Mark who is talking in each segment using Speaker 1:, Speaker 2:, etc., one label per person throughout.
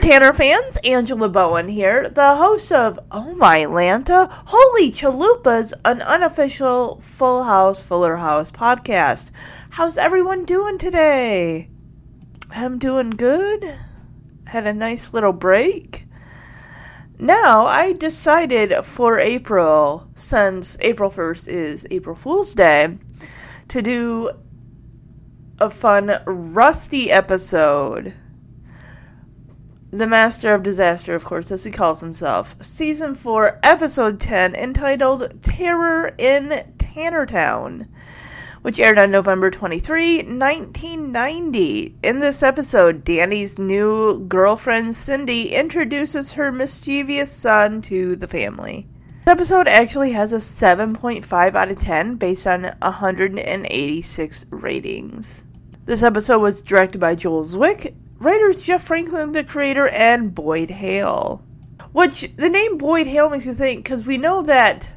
Speaker 1: Tanner fans! Angela Bowen here, the host of Oh My Lanta, Holy Chalupas, an unofficial Full House, Fuller House podcast. How's everyone doing today? I'm doing good. Had a nice little break. Now, I decided for April, since April 1st is April Fool's Day, to do a fun Rusty episode. The Master of Disaster, of course, as he calls himself. Season 4, Episode 10, entitled Terror in Tannertown, which aired on November 23, 1990. In this episode, Danny's new girlfriend Cindy introduces her mischievous son to the family. This episode actually has a 7.5 out of 10 based on 186 ratings. This episode was directed by Joel Zwick, writers Jeff Franklin, the creator, and Boyd Hale. Which the name Boyd Hale makes you think because we know that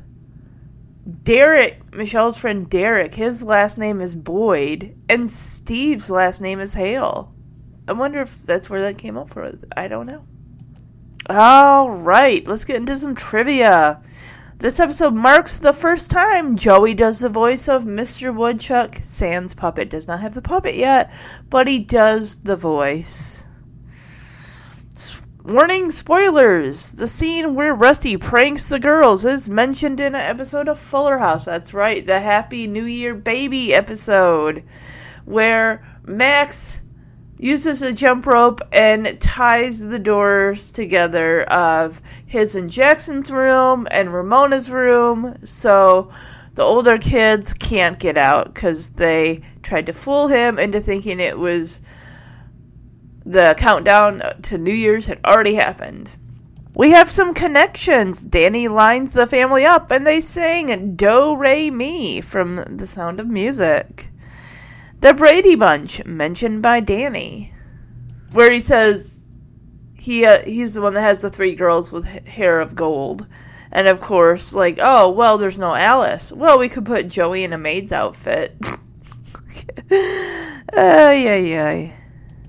Speaker 1: Derek, Michelle's friend Derek, his last name is Boyd, and Steve's last name is Hale. I wonder if that's where that came up from. I don't know. All right, let's get into some trivia. This episode marks the first time Joey does the voice of Mr. Woodchuck. Sans puppet does not have the puppet yet, but he does the voice. Warning spoilers! The scene where Rusty pranks the girls is mentioned in an episode of Fuller House. That's right, the Happy New Year Baby episode, where Max uses a jump rope and ties the doors together of his and Jackson's room and Ramona's room so the older kids can't get out because they tried to fool him into thinking it was the countdown to New Year's had already happened. We have some connections. Danny lines the family up and they sing Do Re Mi from The Sound of Music. The Brady Bunch, mentioned by Danny, where he says he uh, he's the one that has the three girls with hair of gold, and of course, like, oh well, there's no Alice. Well, we could put Joey in a maid's outfit. Ay ay ay.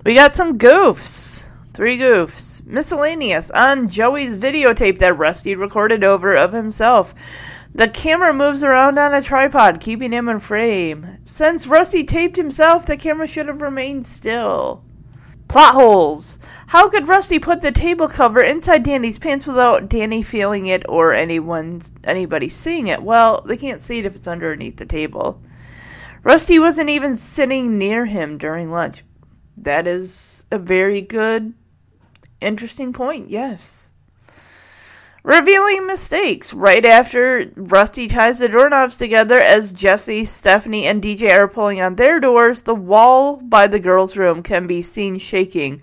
Speaker 1: We got some goofs. Three goofs. Miscellaneous on Joey's videotape that Rusty recorded over of himself. The camera moves around on a tripod, keeping him in frame. Since Rusty taped himself, the camera should have remained still. Plot holes. How could Rusty put the table cover inside Danny's pants without Danny feeling it or anyone anybody seeing it? Well, they can't see it if it's underneath the table. Rusty wasn't even sitting near him during lunch. That is a very good, interesting point, yes. Revealing mistakes. Right after Rusty ties the doorknobs together as Jesse, Stephanie, and DJ are pulling on their doors, the wall by the girls' room can be seen shaking.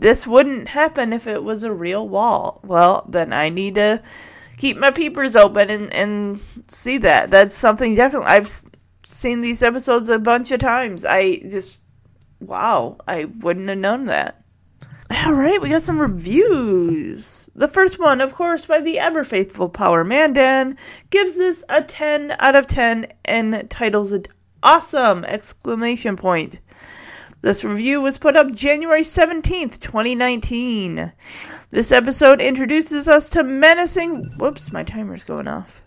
Speaker 1: This wouldn't happen if it was a real wall. Well, then I need to keep my peepers open and, and see that. That's something definitely. I've seen these episodes a bunch of times. I just, wow, I wouldn't have known that. All right, we got some reviews. The first one, of course, by the ever faithful Power Mandan, gives this a 10 out of 10 and titles it awesome exclamation point. This review was put up January 17th, 2019. This episode introduces us to menacing Whoops, my timer's going off.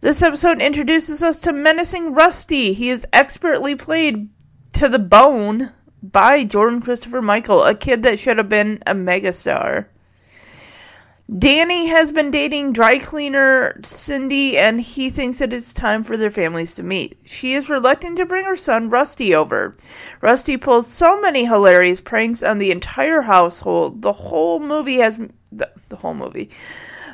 Speaker 1: This episode introduces us to menacing Rusty. He is expertly played to the bone by Jordan Christopher Michael, a kid that should have been a megastar. Danny has been dating dry cleaner Cindy, and he thinks it is time for their families to meet. She is reluctant to bring her son Rusty over. Rusty pulls so many hilarious pranks on the entire household. The whole movie has the, the whole movie.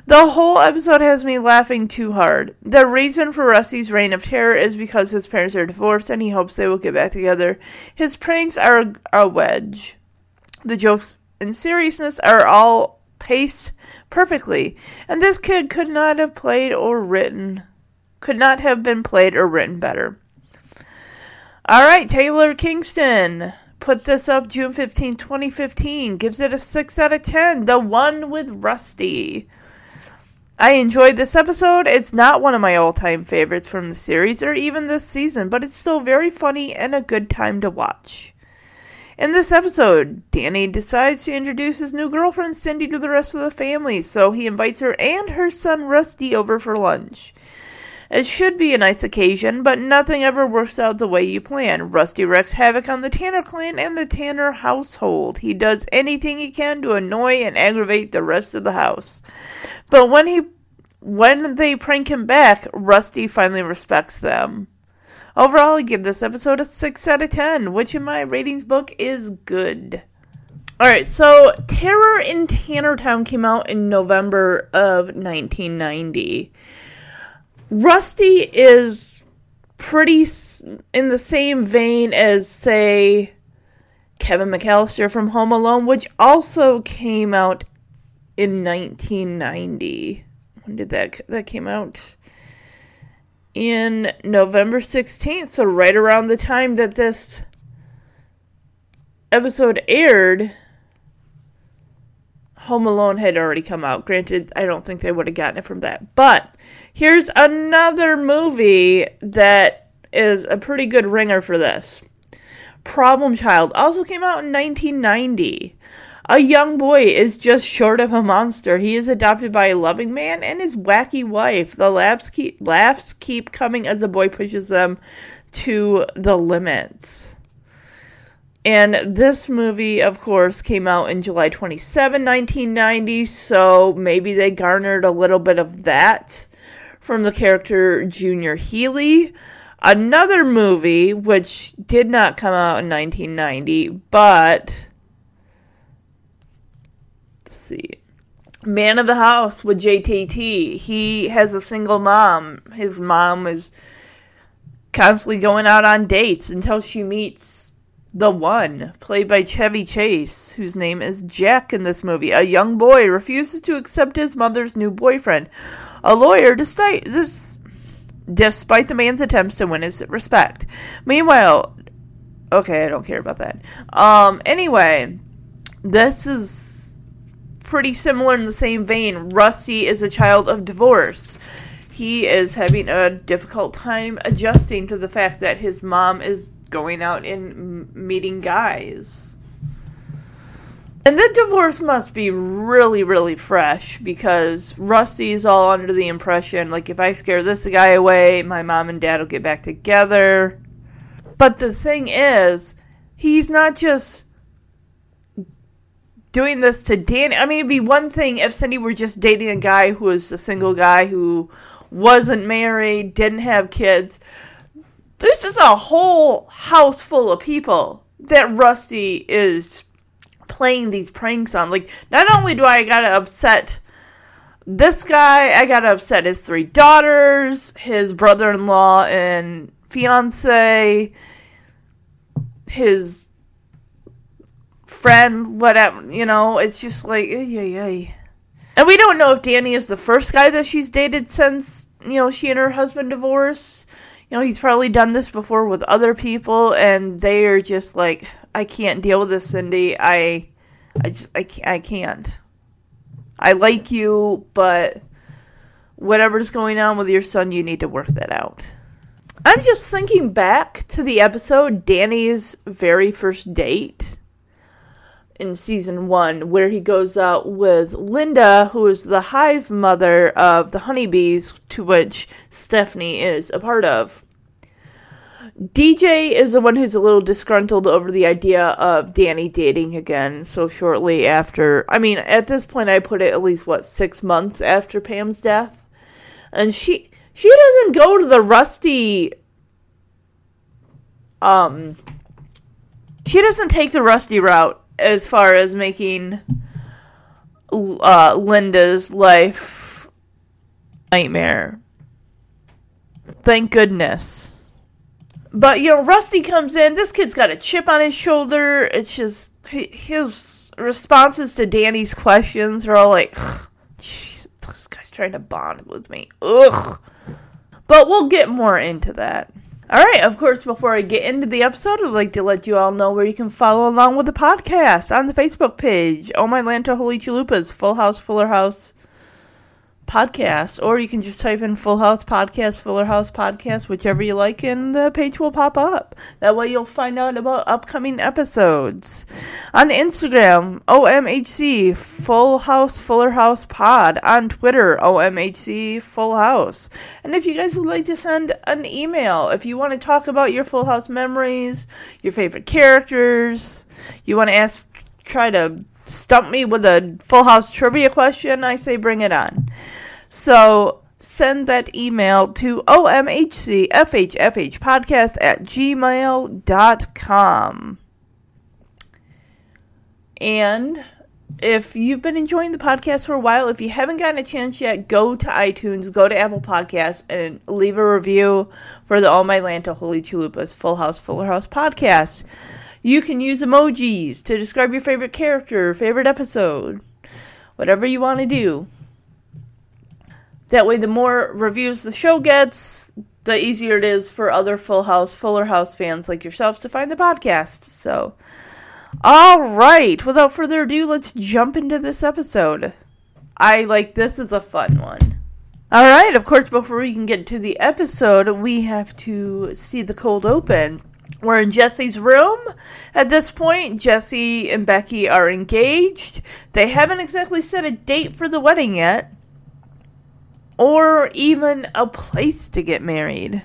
Speaker 1: The whole episode has me laughing too hard. The reason for Rusty's reign of terror is because his parents are divorced and he hopes they will get back together. His pranks are a wedge. The jokes and seriousness are all paced perfectly, and this kid could not have played or written, could not have been played or written better. All right, Taylor Kingston put this up June 15, 2015, gives it a 6 out of 10, the one with Rusty. I enjoyed this episode. It's not one of my all time favorites from the series or even this season, but it's still very funny and a good time to watch. In this episode, Danny decides to introduce his new girlfriend Cindy to the rest of the family, so he invites her and her son Rusty over for lunch. It should be a nice occasion, but nothing ever works out the way you plan. Rusty wreaks havoc on the Tanner clan and the Tanner household. He does anything he can to annoy and aggravate the rest of the house. But when he when they prank him back, Rusty finally respects them. Overall, I give this episode a 6 out of 10, which in my ratings book is good. Alright, so Terror in Tannertown came out in November of 1990. Rusty is pretty in the same vein as, say, Kevin McAllister from Home Alone, which also came out in 1990. When did that that came out? In November 16th, so right around the time that this episode aired, Home Alone had already come out. Granted, I don't think they would have gotten it from that. But here's another movie that is a pretty good ringer for this. Problem Child also came out in 1990. A young boy is just short of a monster. He is adopted by a loving man and his wacky wife. The laughs keep, laughs keep coming as the boy pushes them to the limits. And this movie, of course, came out in July 27, 1990, so maybe they garnered a little bit of that from the character Junior Healy. Another movie, which did not come out in 1990, but. Let's see. Man of the House with JTT. He has a single mom. His mom is constantly going out on dates until she meets the One, played by Chevy Chase, whose name is Jack in this movie. A young boy refuses to accept his mother's new boyfriend. A lawyer, despite this, despite the man's attempts to win his respect. Meanwhile, okay, I don't care about that. Um, anyway, this is pretty similar in the same vein. Rusty is a child of divorce. He is having a difficult time adjusting to the fact that his mom is going out and meeting guys. And the divorce must be really, really fresh because Rusty's all under the impression like, if I scare this guy away, my mom and dad will get back together. But the thing is, he's not just doing this to Danny. I mean, it'd be one thing if Cindy were just dating a guy who was a single guy who wasn't married, didn't have kids. This is a whole house full of people that Rusty is playing these pranks on. Like, not only do I gotta upset this guy, I gotta upset his three daughters, his brother in law and fiance, his friend, whatever. You know, it's just like, yeah, yeah. And we don't know if Danny is the first guy that she's dated since, you know, she and her husband divorced you know, he's probably done this before with other people, and they are just like, I can't deal with this, Cindy. I, I just, I, I can't. I like you, but whatever's going on with your son, you need to work that out. I'm just thinking back to the episode Danny's very first date in season one, where he goes out with Linda, who is the hive mother of the honeybees, to which Stephanie is a part of. DJ is the one who's a little disgruntled over the idea of Danny dating again so shortly after. I mean, at this point, I put it at least, what, six months after Pam's death? And she. She doesn't go to the rusty um she doesn't take the rusty route as far as making uh, Linda's life nightmare. Thank goodness. But you know, Rusty comes in. This kid's got a chip on his shoulder. It's just his responses to Danny's questions are all like, jeez, this guy's trying to bond with me. Ugh. But we'll get more into that. All right, of course, before I get into the episode, I'd like to let you all know where you can follow along with the podcast on the Facebook page. Oh My Lanta Holy Chalupas, Full House, Fuller House podcast, or you can just type in Full House Podcast, Fuller House Podcast, whichever you like, and the page will pop up. That way you'll find out about upcoming episodes. On Instagram, OMHC, Full House, Fuller House Pod. On Twitter, OMHC, Full House. And if you guys would like to send an email, if you want to talk about your Full House memories, your favorite characters, you want to ask, try to stump me with a full house trivia question, I say bring it on. So send that email to omhcfhfhpodcast at gmail.com. And if you've been enjoying the podcast for a while, if you haven't gotten a chance yet, go to iTunes, go to Apple Podcasts, and leave a review for the All My Lanta Holy Chalupas Full House Fuller House podcast. You can use emojis to describe your favorite character, favorite episode, whatever you want to do. That way, the more reviews the show gets, the easier it is for other Full House, Fuller House fans like yourselves to find the podcast. So, all right, without further ado, let's jump into this episode. I like this is a fun one. All right, of course, before we can get to the episode, we have to see the cold open. We're in Jesse's room. At this point, Jesse and Becky are engaged. They haven't exactly set a date for the wedding yet, or even a place to get married.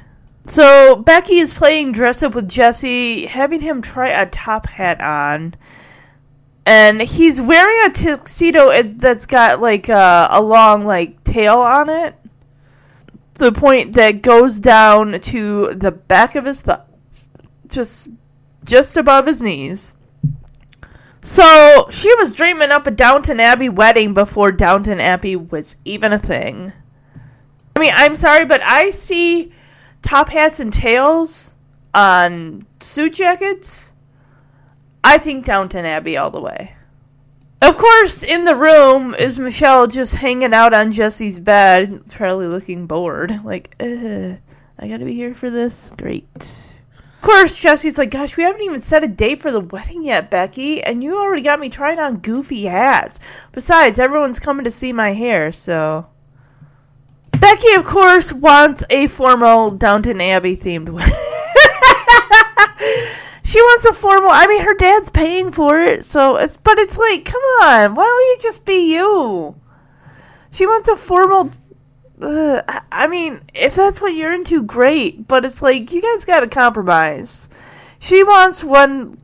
Speaker 1: So, Becky is playing dress up with Jesse, having him try a top hat on. And he's wearing a tuxedo that's got like a, a long like tail on it. The point that goes down to the back of his thigh just just above his knees. So she was dreaming up a Downton Abbey wedding before Downton Abbey was even a thing. I mean, I'm sorry, but I see top hats and tails on suit jackets. I think Downton Abbey all the way. Of course, in the room is Michelle just hanging out on Jesse's bed, probably looking bored. Like, I gotta be here for this? Great course, Jesse's like, gosh, we haven't even set a date for the wedding yet, Becky, and you already got me trying on goofy hats. Besides, everyone's coming to see my hair, so. Becky, of course, wants a formal Downton Abbey themed wedding. she wants a formal. I mean, her dad's paying for it, so it's. But it's like, come on, why don't you just be you? She wants a formal uh, I mean, if that's what you're into, great. But it's like you guys got to compromise. She wants one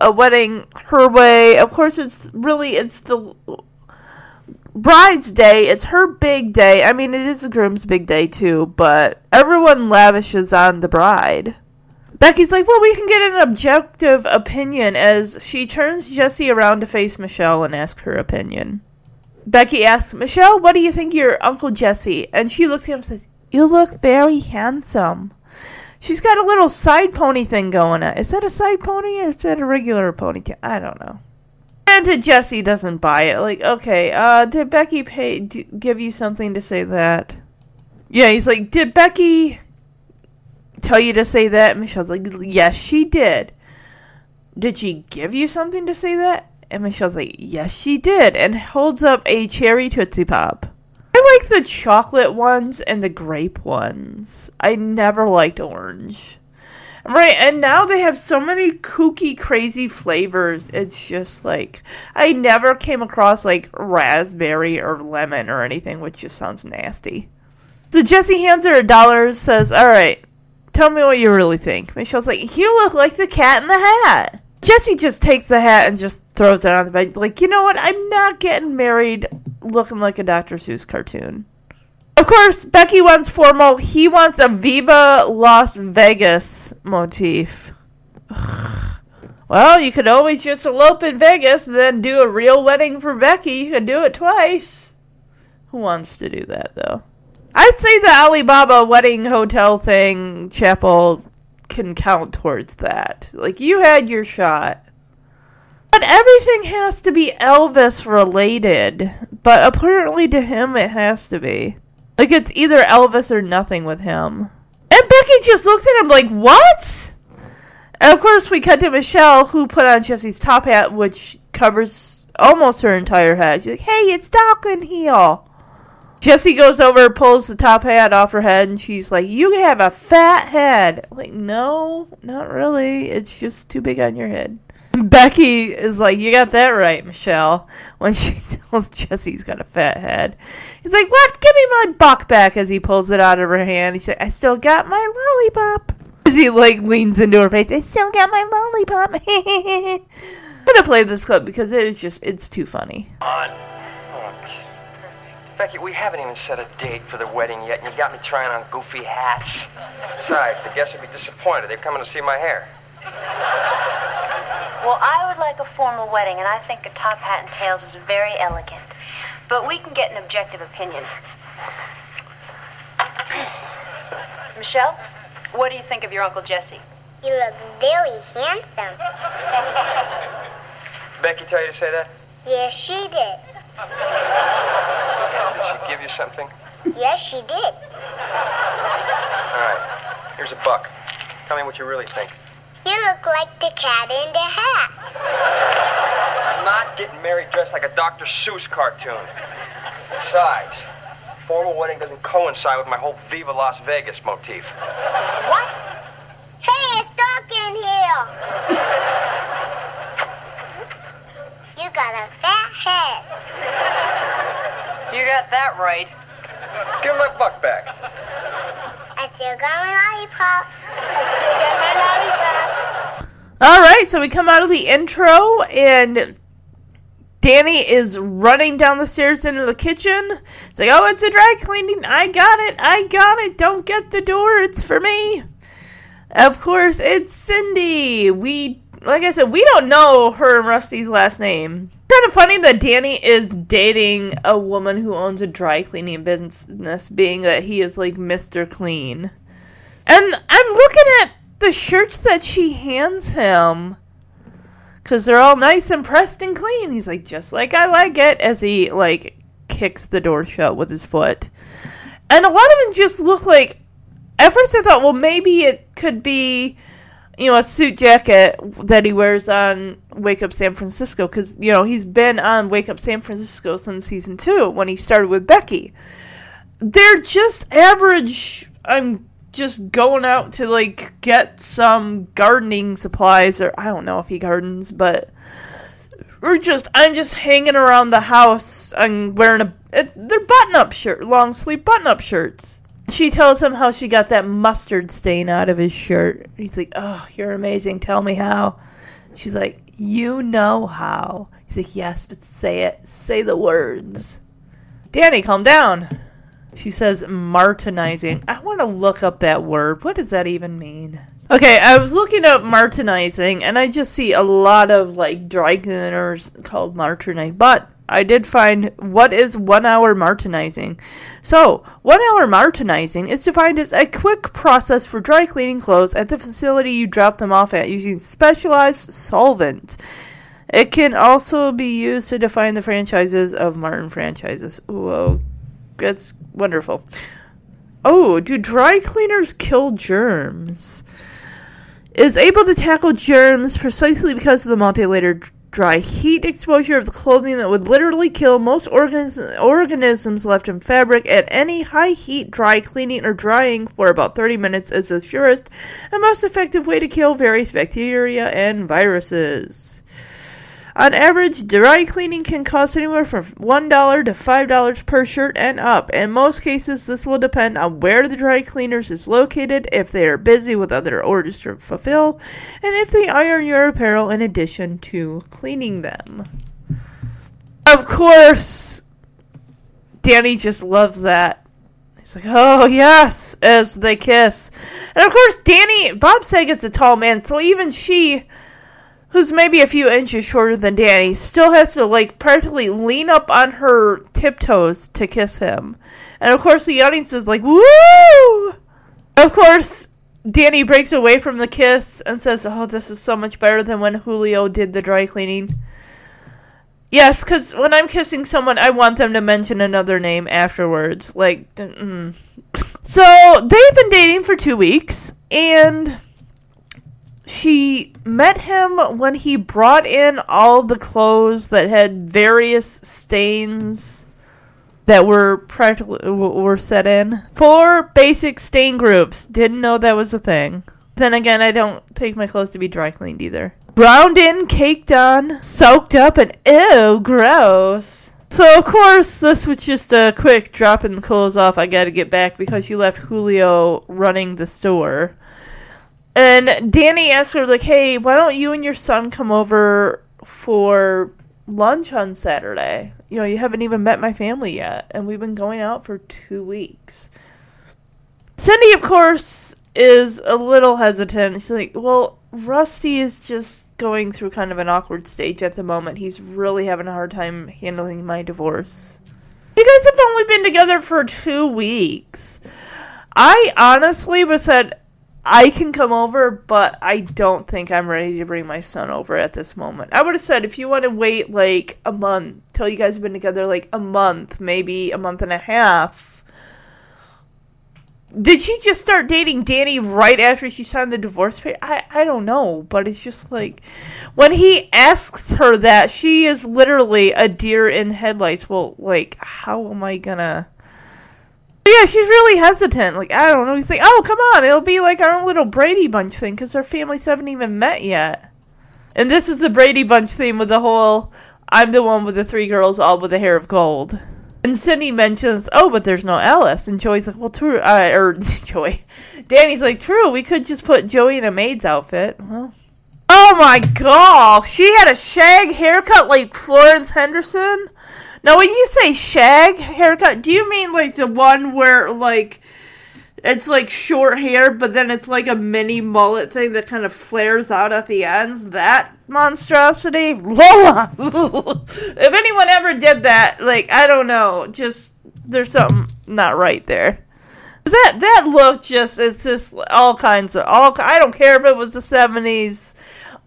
Speaker 1: a wedding her way. Of course, it's really it's the bride's day. It's her big day. I mean, it is the groom's big day too. But everyone lavishes on the bride. Becky's like, well, we can get an objective opinion as she turns Jesse around to face Michelle and ask her opinion. Becky asks, Michelle, what do you think of your Uncle Jesse? And she looks at him and says, You look very handsome. She's got a little side pony thing going on. Is that a side pony or is that a regular ponytail? I don't know. Granted, Jesse doesn't buy it. Like, okay, uh, did Becky pay d- give you something to say that? Yeah, he's like, did Becky tell you to say that? And Michelle's like, yes, she did. Did she give you something to say that? And Michelle's like, yes, she did, and holds up a cherry Tootsie Pop. I like the chocolate ones and the grape ones. I never liked orange. Right, and now they have so many kooky, crazy flavors. It's just like, I never came across like raspberry or lemon or anything, which just sounds nasty. So Jesse hands her a dollar, says, Alright, tell me what you really think. Michelle's like, You look like the cat in the hat. Jesse just takes the hat and just throws it on the bed. Like, you know what? I'm not getting married looking like a Dr. Seuss cartoon. Of course, Becky wants formal. He wants a Viva Las Vegas motif. well, you could always just elope in Vegas and then do a real wedding for Becky. You could do it twice. Who wants to do that, though? I say the Alibaba wedding hotel thing, chapel can count towards that. Like you had your shot. But everything has to be Elvis related. But apparently to him it has to be. Like it's either Elvis or nothing with him. And Becky just looked at him like, what? And of course, we cut to Michelle, who put on Jesse's top hat, which covers almost her entire head. She's like, hey, it's Doc in here. Jesse goes over, pulls the top hat off her head, and she's like, You have a fat head. Like, no, not really. It's just too big on your head. Becky is like, You got that right, Michelle. When she tells Jesse he's got a fat head. He's like, What? Give me my buck back as he pulls it out of her hand. He's like, I still got my lollipop. As he like leans into her face, I still got my lollipop. I'm gonna play this clip because it is just it's too funny.
Speaker 2: Becky, we haven't even set a date for the wedding yet, and you got me trying on goofy hats. Besides, the guests would be disappointed. They're coming to see my hair.
Speaker 3: Well, I would like a formal wedding, and I think a top hat and tails is very elegant. But we can get an objective opinion. Michelle, what do you think of your Uncle Jesse?
Speaker 4: You look very handsome.
Speaker 2: Becky tell you to say that?
Speaker 4: Yes, she did.
Speaker 2: Did she give you something?
Speaker 4: Yes, she did.
Speaker 2: All right. Here's a buck. Tell me what you really think.
Speaker 4: You look like the cat in the hat.
Speaker 2: I'm not getting married dressed like a Dr. Seuss cartoon. Besides, formal wedding doesn't coincide with my whole Viva Las Vegas motif.
Speaker 4: What? Hey, it's dark in here. You got a fat head.
Speaker 3: You got that right.
Speaker 2: Give my buck back.
Speaker 4: I still got my lollipop. I still got my lollipop.
Speaker 1: All right, so we come out of the intro, and Danny is running down the stairs into the kitchen. It's like, oh, it's a dry cleaning. I got it. I got it. Don't get the door. It's for me. Of course, it's Cindy. We, like I said, we don't know her and Rusty's last name. Kind of funny that Danny is dating a woman who owns a dry cleaning business, being that he is like Mr. Clean. And I'm looking at the shirts that she hands him because they're all nice and pressed and clean. He's like, just like I like it, as he like kicks the door shut with his foot. And a lot of them just look like. At first, I thought, well, maybe it could be, you know, a suit jacket that he wears on Wake Up San Francisco because you know he's been on Wake Up San Francisco since season two when he started with Becky. They're just average. I'm just going out to like get some gardening supplies or I don't know if he gardens, but or just I'm just hanging around the house. I'm wearing a it's they're button up shirt, long sleeve button up shirts. She tells him how she got that mustard stain out of his shirt. He's like, "Oh, you're amazing. Tell me how." She's like, "You know how." He's like, "Yes, but say it. Say the words." Danny, calm down. She says martinizing. I want to look up that word. What does that even mean? Okay, I was looking up martinizing and I just see a lot of like dry cleaners called martinizing. But I did find what is one hour martinizing. So, one hour martinizing is defined as a quick process for dry cleaning clothes at the facility you drop them off at using specialized solvent. It can also be used to define the franchises of Martin franchises. Whoa, that's wonderful. Oh, do dry cleaners kill germs? Is able to tackle germs precisely because of the multi-layered dry heat exposure of the clothing that would literally kill most organisms organisms left in fabric at any high heat dry cleaning or drying for about 30 minutes is the surest and most effective way to kill various bacteria and viruses. On average, dry cleaning can cost anywhere from $1 to $5 per shirt and up. In most cases, this will depend on where the dry cleaners is located, if they are busy with other orders to fulfill, and if they iron your apparel in addition to cleaning them. Of course, Danny just loves that. He's like, oh, yes, as they kiss. And of course, Danny, Bob Saget's a tall man, so even she who's maybe a few inches shorter than Danny, still has to like practically lean up on her tiptoes to kiss him. And of course, the audience is like, "Woo!" Of course, Danny breaks away from the kiss and says, "Oh, this is so much better than when Julio did the dry cleaning." Yes, because when I'm kissing someone, I want them to mention another name afterwards. Like, mm. so they've been dating for two weeks, and she met him when he brought in all the clothes that had various stains that were practically were set in. Four basic stain groups. Didn't know that was a thing. Then again, I don't take my clothes to be dry cleaned either. Browned in, caked on, soaked up, and ew, gross. So of course, this was just a quick dropping the clothes off. I got to get back because you left Julio running the store. And Danny asked her like, "Hey, why don't you and your son come over for lunch on Saturday? You know, you haven't even met my family yet, and we've been going out for two weeks." Cindy, of course, is a little hesitant. She's like, "Well, Rusty is just going through kind of an awkward stage at the moment. He's really having a hard time handling my divorce." You guys have only been together for two weeks. I honestly was said I can come over, but I don't think I'm ready to bring my son over at this moment. I would have said if you want to wait like a month till you guys have been together like a month, maybe a month and a half. Did she just start dating Danny right after she signed the divorce papers? I, I don't know, but it's just like when he asks her that, she is literally a deer in headlights. Well, like, how am I gonna yeah, she's really hesitant. Like, I don't know. He's like, oh, come on. It'll be like our own little Brady Bunch thing because our families haven't even met yet. And this is the Brady Bunch theme with the whole I'm the one with the three girls all with the hair of gold. And Cindy mentions, oh, but there's no Alice. And Joey's like, well, true. Uh, or Joey. Danny's like, true. We could just put Joey in a maid's outfit. Well, oh my god. She had a shag haircut like Florence Henderson. Now, when you say shag haircut, do you mean like the one where like it's like short hair, but then it's like a mini mullet thing that kind of flares out at the ends? That monstrosity, Lola. if anyone ever did that, like I don't know, just there's something not right there. That that look just it's just all kinds of all. I don't care if it was the seventies,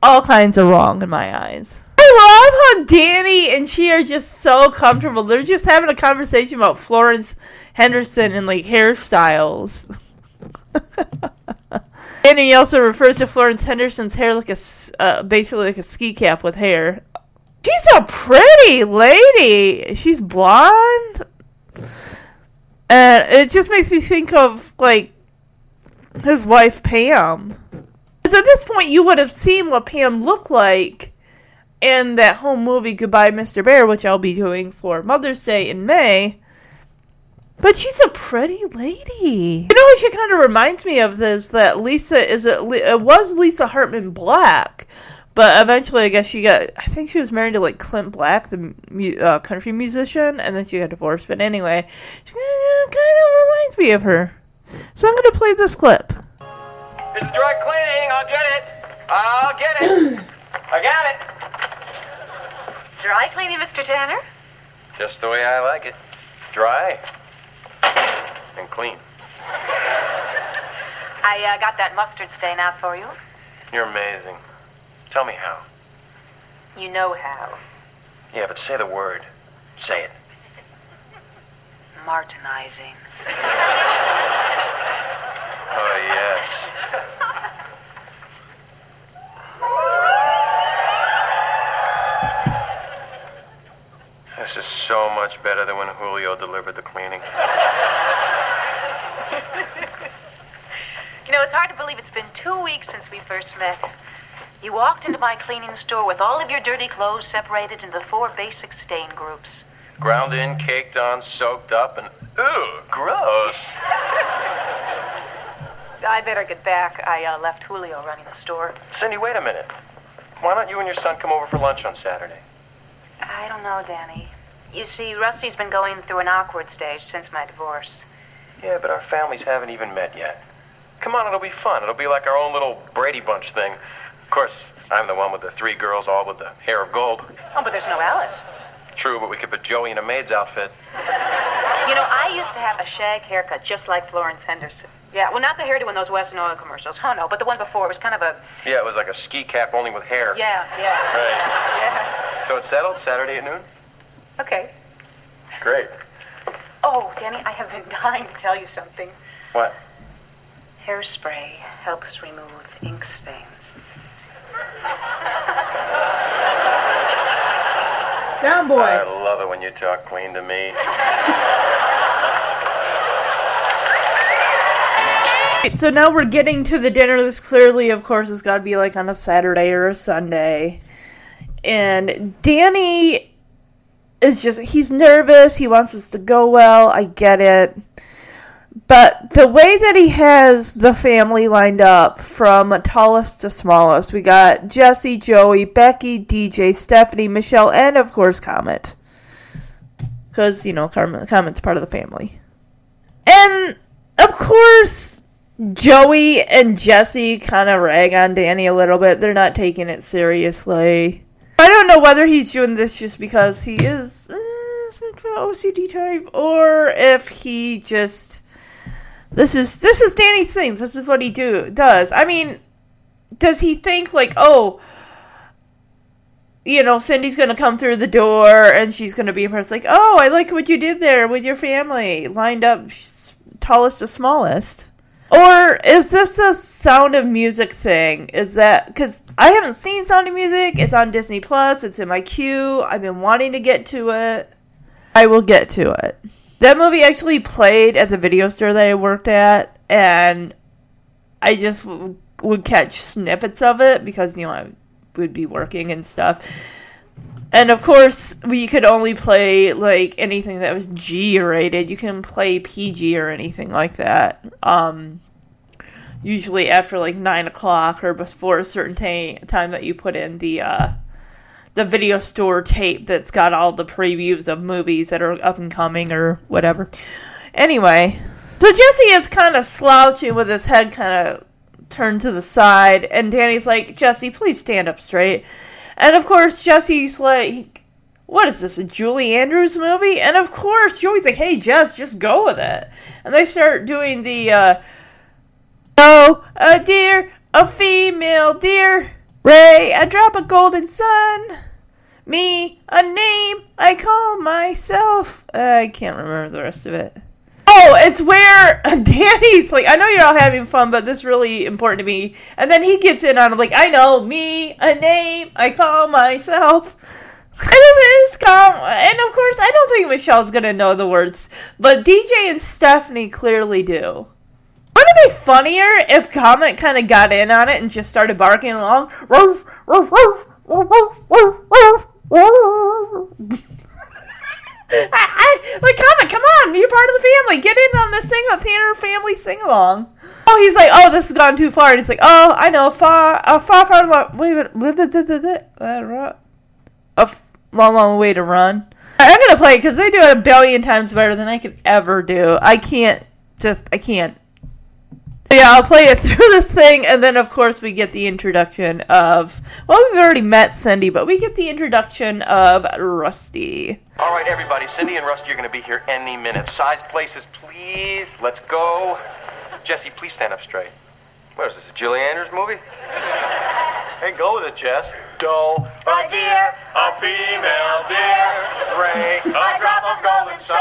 Speaker 1: all kinds of wrong in my eyes. I love how Danny and she are just so comfortable. They're just having a conversation about Florence Henderson and like hairstyles. he also refers to Florence Henderson's hair like a uh, basically like a ski cap with hair. She's a pretty lady. She's blonde, and it just makes me think of like his wife Pam. Because at this point, you would have seen what Pam looked like in that home movie Goodbye Mr. Bear, which I'll be doing for Mother's Day in May. But she's a pretty lady. You know what she kind of reminds me of is that Lisa is it, it was Lisa Hartman Black, but eventually I guess she got I think she was married to like Clint Black, the uh, country musician, and then she got divorced. But anyway, she kind of reminds me of her. So I'm gonna play this clip.
Speaker 2: It's dry cleaning. I'll get it. I'll get it. I got it.
Speaker 3: Dry cleaning, Mr. Tanner?
Speaker 2: Just the way I like it. Dry and clean.
Speaker 3: I uh, got that mustard stain out for you.
Speaker 2: You're amazing. Tell me how.
Speaker 3: You know how.
Speaker 2: Yeah, but say the word. Say it.
Speaker 3: Martinizing.
Speaker 2: Oh, yes. This is so much better than when Julio delivered the cleaning.
Speaker 3: You know, it's hard to believe it's been two weeks since we first met. You walked into my cleaning store with all of your dirty clothes separated into the four basic stain groups.
Speaker 2: Ground in, caked on, soaked up, and ooh, gross.
Speaker 3: I better get back. I uh, left Julio running the store.
Speaker 2: Cindy, wait a minute. Why don't you and your son come over for lunch on Saturday?
Speaker 3: I don't know, Danny. You see, Rusty's been going through an awkward stage since my divorce.
Speaker 2: Yeah, but our families haven't even met yet. Come on, it'll be fun. It'll be like our own little Brady Bunch thing. Of course, I'm the one with the three girls, all with the hair of gold.
Speaker 3: Oh, but there's no Alice.
Speaker 2: True, but we could put Joey in a maid's outfit.
Speaker 3: You know, I used to have a shag haircut just like Florence Henderson. Yeah, well, not the hairdo in those Wesson Oil commercials. Oh, no, but the one before It was kind of a.
Speaker 2: Yeah, it was like a ski cap only with hair.
Speaker 3: Yeah, yeah.
Speaker 2: Right.
Speaker 3: Yeah.
Speaker 2: So it's settled Saturday at noon?
Speaker 3: Okay.
Speaker 2: Great.
Speaker 3: Oh, Danny, I have been dying to tell you something.
Speaker 2: What?
Speaker 3: Hairspray helps remove ink stains.
Speaker 1: Down, boy.
Speaker 2: I love it when you talk clean to me.
Speaker 1: So now we're getting to the dinner. This clearly, of course, has got to be like on a Saturday or a Sunday. And Danny is just, he's nervous. He wants this to go well. I get it. But the way that he has the family lined up from tallest to smallest, we got Jesse, Joey, Becky, DJ, Stephanie, Michelle, and of course Comet. Because, you know, Comet's part of the family. And, of course, Joey and Jesse kind of rag on Danny a little bit. They're not taking it seriously. I don't know whether he's doing this just because he is uh, OCD type, or if he just this is this is Danny's thing. This is what he do does. I mean, does he think like, oh, you know, Cindy's gonna come through the door and she's gonna be impressed, like, oh, I like what you did there with your family, lined up tallest to smallest. Or is this a Sound of Music thing? Is that because I haven't seen Sound of Music? It's on Disney Plus. It's in my queue. I've been wanting to get to it. I will get to it. That movie actually played at the video store that I worked at, and I just w- would catch snippets of it because you know I would be working and stuff. And of course, we could only play like anything that was G rated. You can play PG or anything like that. Um, usually after like nine o'clock or before a certain ta- time that you put in the uh, the video store tape that's got all the previews of movies that are up and coming or whatever. Anyway, so Jesse is kind of slouching with his head kind of turned to the side, and Danny's like, Jesse, please stand up straight. And of course, Jesse's like, what is this, a Julie Andrews movie? And of course, Joey's like, hey, Jess, just go with it. And they start doing the, uh, oh, a deer, a female deer, Ray, a drop of golden sun, me, a name I call myself. I can't remember the rest of it. Oh, it's where Danny's like, I know you're all having fun, but this is really important to me. And then he gets in on it, like, I know me, a name I call myself. And it's calm. And of course, I don't think Michelle's gonna know the words, but DJ and Stephanie clearly do. Wouldn't it be funnier if Comet kind of got in on it and just started barking along? I, I, like, Comet, come on, you're part of the family. Get in on this thing, a theater family sing along. Oh, he's like, oh, this has gone too far. And he's like, oh, I know, far, a far, far, long, wait a minute, uh, f- long, long way to run. I'm gonna play because they do it a billion times better than I could ever do. I can't, just, I can't. So yeah, I'll play it through this thing, and then of course we get the introduction of. Well, we've already met Cindy, but we get the introduction of Rusty.
Speaker 2: All right, everybody. Cindy and Rusty are going to be here any minute. Size places, please. Let's go. Jesse, please stand up straight. What is this, a Julie Andrews movie? Hey, go with it, Jess. Doe, a deer, a female deer, Ray, a drop of golden sun.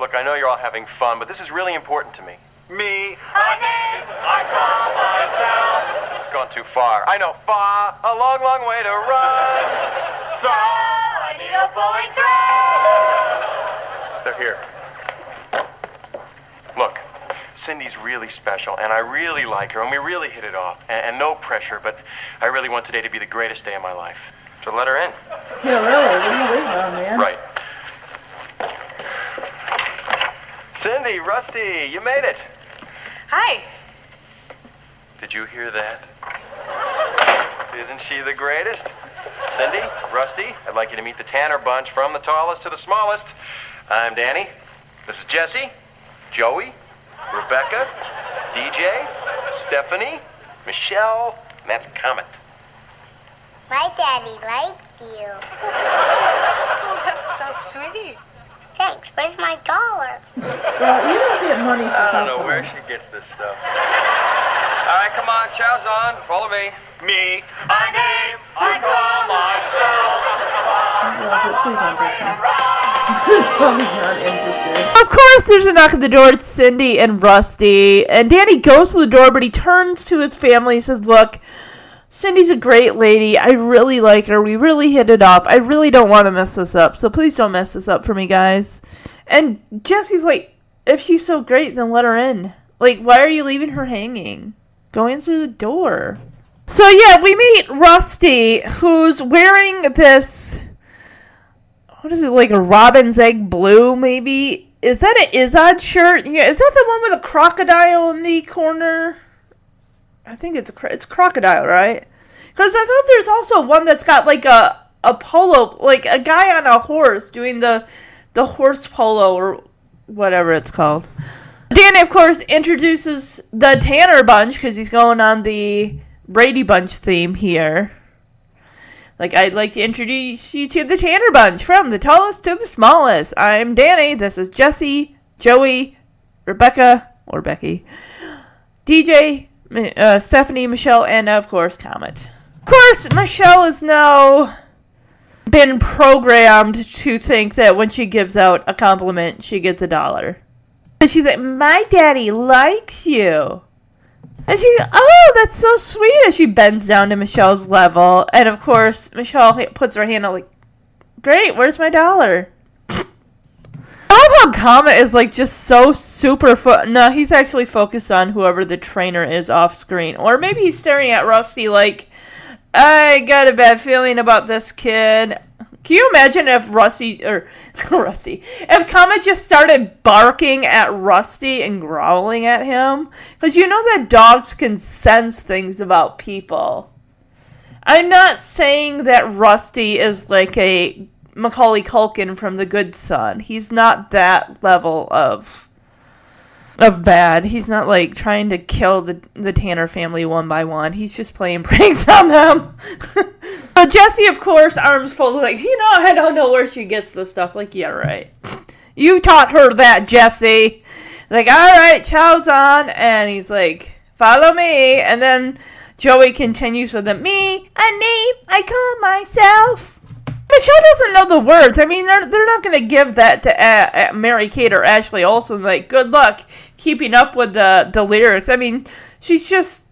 Speaker 2: Look, I know you're all having fun, but this is really important to me. Me, name I call myself. This has gone too far. I know, far, a long, long way to run. So I need a pulling thread. They're here. Look, Cindy's really special, and I really like her, and we really hit it off. And, and no pressure, but I really want today to be the greatest day of my life. So let her in.
Speaker 1: Yeah, really? What are you waiting on, man?
Speaker 2: Right. Cindy, Rusty, you made it.
Speaker 3: Hi.
Speaker 2: Did you hear that? Isn't she the greatest? Cindy, Rusty, I'd like you to meet the Tanner bunch from the tallest to the smallest. I'm Danny. This is Jesse, Joey, Rebecca, DJ, Stephanie, Michelle, and that's Comet.
Speaker 4: My daddy likes you.
Speaker 3: Oh, that's so sweet.
Speaker 4: Thanks. Thanks. Where's my dollar?
Speaker 1: Well, you don't get money for
Speaker 2: I don't know where she gets this stuff. All right, come on, chow's on. Follow me. Me. My name, I call myself.
Speaker 1: Well, please don't touch me. Tommy's not interested. Of course, there's a knock at the door. It's Cindy and Rusty. And Danny goes to the door, but he turns to his family and says, Look, Cindy's a great lady. I really like her. We really hit it off. I really don't want to mess this up. So please don't mess this up for me, guys. And Jesse's like, If she's so great, then let her in. Like, why are you leaving her hanging? Go in through the door. So yeah, we meet Rusty, who's wearing this what is it like a robin's egg blue maybe is that an izod shirt yeah is that the one with a crocodile in the corner i think it's a it's crocodile right because i thought there's also one that's got like a a polo like a guy on a horse doing the the horse polo or whatever it's called danny of course introduces the tanner bunch because he's going on the brady bunch theme here like, I'd like to introduce you to the Tanner Bunch from the tallest to the smallest. I'm Danny. This is Jesse, Joey, Rebecca, or Becky, DJ, uh, Stephanie, Michelle, and of course, Comet. Of course, Michelle is now been programmed to think that when she gives out a compliment, she gets a dollar. And she's like, My daddy likes you. And she, oh, that's so sweet. As she bends down to Michelle's level, and of course, Michelle puts her hand out like, "Great, where's my dollar?" I love how Comet is like just so super. Fo- no, he's actually focused on whoever the trainer is off screen, or maybe he's staring at Rusty like, "I got a bad feeling about this kid." Can you imagine if Rusty or Rusty, if Comet just started barking at Rusty and growling at him? Because you know that dogs can sense things about people. I'm not saying that Rusty is like a Macaulay Culkin from The Good Son. He's not that level of of bad. He's not like trying to kill the the Tanner family one by one. He's just playing pranks on them. so Jesse, of course, arms folded, like you know, I don't know where she gets this stuff. Like, yeah, right. You taught her that, Jesse. Like, all right, chow's on, and he's like, follow me, and then Joey continues with the me, a name I call myself. Michelle doesn't know the words. I mean, they're, they're not going to give that to uh, uh, Mary Kate or Ashley Olsen. Like, good luck keeping up with the, the lyrics. I mean, she's just.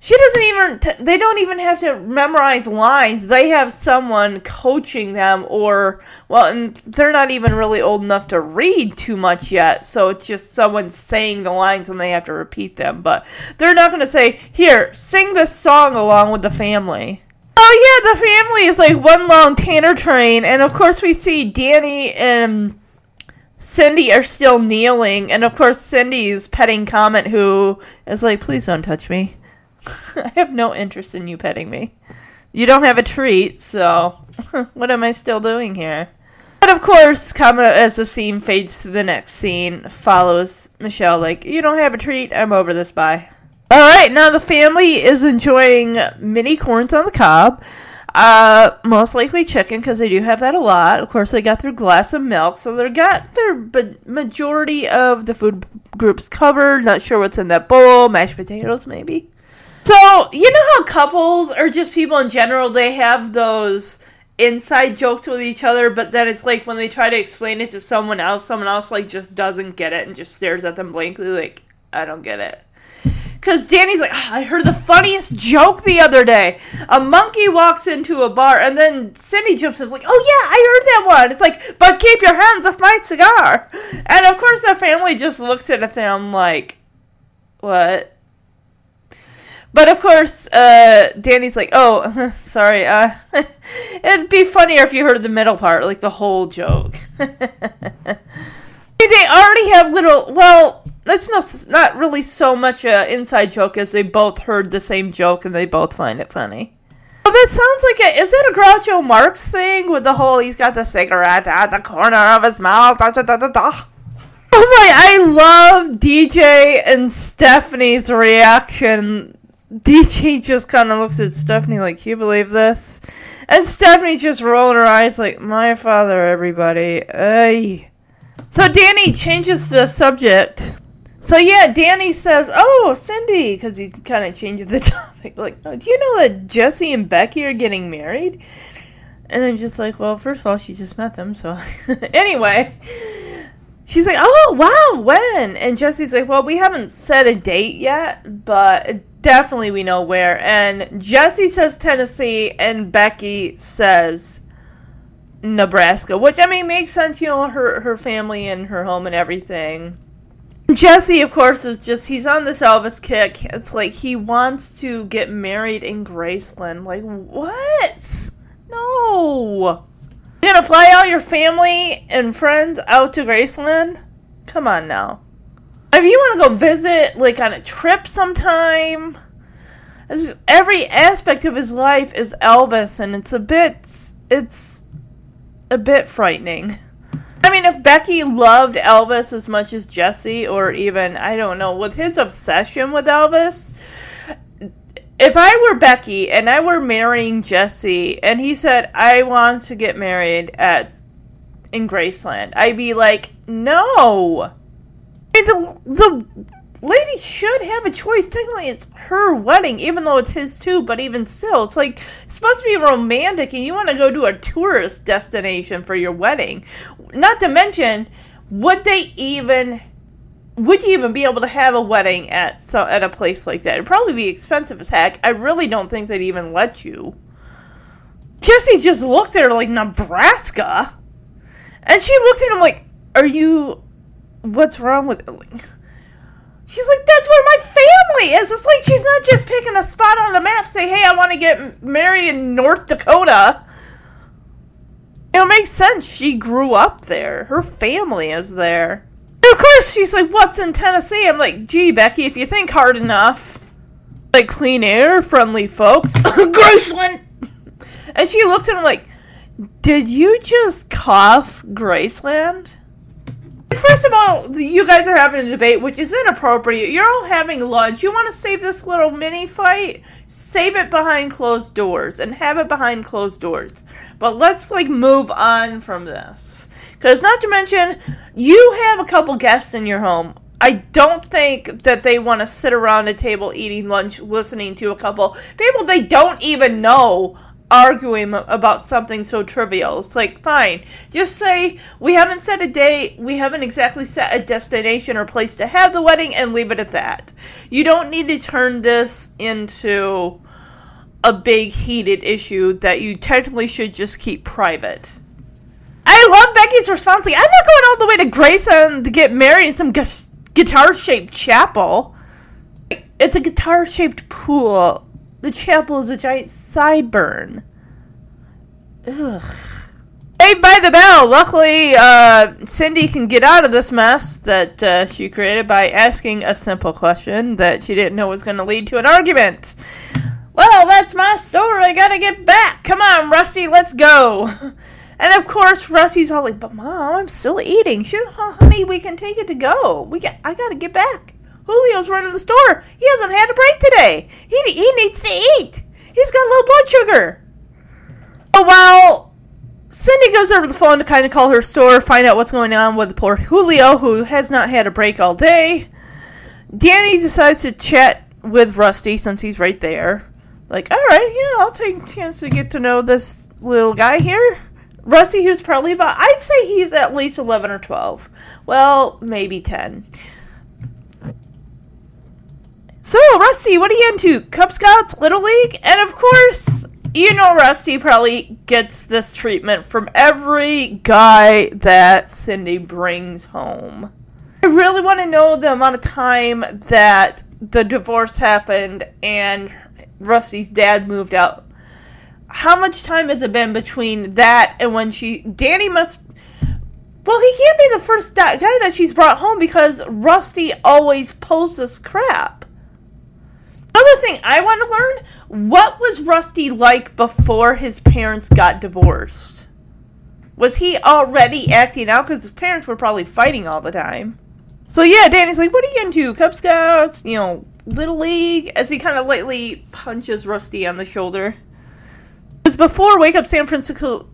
Speaker 1: She doesn't even. T- they don't even have to memorize lines. They have someone coaching them, or. Well, and they're not even really old enough to read too much yet, so it's just someone saying the lines and they have to repeat them. But they're not going to say, here, sing this song along with the family. Oh yeah, the family is like one long Tanner train, and of course we see Danny and Cindy are still kneeling, and of course Cindy's petting Comet, who is like, "Please don't touch me. I have no interest in you petting me. You don't have a treat, so what am I still doing here?" But of course, Comet, as the scene fades to the next scene, follows Michelle like, "You don't have a treat. I'm over this. Bye." All right, now the family is enjoying mini corns on the cob. Uh, most likely chicken because they do have that a lot. Of course, they got their glass of milk, so they got their b- majority of the food groups covered. Not sure what's in that bowl. Mashed potatoes, maybe. So you know how couples or just people in general they have those inside jokes with each other, but then it's like when they try to explain it to someone else, someone else like just doesn't get it and just stares at them blankly, like I don't get it. Because Danny's like, "Ah, I heard the funniest joke the other day. A monkey walks into a bar, and then Cindy jumps in, like, oh yeah, I heard that one. It's like, but keep your hands off my cigar. And of course, the family just looks at them like, what? But of course, uh, Danny's like, oh, sorry. Uh, it'd be funnier if you heard the middle part, like the whole joke. they already have little. Well, that's no, not really so much an inside joke as they both heard the same joke and they both find it funny. Well, that sounds like a. Is it a Groucho Marx thing with the whole he's got the cigarette at the corner of his mouth? Da, da, da, da, da. Oh my! I love DJ and Stephanie's reaction. DJ just kind of looks at Stephanie like, you believe this?" And Stephanie just rolling her eyes like, "My father, everybody." Ay. So Danny changes the subject. So yeah, Danny says, "Oh, Cindy," because he kind of changes the topic. Like, oh, do you know that Jesse and Becky are getting married? And I'm just like, well, first of all, she just met them, so anyway. She's like, oh wow, when? And Jesse's like, well, we haven't set a date yet, but definitely we know where. And Jesse says Tennessee, and Becky says Nebraska, which I mean makes sense. You know, her her family and her home and everything. Jesse, of course, is just he's on this Elvis kick. It's like he wants to get married in Graceland. Like what? No. You're gonna fly all your family and friends out to Graceland? Come on now. If you want to go visit, like on a trip sometime, every aspect of his life is Elvis, and it's a bit, it's a bit frightening. Mean, if Becky loved Elvis as much as Jesse, or even, I don't know, with his obsession with Elvis, if I were Becky and I were marrying Jesse and he said, I want to get married at in Graceland, I'd be like, no. The, the lady should have a choice. Technically, it's her wedding, even though it's his too, but even still, it's like, it's supposed to be romantic and you want to go to a tourist destination for your wedding. Not to mention, would they even would you even be able to have a wedding at so at a place like that? It'd probably be expensive as heck. I really don't think they'd even let you. Jesse just looked at her like Nebraska, and she looked at him like, "Are you? What's wrong with?" She's like, "That's where my family is." It's like she's not just picking a spot on the map. Say, "Hey, I want to get married in North Dakota." It makes sense. She grew up there. Her family is there. Of course, she's like, "What's in Tennessee?" I'm like, "Gee, Becky, if you think hard enough, like clean air, friendly folks, Graceland." And she looks at him like, "Did you just cough Graceland?" First of all, you guys are having a debate, which is inappropriate. You're all having lunch. You want to save this little mini fight? Save it behind closed doors and have it behind closed doors. But let's like move on from this. Because not to mention, you have a couple guests in your home. I don't think that they want to sit around a table eating lunch, listening to a couple people they don't even know arguing about something so trivial. It's like, fine, just say we haven't set a date, we haven't exactly set a destination or place to have the wedding, and leave it at that. You don't need to turn this into a big heated issue that you technically should just keep private. I love Becky's response. Like, I'm not going all the way to Graceland to get married in some gu- guitar shaped chapel. It's a guitar shaped pool. The chapel is a giant sideburn. Ugh. Hey, by the bell. Luckily, uh, Cindy can get out of this mess that uh, she created by asking a simple question that she didn't know was going to lead to an argument. Well, that's my story. I gotta get back. Come on, Rusty, let's go. And of course, Rusty's all like, "But mom, I'm still eating." She's, oh, "Honey, we can take it to go. We got. I gotta get back." Julio's running the store. He hasn't had a break today. He he needs to eat. He's got low blood sugar. Oh while Cindy goes over the phone to kind of call her store, find out what's going on with poor Julio, who has not had a break all day. Danny decides to chat with Rusty since he's right there. Like, all right, yeah, I'll take a chance to get to know this little guy here. Rusty, who's probably about, I'd say he's at least 11 or 12. Well, maybe 10. So, Rusty, what are you into? Cub Scouts, Little League? And of course, you know Rusty probably gets this treatment from every guy that Cindy brings home. I really want to know the amount of time that the divorce happened and Rusty's dad moved out. How much time has it been between that and when she. Danny must. Well, he can't be the first guy that she's brought home because Rusty always pulls this crap. Another thing I want to learn what was Rusty like before his parents got divorced? Was he already acting out? Because his parents were probably fighting all the time. So yeah, Danny's like, "What are you into? Cub Scouts? You know, Little League?" As he kind of lightly punches Rusty on the shoulder. Because before Wake Up San Francisco,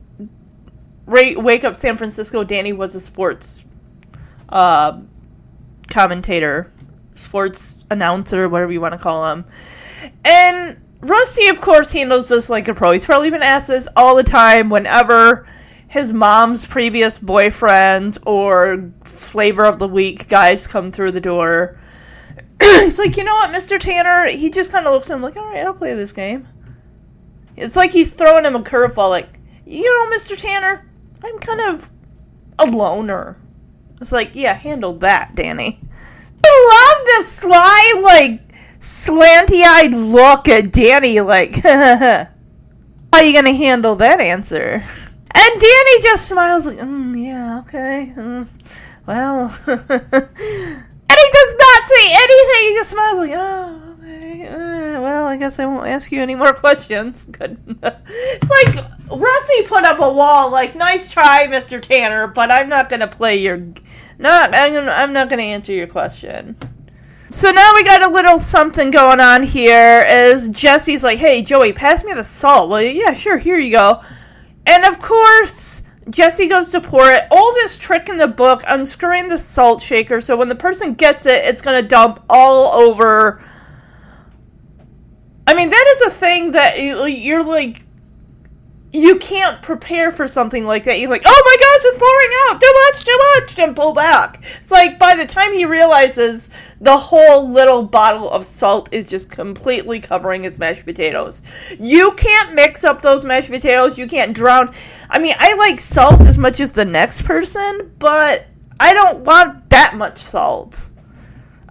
Speaker 1: Ra- Wake Up San Francisco, Danny was a sports uh, commentator, sports announcer, whatever you want to call him. And Rusty, of course, handles this like a pro. He's probably been asked this all the time whenever his mom's previous boyfriends or flavor of the week guys come through the door. it's like, you know what, Mr. Tanner? He just kind of looks at him like, all right, I'll play this game. It's like he's throwing him a curveball, like, you know, Mr. Tanner, I'm kind of a loner. It's like, yeah, handle that, Danny. I love this sly, like, slanty eyed look at Danny, like, how are you gonna handle that answer? And Danny just smiles, like, mm, yeah, okay. mm, well. and he does not say anything. He just smiles, like, oh, well, I guess I won't ask you any more questions. Good. it's like Rusty put up a wall, like, nice try, Mr. Tanner, but I'm not gonna play your. Not, I'm, gonna, I'm not gonna answer your question. So now we got a little something going on here. Is Jesse's like, "Hey Joey, pass me the salt." Well, yeah, sure. Here you go. And of course, Jesse goes to pour it. Oldest trick in the book: unscrewing the salt shaker. So when the person gets it, it's gonna dump all over. I mean, that is a thing that you- you're like. You can't prepare for something like that. You're like, oh my gosh, it's pouring out too much, too much, and pull back. It's like by the time he realizes the whole little bottle of salt is just completely covering his mashed potatoes. You can't mix up those mashed potatoes. You can't drown. I mean, I like salt as much as the next person, but I don't want that much salt.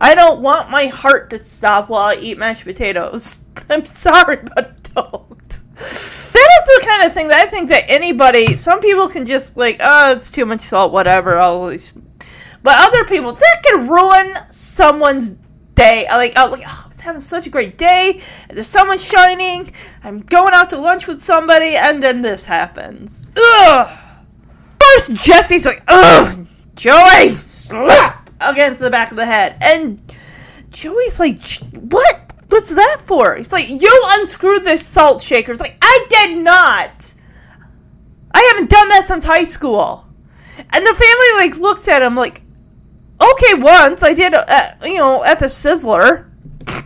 Speaker 1: I don't want my heart to stop while I eat mashed potatoes. I'm sorry, but don't. That is the kind of thing that I think that anybody, some people can just like, oh, it's too much salt, whatever. I'll, but other people, that can ruin someone's day. I Like, oh, like, oh, I was having such a great day. The sun was shining. I'm going out to lunch with somebody, and then this happens. Ugh. First, Jesse's like, ugh, Joey, slap against the back of the head, and Joey's like, what? What's that for? He's like, you unscrewed the salt shaker. It's like, I did not. I haven't done that since high school. And the family like looks at him like, okay, once I did, uh, you know, at the Sizzler.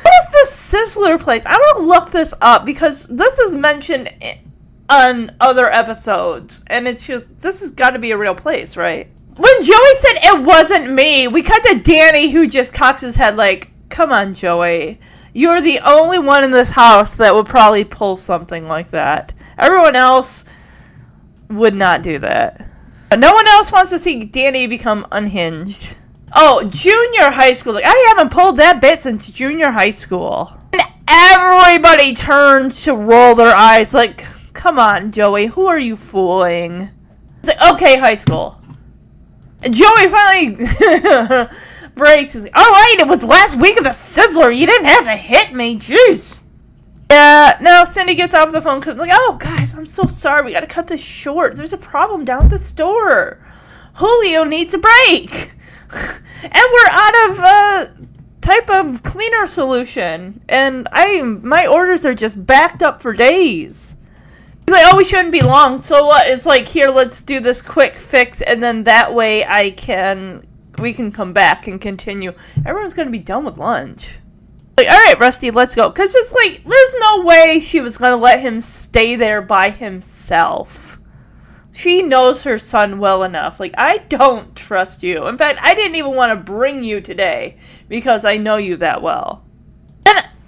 Speaker 1: What is the Sizzler place? I want to look this up because this is mentioned on other episodes, and it's just this has got to be a real place, right? When Joey said it wasn't me, we cut to Danny who just cocks his head like, "Come on, Joey." You're the only one in this house that would probably pull something like that. Everyone else would not do that. No one else wants to see Danny become unhinged. Oh, junior high school. Like, I haven't pulled that bit since junior high school. And everybody turns to roll their eyes like, come on, Joey, who are you fooling? It's like, okay, high school. Joey finally breaks. He's like, all right, it was last week of the Sizzler. You didn't have to hit me. Jeez. Yeah, now Cindy gets off the phone, like, oh, guys, I'm so sorry. We got to cut this short. There's a problem down at the store. Julio needs a break. and we're out of uh, type of cleaner solution. And I, my orders are just backed up for days. Like, oh, we shouldn't be long. So what? It's like, here, let's do this quick fix, and then that way I can, we can come back and continue. Everyone's gonna be done with lunch. Like, all right, Rusty, let's go. Cause it's like, there's no way she was gonna let him stay there by himself. She knows her son well enough. Like, I don't trust you. In fact, I didn't even want to bring you today because I know you that well.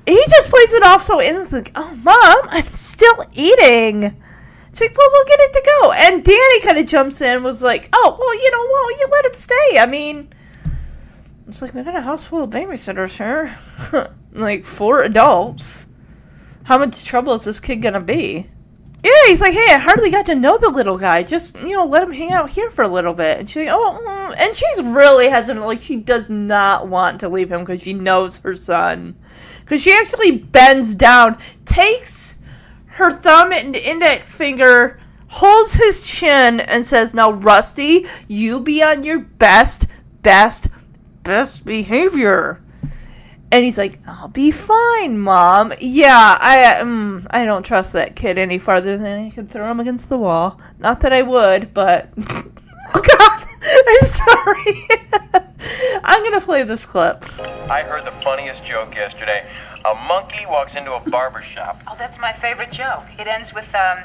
Speaker 1: He just plays it off so innocent. Like, oh, mom, I'm still eating. It's like, well, we'll get it to go. And Danny kind of jumps in, was like, oh, well, you know, well, you let him stay. I mean, it's like, we got a house full of babysitters here. like, four adults. How much trouble is this kid gonna be? Yeah, he's like, hey, I hardly got to know the little guy. Just, you know, let him hang out here for a little bit. And she's like, oh, mm. and she's really hesitant. Like, she does not want to leave him because she knows her son. Because she actually bends down, takes her thumb and index finger, holds his chin, and says, now, Rusty, you be on your best, best, best behavior. And he's like, "I'll be fine, mom." Yeah, I um, I don't trust that kid any farther than I could throw him against the wall. Not that I would, but oh god, I'm sorry. I'm gonna play this clip.
Speaker 2: I heard the funniest joke yesterday. A monkey walks into a barber shop.
Speaker 3: Oh, that's my favorite joke. It ends with, um,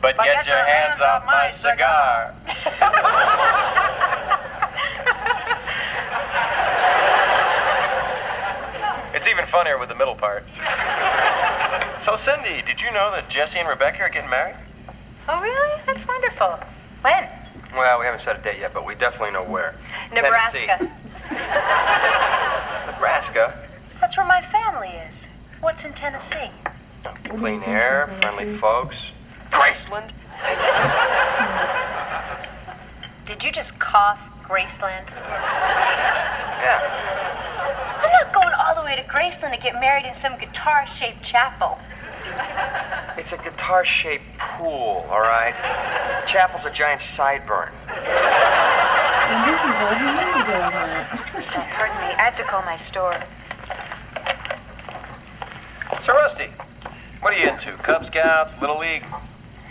Speaker 2: But,
Speaker 3: But
Speaker 2: get, your hands, off my cigar. it's even funnier with the middle part. So, Cindy, did you know that Jesse and Rebecca are getting married?
Speaker 3: oh, really? That's wonderful. When?
Speaker 2: Well, we haven't set a date yet, but we definitely know where.
Speaker 3: Nebraska.
Speaker 2: Nebraska?
Speaker 3: That's where my family is. What's in Tennessee?
Speaker 2: Clean air, friendly folks. Graceland?
Speaker 3: Did you just cough, Graceland?
Speaker 2: Yeah.
Speaker 3: I'm not going all the way to Graceland to get married in some guitar shaped chapel.
Speaker 2: It's a guitar shaped pool, all right? Chapel's a giant sideburn.
Speaker 1: And this is what he knew about that.
Speaker 3: Oh, pardon me, I have to call my store.
Speaker 2: So, Rusty, what are you into? Cub Scouts, Little League?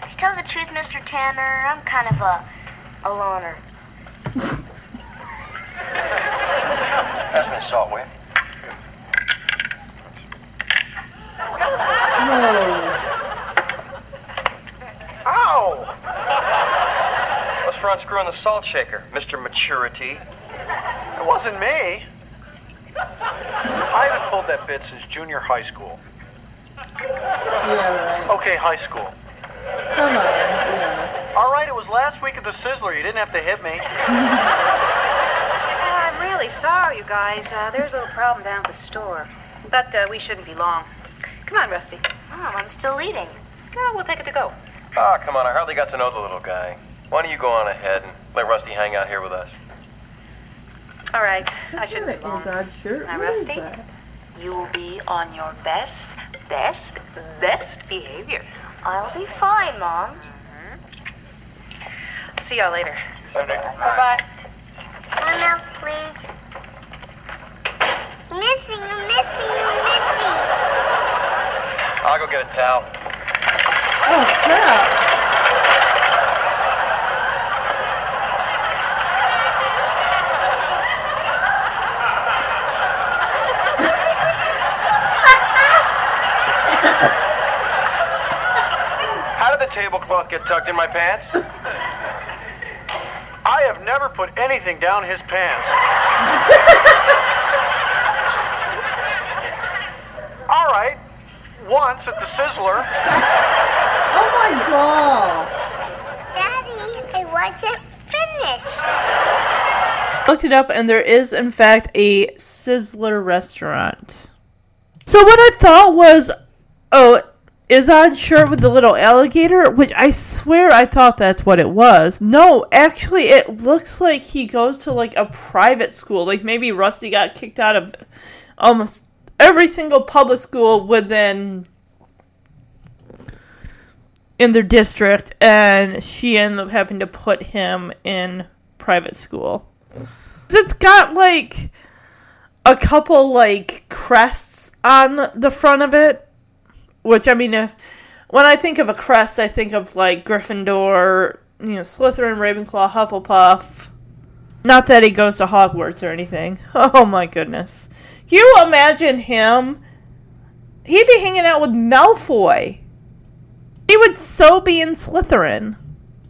Speaker 4: To tell the truth, Mr. Tanner, I'm kind of a, a loner.
Speaker 2: Pass me the salt, will you? Ow! What's for the salt shaker, Mr. Maturity?
Speaker 5: It wasn't me. I haven't pulled that bit since junior high school.
Speaker 1: Yeah, right.
Speaker 5: Okay, high school.
Speaker 1: Come on. Yeah.
Speaker 5: All right, it was last week at the Sizzler. You didn't have to hit me.
Speaker 3: Uh, I'm really sorry, you guys. Uh, there's a little problem down at the store. But uh, we shouldn't be long. Come on, Rusty.
Speaker 4: Mom, I'm still eating.
Speaker 3: No, we'll take it to go.
Speaker 2: Ah, come on, I hardly got to know the little guy. Why don't you go on ahead and let Rusty hang out here with us?
Speaker 3: All right, I
Speaker 1: That
Speaker 3: shouldn't be long.
Speaker 1: shirt.
Speaker 3: Now, Rusty? You will be on your best, best, best behavior.
Speaker 4: I'll be fine, Mom. Mm-hmm.
Speaker 3: See y'all later. Bye-bye.
Speaker 4: One milk, please. Missing, I'm missing, I'm missing.
Speaker 2: I'll go get a towel.
Speaker 1: Oh crap!
Speaker 2: The tablecloth get tucked in my pants?
Speaker 5: I have never put anything down his pants. All right, once at the Sizzler.
Speaker 1: Oh my god!
Speaker 4: Daddy, I wasn't finished.
Speaker 1: Looked it up, and there is in fact a Sizzler restaurant. So what I thought was, oh, Izod shirt with the little alligator, which I swear I thought that's what it was. No, actually, it looks like he goes to like a private school. Like maybe Rusty got kicked out of almost every single public school within in their district, and she ended up having to put him in private school. It's got like a couple like crests on the front of it, which I mean, if, when I think of a crest, I think of like Gryffindor, you know, Slytherin, Ravenclaw, Hufflepuff. Not that he goes to Hogwarts or anything. Oh my goodness! Can you imagine him? He'd be hanging out with Malfoy. He would so be in Slytherin.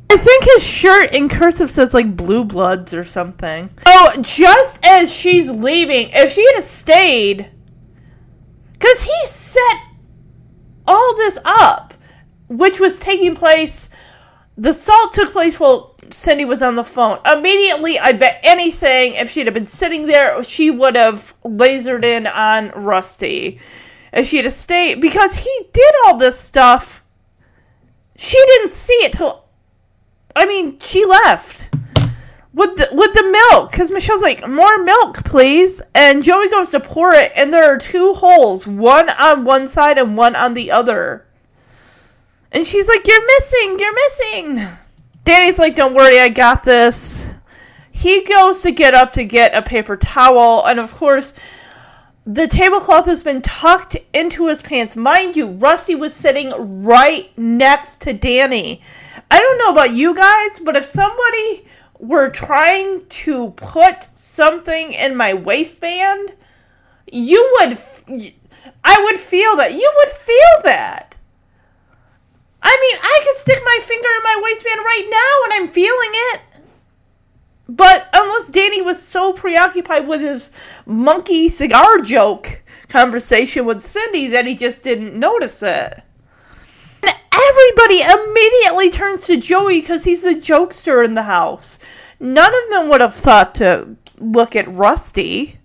Speaker 1: I think his shirt in cursive says like Blue Bloods or something. Oh, just as she's leaving, if she had stayed, because he set all this up, which was taking place. The assault took place while Cindy was on the phone. Immediately, I bet anything, if she'd have been sitting there, she would have lasered in on Rusty. If she'd have stayed, because he did all this stuff. She didn't see it till I mean, she left with the with the milk because Michelle's like, "More milk, please." And Joey goes to pour it, and there are two holes, one on one side and one on the other. And she's like, "You're missing, you're missing." Danny's like, "Don't worry, I got this." He goes to get up to get a paper towel, and of course, the tablecloth has been tucked into his pants. Mind you, Rusty was sitting right next to Danny. I don't know about you guys, but if somebody were trying to put something in my waistband, you would, I would feel that. You would feel that. I mean, I could stick my finger in my waistband right now and I'm feeling it. But unless Danny was so preoccupied with his monkey cigar joke conversation with Cindy that he just didn't notice it. Everybody immediately turns to Joey because he's the jokester in the house. None of them would have thought to look at Rusty.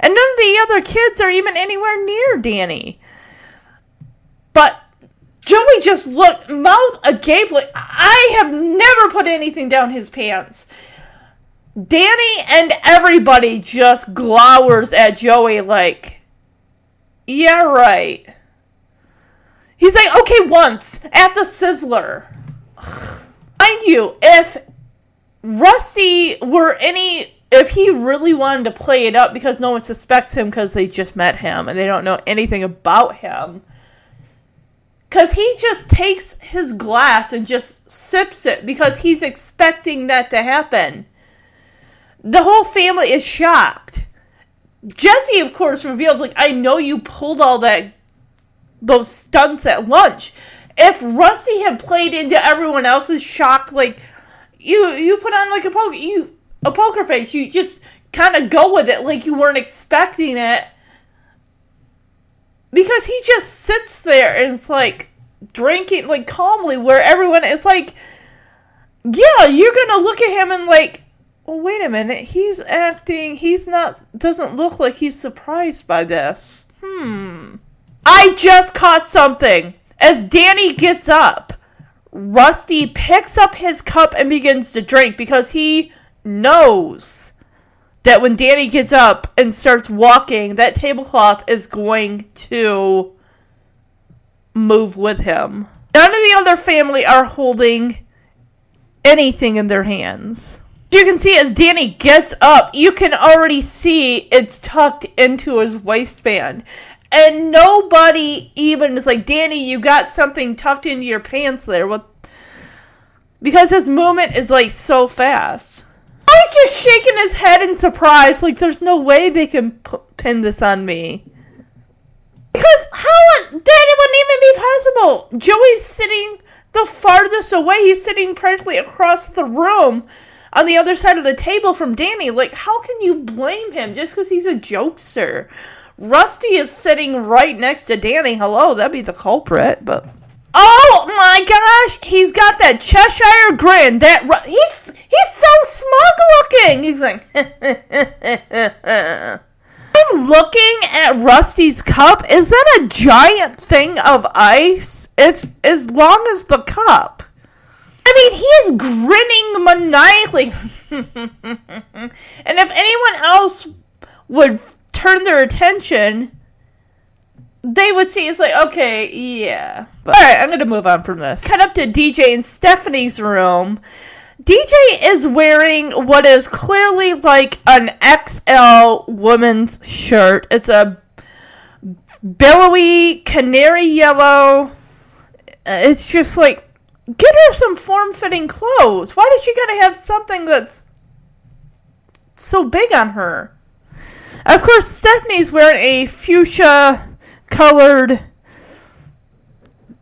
Speaker 1: And none of the other kids are even anywhere near Danny. But Joey just looked mouth agape like I have never put anything down his pants. Danny and everybody just glowers at Joey like, yeah, right. He's like, okay, once at the Sizzler. Mind you, if Rusty were any, if he really wanted to play it up because no one suspects him because they just met him and they don't know anything about him, because he just takes his glass and just sips it because he's expecting that to happen. The whole family is shocked. Jesse, of course, reveals, like, I know you pulled all that, those stunts at lunch. If Rusty had played into everyone else's shock, like, you you put on like a poker you a poker face, you just kind of go with it like you weren't expecting it, because he just sits there and it's like drinking like calmly, where everyone is like, yeah, you're gonna look at him and like, well, wait a minute, he's acting, he's not, doesn't look like he's surprised by this. Hmm. I just caught something. As Danny gets up, Rusty picks up his cup and begins to drink because he knows that when Danny gets up and starts walking, that tablecloth is going to move with him. None of the other family are holding anything in their hands. You can see as Danny gets up, you can already see it's tucked into his waistband. And nobody even is like, Danny, you got something tucked into your pants there. What? Because his movement is like so fast. He's just shaking his head in surprise, like there's no way they can p- pin this on me. Because how that wouldn't even be possible. Joey's sitting the farthest away. He's sitting practically across the room on the other side of the table from Danny. Like, how can you blame him just because he's a jokester? Rusty is sitting right next to Danny. Hello, that'd be the culprit, but. Oh my gosh, he's got that Cheshire grin. That he's he's so smug looking. He's like, I'm looking at Rusty's cup. Is that a giant thing of ice? It's as long as the cup. I mean, he is grinning maniacally. and if anyone else would turn their attention, they would see it's like, okay, yeah. But, all right, I'm going to move on from this. Cut up to DJ and Stephanie's room. DJ is wearing what is clearly like an XL woman's shirt. It's a billowy canary yellow. It's just like, get her some form fitting clothes. Why did she gotta have something that's so big on her? Of course, Stephanie's wearing a fuchsia colored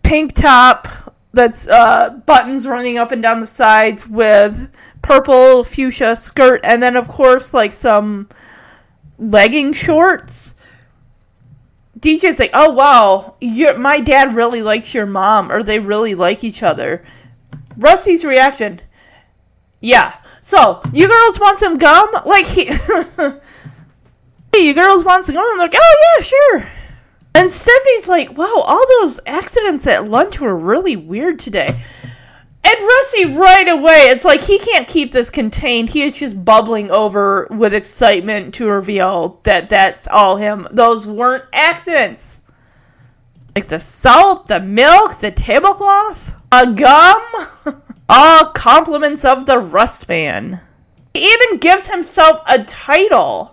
Speaker 1: pink top that's uh, buttons running up and down the sides with purple fuchsia skirt, and then, of course, like some legging shorts. DJ's like, oh wow, your my dad really likes your mom, or they really like each other. Rusty's reaction, yeah. So you girls want some gum? Like he, hey, you girls want some gum? I'm like, oh yeah, sure. And Stephanie's like, wow, all those accidents at lunch were really weird today. And Rusty right away, it's like he can't keep this contained. He is just bubbling over with excitement to reveal that that's all him. Those weren't accidents. Like the salt, the milk, the tablecloth, a gum, all compliments of the Rust Man. He even gives himself a title.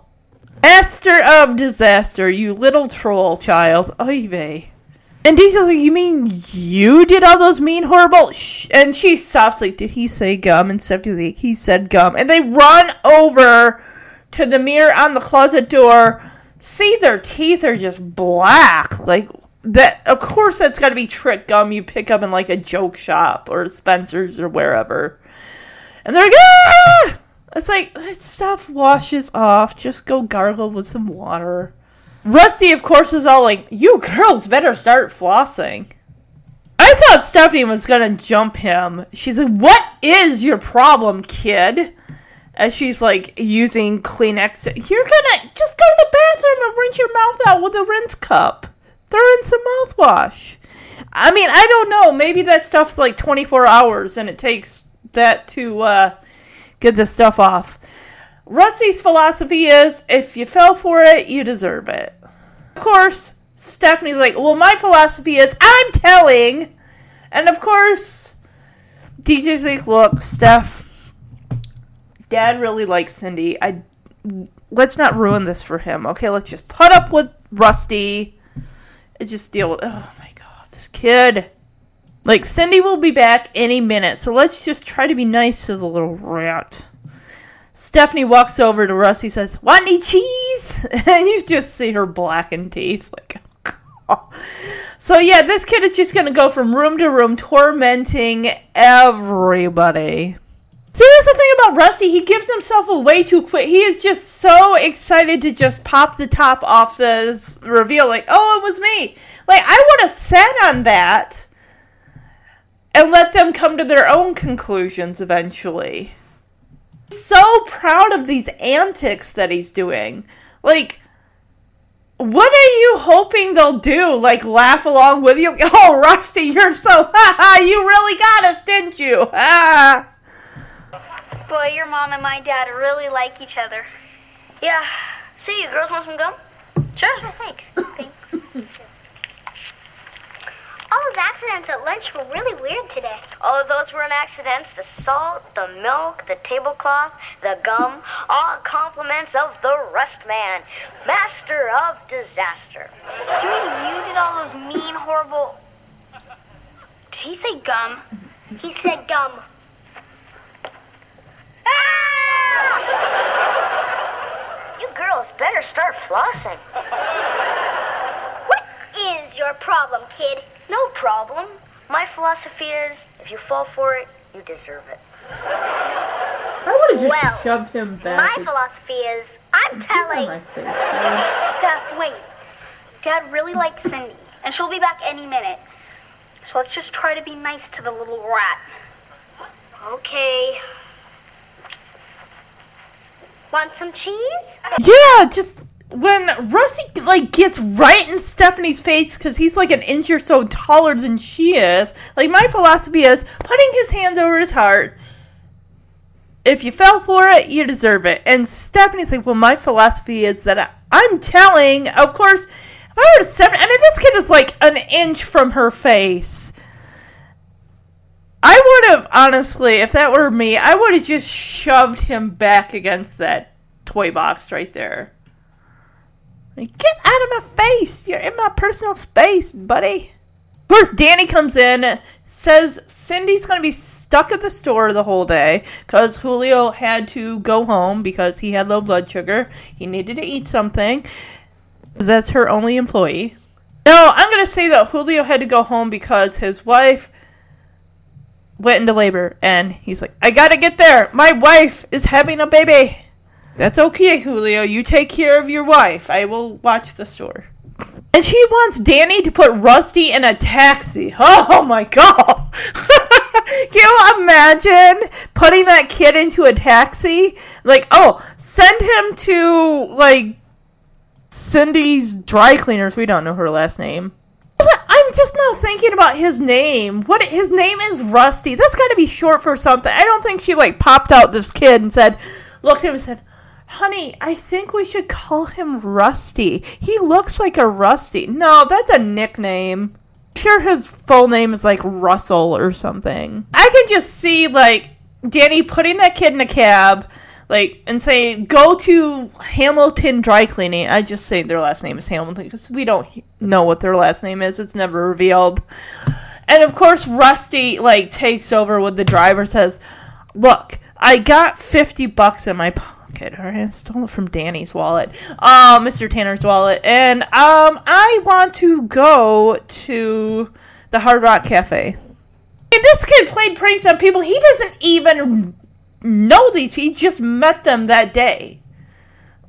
Speaker 1: Master of Disaster, you little troll child. Oy vey. And like, you mean you did all those mean, horrible? Sh-? And she stops, like, did he say gum? And Stephanie's like, he said gum. And they run over to the mirror on the closet door, see their teeth are just black. Like, that, of course, that's got to be trick gum you pick up in, like, a joke shop or Spencer's or wherever. And they're like, ah! It's like, that stuff washes off. Just go gargle with some water. Rusty, of course, is all like, You girls better start flossing. I thought Stephanie was gonna jump him. She's like, What is your problem, kid? As she's like using Kleenex. You're gonna just go to the bathroom and rinse your mouth out with a rinse cup. Throw in some mouthwash. I mean, I don't know. Maybe that stuff's like 24 hours and it takes that to uh, get this stuff off. Rusty's philosophy is if you fell for it, you deserve it. Of course, Stephanie's like, well, my philosophy is I'm telling. And of course, DJ's like, look, Steph, Dad really likes Cindy. I let's not ruin this for him. Okay, let's just put up with Rusty and just deal with. Oh my god, this kid. Like Cindy will be back any minute, so let's just try to be nice to the little rat. Stephanie walks over to Rusty, says, "Want any cheese?" And you just see her blackened teeth, like. So yeah, this kid is just gonna go from room to room, tormenting everybody. See, that's the thing about Rusty. He gives himself away too quick. He is just so excited to just pop the top off the reveal, like, "Oh, it was me." Like I would have sat on that and let them come to their own conclusions eventually. So proud of these antics that he's doing. Like, what are you hoping they'll do? Like, laugh along with you? Oh, Rusty, you're so. Ha ha! You really got us, didn't you? Ha!
Speaker 4: Boy, your mom and my dad really like each other. Yeah. See, you girls want some gum? Sure. thanks. Thanks. All those accidents at lunch were really weird today.
Speaker 6: All of those weren't accidents. The salt, the milk, the tablecloth, the gum, all compliments of the Rust Man, master of disaster.
Speaker 4: You mean you did all those mean, horrible. Did he say gum?
Speaker 7: He said gum. Ah!
Speaker 6: You girls better start flossing.
Speaker 7: What is your problem, kid?
Speaker 6: No problem. My philosophy is if you fall for it, you deserve it.
Speaker 1: I would have just
Speaker 7: Well,
Speaker 1: shoved him back.
Speaker 7: My philosophy is I'm telling.
Speaker 1: face.
Speaker 4: Steph, wait. Dad really likes Cindy, and she'll be back any minute. So let's just try to be nice to the little rat.
Speaker 7: Okay. Want some cheese?
Speaker 1: Yeah, just when Rusty like gets right in Stephanie's face because he's like an inch or so taller than she is. Like my philosophy is putting his hands over his heart. If you fell for it, you deserve it. And Stephanie's like, well, my philosophy is that I'm telling. Of course, if I were Stephanie, I mean, this kid is like an inch from her face. I would have honestly, if that were me, I would have just shoved him back against that toy box right there. Get out of my face! You're in my personal space, buddy. Of course, Danny comes in, says Cindy's gonna be stuck at the store the whole day because Julio had to go home because he had low blood sugar. He needed to eat something. 'Cause That's her only employee. No, I'm gonna say that Julio had to go home because his wife went into labor and he's like, I gotta get there. My wife is having a baby. That's okay, Julio. You take care of your wife. I will watch the store. And she wants Danny to put Rusty in a taxi. Oh my god. Can you imagine putting that kid into a taxi? Like, oh, send him to, like, Cindy's dry cleaners. We don't know her last name. I'm just now thinking about his name. What his name is Rusty. That's got to be short for something. I don't think she like popped out this kid and said, looked at him and said, "Honey, I think we should call him Rusty. He looks like a Rusty." No, that's a nickname. Sure, his full name is like Russell or something. I can just see like Danny putting that kid in a cab, like and say go to Hamilton Dry Cleaning. I just say their last name is Hamilton because we don't know what their last name is. It's never revealed. And of course, Rusty like takes over with the driver. Says, "Look, I got fifty bucks in my pocket, or I stole it from Danny's wallet, uh, Mr. Tanner's wallet, and um, I want to go to the Hard Rock Cafe." And this kid played pranks on people. He doesn't even know these. He just met them that day.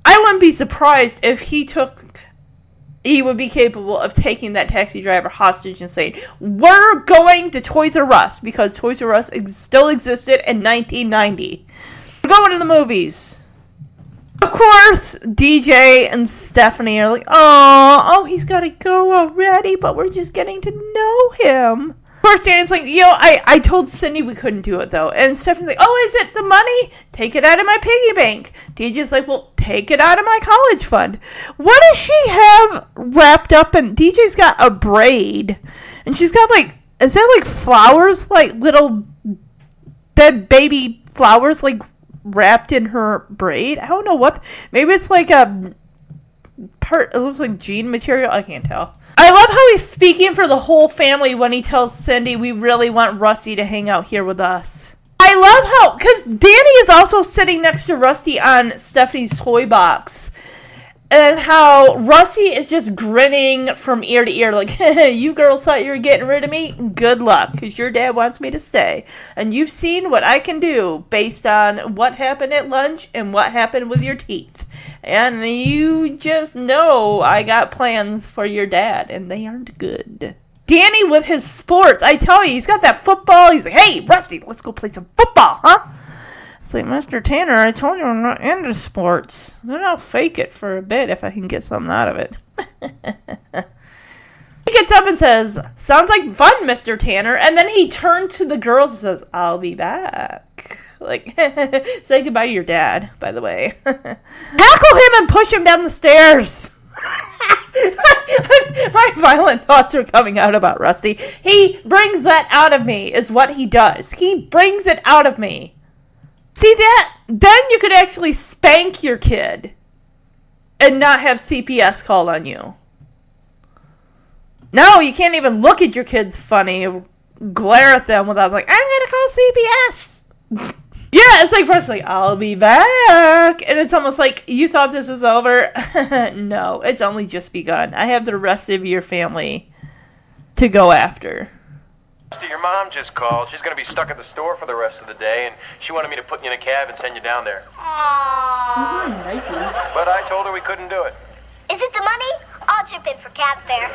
Speaker 1: I wouldn't be surprised if he took. He would be capable of taking that taxi driver hostage and saying, "We're going to Toys R Us because Toys R Us ex- still existed in 1990. We're going to the movies." Of course, DJ and Stephanie are like, "Oh, oh, he's got to go already, but we're just getting to know him." Of course, Danny's like, yo, I, I told Cindy we couldn't do it though. And Stephanie's like, oh, is it the money? Take it out of my piggy bank. DJ's like, well, take it out of my college fund. What does she have wrapped up in? DJ's got a braid. And she's got like, is that like flowers? Like little dead baby flowers like wrapped in her braid? I don't know what. Maybe it's like um, a part, it looks like jean material. I can't tell. I love how he's speaking for the whole family when he tells Cindy we really want Rusty to hang out here with us. I love how because Danny is also sitting next to Rusty on Stephanie's toy box. And how Rusty is just grinning from ear to ear, like, you girls thought you were getting rid of me? Good luck, because your dad wants me to stay. And you've seen what I can do based on what happened at lunch and what happened with your teeth. And you just know I got plans for your dad, and they aren't good. Danny with his sports, I tell you, he's got that football. He's like, hey, Rusty, let's go play some football, huh? It's like, Mr. Tanner, I told you I'm not into sports. Then I'll fake it for a bit if I can get something out of it. he gets up and says, Sounds like fun, Mr. Tanner. And then he turns to the girls and says, I'll be back. Like, say goodbye to your dad, by the way. Tackle him and push him down the stairs. My violent thoughts are coming out about Rusty. He brings that out of me, is what he does. He brings it out of me. See that? Then you could actually spank your kid and not have CPS called on you. No, you can't even look at your kids funny, glare at them without like, I'm gonna call CPS. yeah, it's like first like, I'll be back. And it's almost like you thought this was over. no, it's only just begun. I have the rest of your family to go after.
Speaker 2: Rusty, Your mom just called. She's going to be stuck at the store for the rest of the day, and she wanted me to put you in a cab and send you down there. Oh. Mhm, Nikis. But I told her we couldn't do it.
Speaker 4: Is it the money? I'll chip in for cab fare.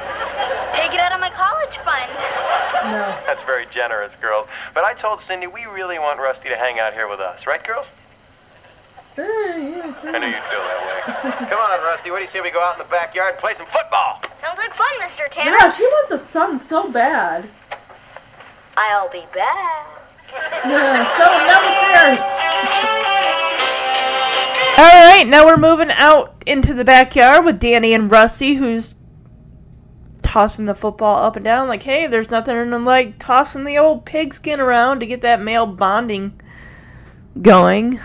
Speaker 4: Take it out of my college fund. No.
Speaker 2: That's very generous, girls. But I told Cindy we really want Rusty to hang out here with us, right, girls? Yeah. I knew you'd feel that way. Come on, Rusty. What do you say we go out in the backyard and play some football?
Speaker 4: Sounds like fun, Mr. Tanner.
Speaker 1: Yeah, she wants a son so bad.
Speaker 6: I'll be back.
Speaker 1: Yeah, go down the stairs. All right, now we're moving out into the backyard with Danny and Rusty, who's tossing the football up and down. Like, hey, there's nothing like tossing the old pigskin around to get that male bonding going.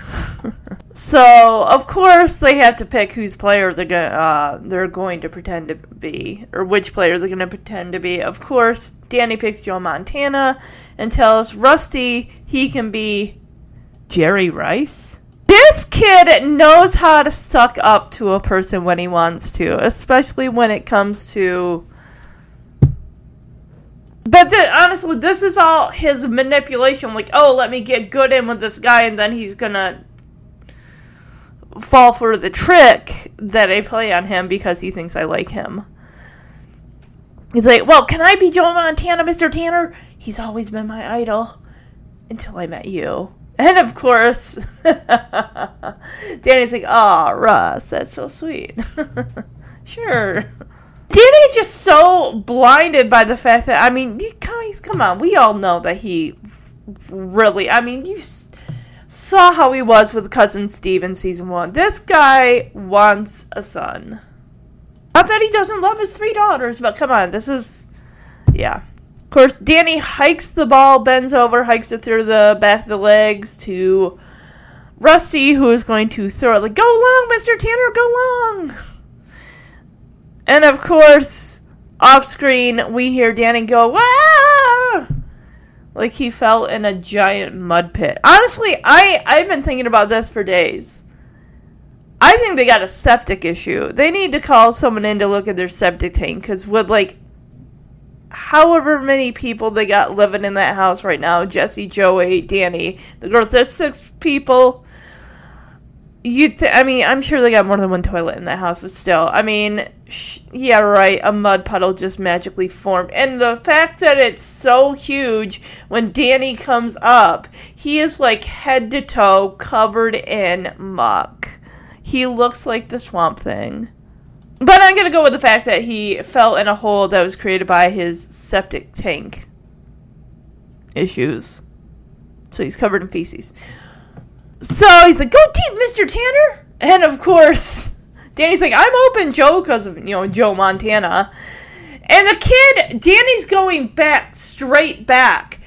Speaker 1: So, of course, they have to pick whose player they're going uh, they're going to pretend to be, or which player they're going to pretend to be. Of course, Danny picks Joe Montana and tells Rusty he can be Jerry Rice. This kid knows how to suck up to a person when he wants to, especially when it comes to. But honestly, this is all his manipulation. Like, oh, let me get good in with this guy, and then he's gonna fall for the trick that I play on him because he thinks I like him. He's like, well, can I be Joe Montana, Mr. Tanner? He's always been my idol until I met you. And of course, Danny's like, oh, Russ, that's so sweet. sure. Danny just so blinded by the fact that, I mean, come on, we all know that he really, I mean, you saw how he was with cousin Steve in season one. This guy wants a son. Not that he doesn't love his three daughters, but come on, this is, yeah. Of course, Danny hikes the ball, bends over, hikes it through the back of the legs to Rusty, who is going to throw it like, "Go long, Mister Tanner, go long." And of course, off screen, we hear Danny go, "Wow!" Like he fell in a giant mud pit. Honestly, I I've been thinking about this for days. I think they got a septic issue. They need to call someone in to look at their septic tank because with like however many people they got living in that house right now Jesse, Joey, Danny, the girls, there's six people. You, th- I mean, I'm sure they got more than one toilet in that house, but still, I mean, sh- yeah, right. A mud puddle just magically formed, and the fact that it's so huge when Danny comes up, he is like head to toe covered in muck. He looks like the Swamp Thing. But I'm gonna go with the fact that he fell in a hole that was created by his septic tank issues. So he's covered in feces. So he's like, "Go deep, Mister Tanner," and of course, Danny's like, "I'm open, Joe," because of you know Joe Montana. And the kid, Danny's going back, straight back.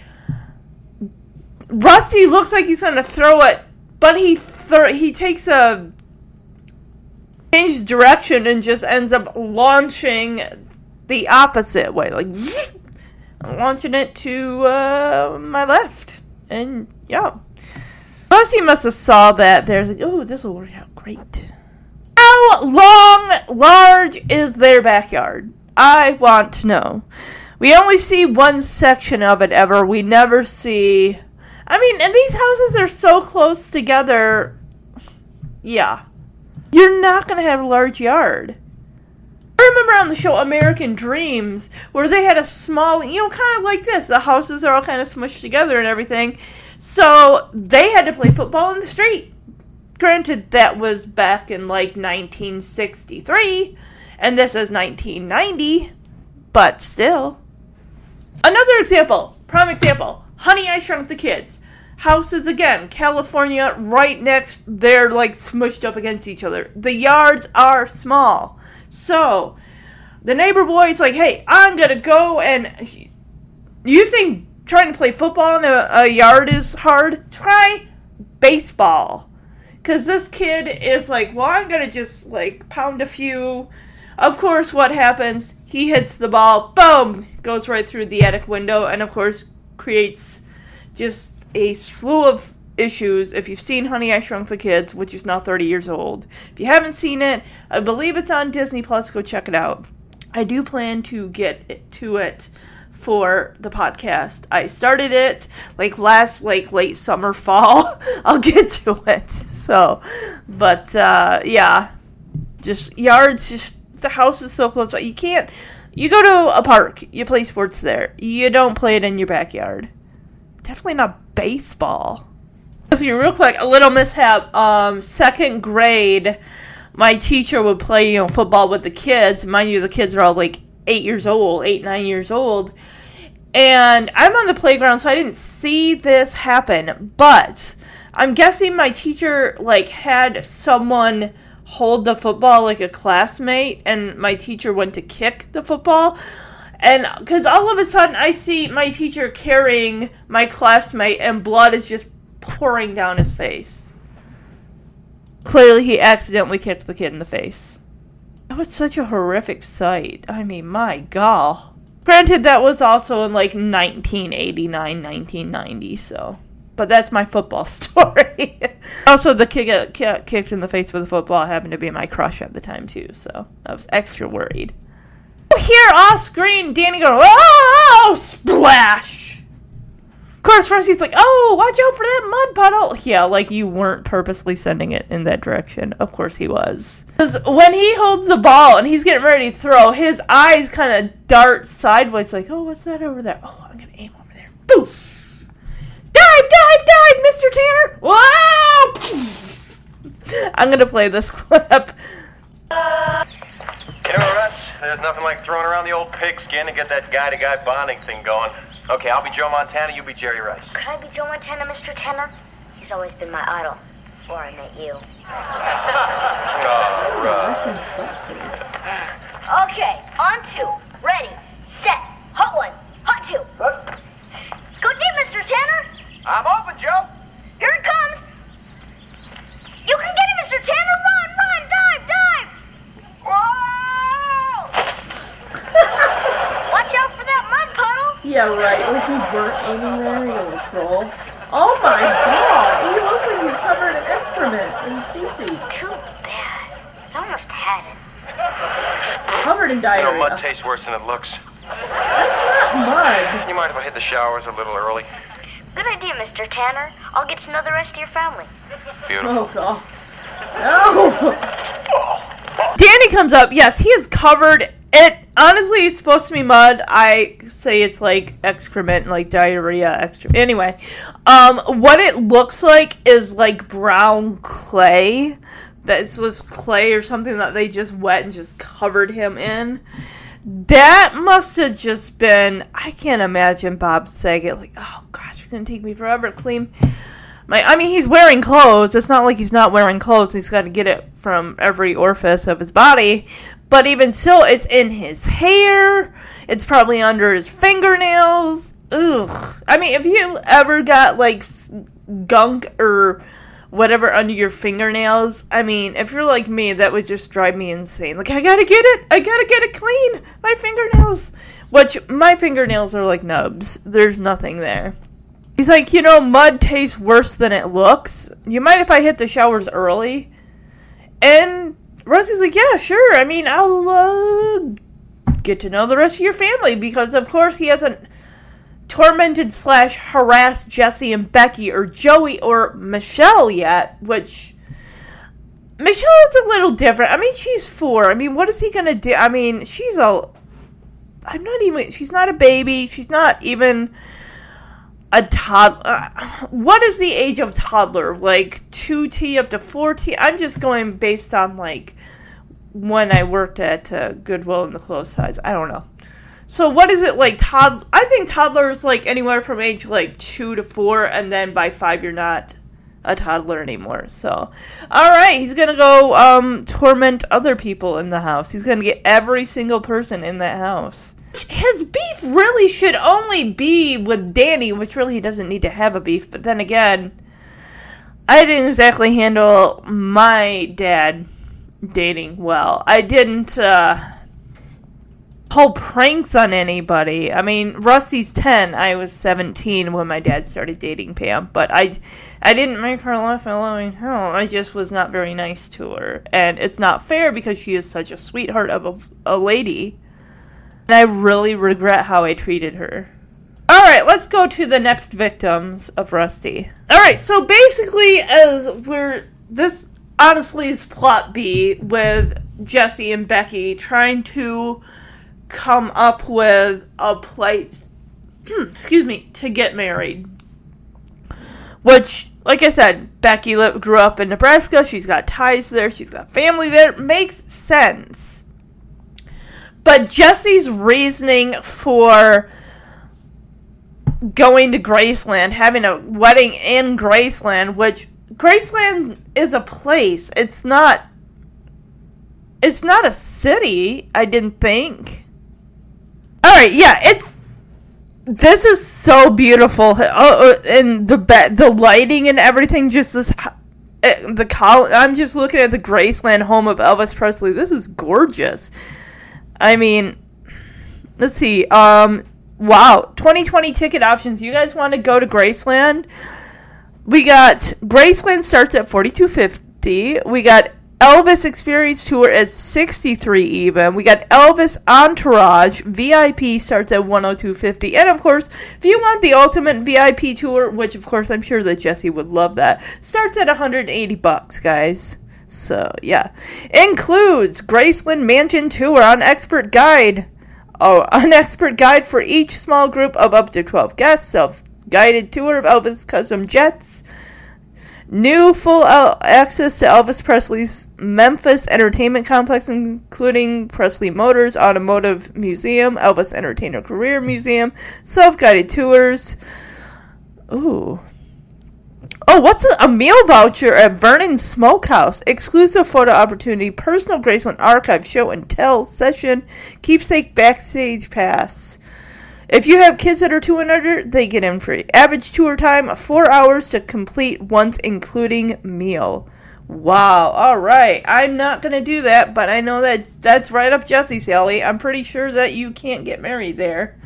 Speaker 1: Rusty looks like he's gonna throw it, but he thro- he takes a changed direction and just ends up launching the opposite way, like launching it to uh, my left. And yeah, Rusty must have saw that. There's like, oh, this will work out great. How long, large is their backyard? I want to know. We only see one section of it ever. We never see. I mean, and these houses are so close together. Yeah. You're not going to have a large yard. I remember on the show American Dreams where they had a small, you know, kind of like this. The houses are all kind of smushed together and everything. So they had to play football in the street. Granted, that was back in like 1963, and this is 1990, but still. Another example, prime example Honey, I Shrunk the Kids. Houses again, California, right next, they're like smushed up against each other. The yards are small. So, the neighbor boy is like, hey, I'm gonna go and. You think trying to play football in a, a yard is hard? Try baseball. Because this kid is like, well, I'm gonna just like pound a few. Of course, what happens? He hits the ball, boom, goes right through the attic window, and of course, creates just a slew of issues. If you've seen Honey, I Shrunk the Kids, which is now 30 years old, if you haven't seen it, I believe it's on Disney Plus. Go check it out. I do plan to get to it for the podcast. I started it like last like late summer fall. I'll get to it. So, but uh yeah, just yards just the house is so close by. You can't you go to a park, you play sports there. You don't play it in your backyard. Definitely not baseball. So real quick, a little mishap. Um, second grade, my teacher would play, you know, football with the kids. Mind you, the kids are all like eight years old, eight, nine years old. And I'm on the playground, so I didn't see this happen. But I'm guessing my teacher like had someone hold the football like a classmate, and my teacher went to kick the football. And because all of a sudden I see my teacher carrying my classmate, and blood is just pouring down his face. Clearly, he accidentally kicked the kid in the face. That was such a horrific sight. I mean, my god. Granted, that was also in like 1989, 1990, so. But that's my football story. also, the kid got uh, ki- kicked in the face with a football happened to be my crush at the time, too, so I was extra worried. Here off screen, Danny goes, oh, oh, oh splash! Course, he's like, oh, watch out for that mud puddle. Yeah, like you weren't purposely sending it in that direction. Of course he was. Because when he holds the ball and he's getting ready to throw, his eyes kind of dart sideways, like, oh, what's that over there? Oh, I'm going to aim over there. Boof! Dive, dive, dive, Mr. Tanner! Whoa! I'm going to play this clip.
Speaker 2: You know, Russ, there's nothing like throwing around the old pigskin to get that guy-to-guy bonding thing going. Okay, I'll be Joe Montana, You'll be Jerry Rice.
Speaker 6: Could I be Joe Montana, Mr. Tanner? He's always been my idol before I met you.
Speaker 2: All right.
Speaker 6: Okay, on two. Ready, set, hot one, hot two. Go deep, Mr. Tanner.
Speaker 2: I'm open, Joe.
Speaker 6: Here it comes. You can get it, Mr. Tanner. Run, run, dive, dive. Whoa! Watch out for
Speaker 1: yeah, right. Like you weren't aiming there, you little troll. Oh my god! He looks like he's covered in excrement and feces.
Speaker 6: Too bad. I almost had it.
Speaker 1: Covered in
Speaker 2: You
Speaker 1: diarrhea.
Speaker 2: know, mud tastes worse than it looks.
Speaker 1: That's not mud.
Speaker 2: You mind if I hit the showers a little early?
Speaker 6: Good idea, Mr. Tanner. I'll get to know the rest of your family.
Speaker 2: Beautiful.
Speaker 1: Oh god. No! Danny comes up. Yes, he is covered. It honestly, it's supposed to be mud. I say it's like excrement, like diarrhea. Extra. Anyway, um, what it looks like is like brown clay. That's this clay or something that they just wet and just covered him in. That must have just been. I can't imagine Bob Saget like, oh gosh, it's gonna take me forever to clean I mean, he's wearing clothes. It's not like he's not wearing clothes. He's got to get it from every orifice of his body. But even still, it's in his hair. It's probably under his fingernails. Ugh. I mean, if you ever got like gunk or whatever under your fingernails, I mean, if you're like me, that would just drive me insane. Like, I gotta get it. I gotta get it clean. My fingernails. Which, my fingernails are like nubs. There's nothing there. He's like, you know, mud tastes worse than it looks. You mind if I hit the showers early? And Rusty's like, yeah, sure. I mean, I'll uh, get to know the rest of your family because, of course, he hasn't tormented slash harassed Jesse and Becky or Joey or Michelle yet, which. Michelle is a little different. I mean, she's four. I mean, what is he gonna do? I mean, she's a. I'm not even. She's not a baby. She's not even a toddler. Uh, what is the age of toddler? Like 2T up to 4T? I'm just going based on like when I worked at uh, Goodwill in the clothes size. I don't know. So what is it like toddler? I think toddler is like anywhere from age like 2 to 4 and then by 5 you're not a toddler anymore. So, all right, he's going to go um torment other people in the house. He's going to get every single person in that house his beef really should only be with Danny, which really he doesn't need to have a beef. But then again, I didn't exactly handle my dad dating well. I didn't uh, pull pranks on anybody. I mean, Rusty's 10. I was 17 when my dad started dating Pam. But I, I didn't make her laugh a loving hell. I just was not very nice to her. And it's not fair because she is such a sweetheart of a, a lady. And I really regret how I treated her. Alright, let's go to the next victims of Rusty. Alright, so basically, as we're. This honestly is plot B with Jesse and Becky trying to come up with a place. excuse me, to get married. Which, like I said, Becky grew up in Nebraska. She's got ties there. She's got family there. Makes sense. But Jesse's reasoning for going to Graceland, having a wedding in Graceland, which Graceland is a place. It's not it's not a city, I didn't think. All right, yeah, it's this is so beautiful. Oh, and the be- the lighting and everything just this eh, the col- I'm just looking at the Graceland home of Elvis Presley. This is gorgeous. I mean, let's see. Um, wow, 2020 ticket options. You guys want to go to Graceland? We got Graceland starts at 4250. We got Elvis Experience Tour at 63 even. We got Elvis Entourage VIP starts at 102.50. And of course, if you want the ultimate VIP tour, which of course I'm sure that Jesse would love that, starts at 180 bucks, guys. So, yeah. Includes Graceland Mansion Tour on Expert Guide. Oh, an expert guide for each small group of up to 12 guests. Self guided tour of Elvis custom jets. New full access to Elvis Presley's Memphis Entertainment Complex, including Presley Motors Automotive Museum, Elvis Entertainer Career Museum, self guided tours. Ooh. Oh, what's a, a meal voucher at Vernon Smokehouse? Exclusive photo opportunity, personal Graceland archive show and tell session, keepsake backstage pass. If you have kids that are two and under, they get in free. Average tour time four hours to complete once, including meal. Wow. All right. I'm not gonna do that, but I know that that's right up Jesse Sally. I'm pretty sure that you can't get married there.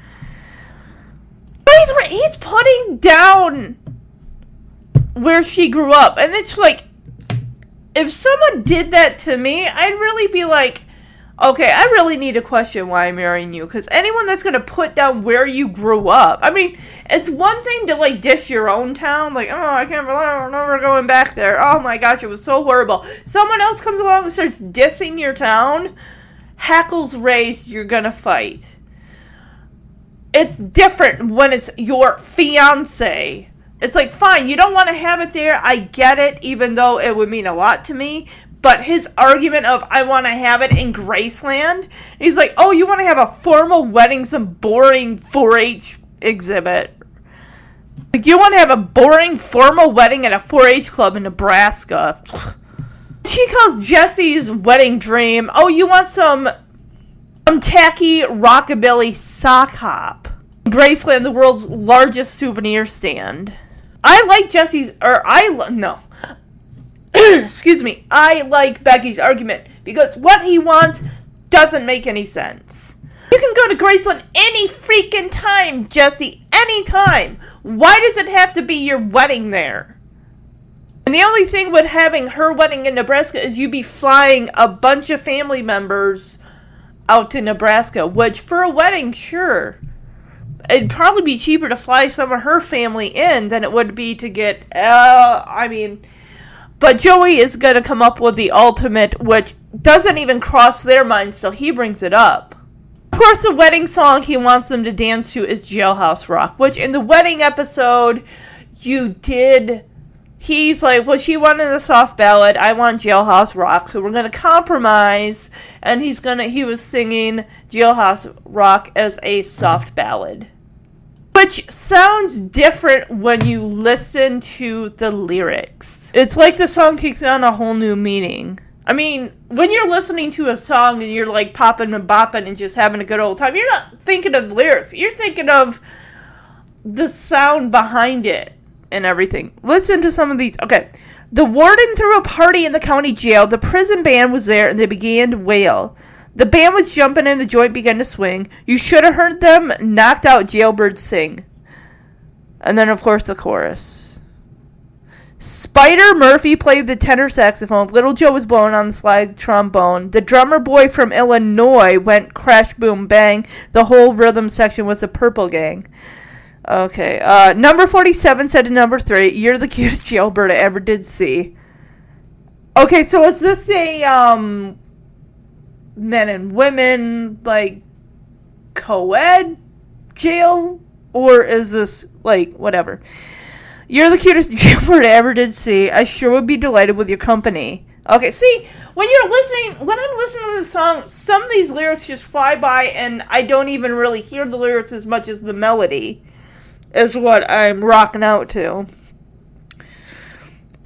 Speaker 1: But he's he's putting down where she grew up, and it's like if someone did that to me, I'd really be like, okay, I really need to question why I'm marrying you. Because anyone that's going to put down where you grew up, I mean, it's one thing to like dish your own town, like, oh, I can't believe I'm never going back there. Oh my gosh, it was so horrible. Someone else comes along and starts dissing your town, hackles raised, you're going to fight. It's different when it's your fiance. It's like, fine, you don't want to have it there. I get it, even though it would mean a lot to me. But his argument of, I want to have it in Graceland, he's like, oh, you want to have a formal wedding, some boring 4 H exhibit. Like, you want to have a boring formal wedding at a 4 H club in Nebraska. She calls Jesse's wedding dream, oh, you want some, some tacky rockabilly sock hop. Graceland, the world's largest souvenir stand. I like Jesse's, or I no. Excuse me. I like Becky's argument because what he wants doesn't make any sense. You can go to Graceland any freaking time, Jesse. Any time. Why does it have to be your wedding there? And the only thing with having her wedding in Nebraska is you'd be flying a bunch of family members out to Nebraska, which for a wedding, sure it'd probably be cheaper to fly some of her family in than it would be to get. Uh, I mean, but Joey is going to come up with the ultimate, which doesn't even cross their minds till he brings it up. Of course, the wedding song he wants them to dance to is Jailhouse Rock, which in the wedding episode, you did. He's like, well, she wanted a soft ballad. I want Jailhouse Rock, so we're gonna compromise. And he's gonna. He was singing Jailhouse Rock as a soft ballad which sounds different when you listen to the lyrics. It's like the song takes on a whole new meaning. I mean, when you're listening to a song and you're like popping and bopping and just having a good old time, you're not thinking of the lyrics. You're thinking of the sound behind it and everything. Listen to some of these. Okay. The warden threw a party in the county jail. The prison band was there and they began to wail. The band was jumping and the joint began to swing. You should have heard them knocked out jailbirds sing. And then, of course, the chorus. Spider Murphy played the tenor saxophone. Little Joe was blowing on the slide trombone. The drummer boy from Illinois went crash, boom, bang. The whole rhythm section was a purple gang. Okay. Uh, number 47 said to number 3, You're the cutest jailbird I ever did see. Okay, so is this a, um, men and women like co-ed jail or is this like whatever? You're the cutest jailbird i ever did see. I sure would be delighted with your company. Okay see when you're listening when i'm listening to the song some of these lyrics just fly by and i don't even really hear the lyrics as much as the melody is what i'm rocking out to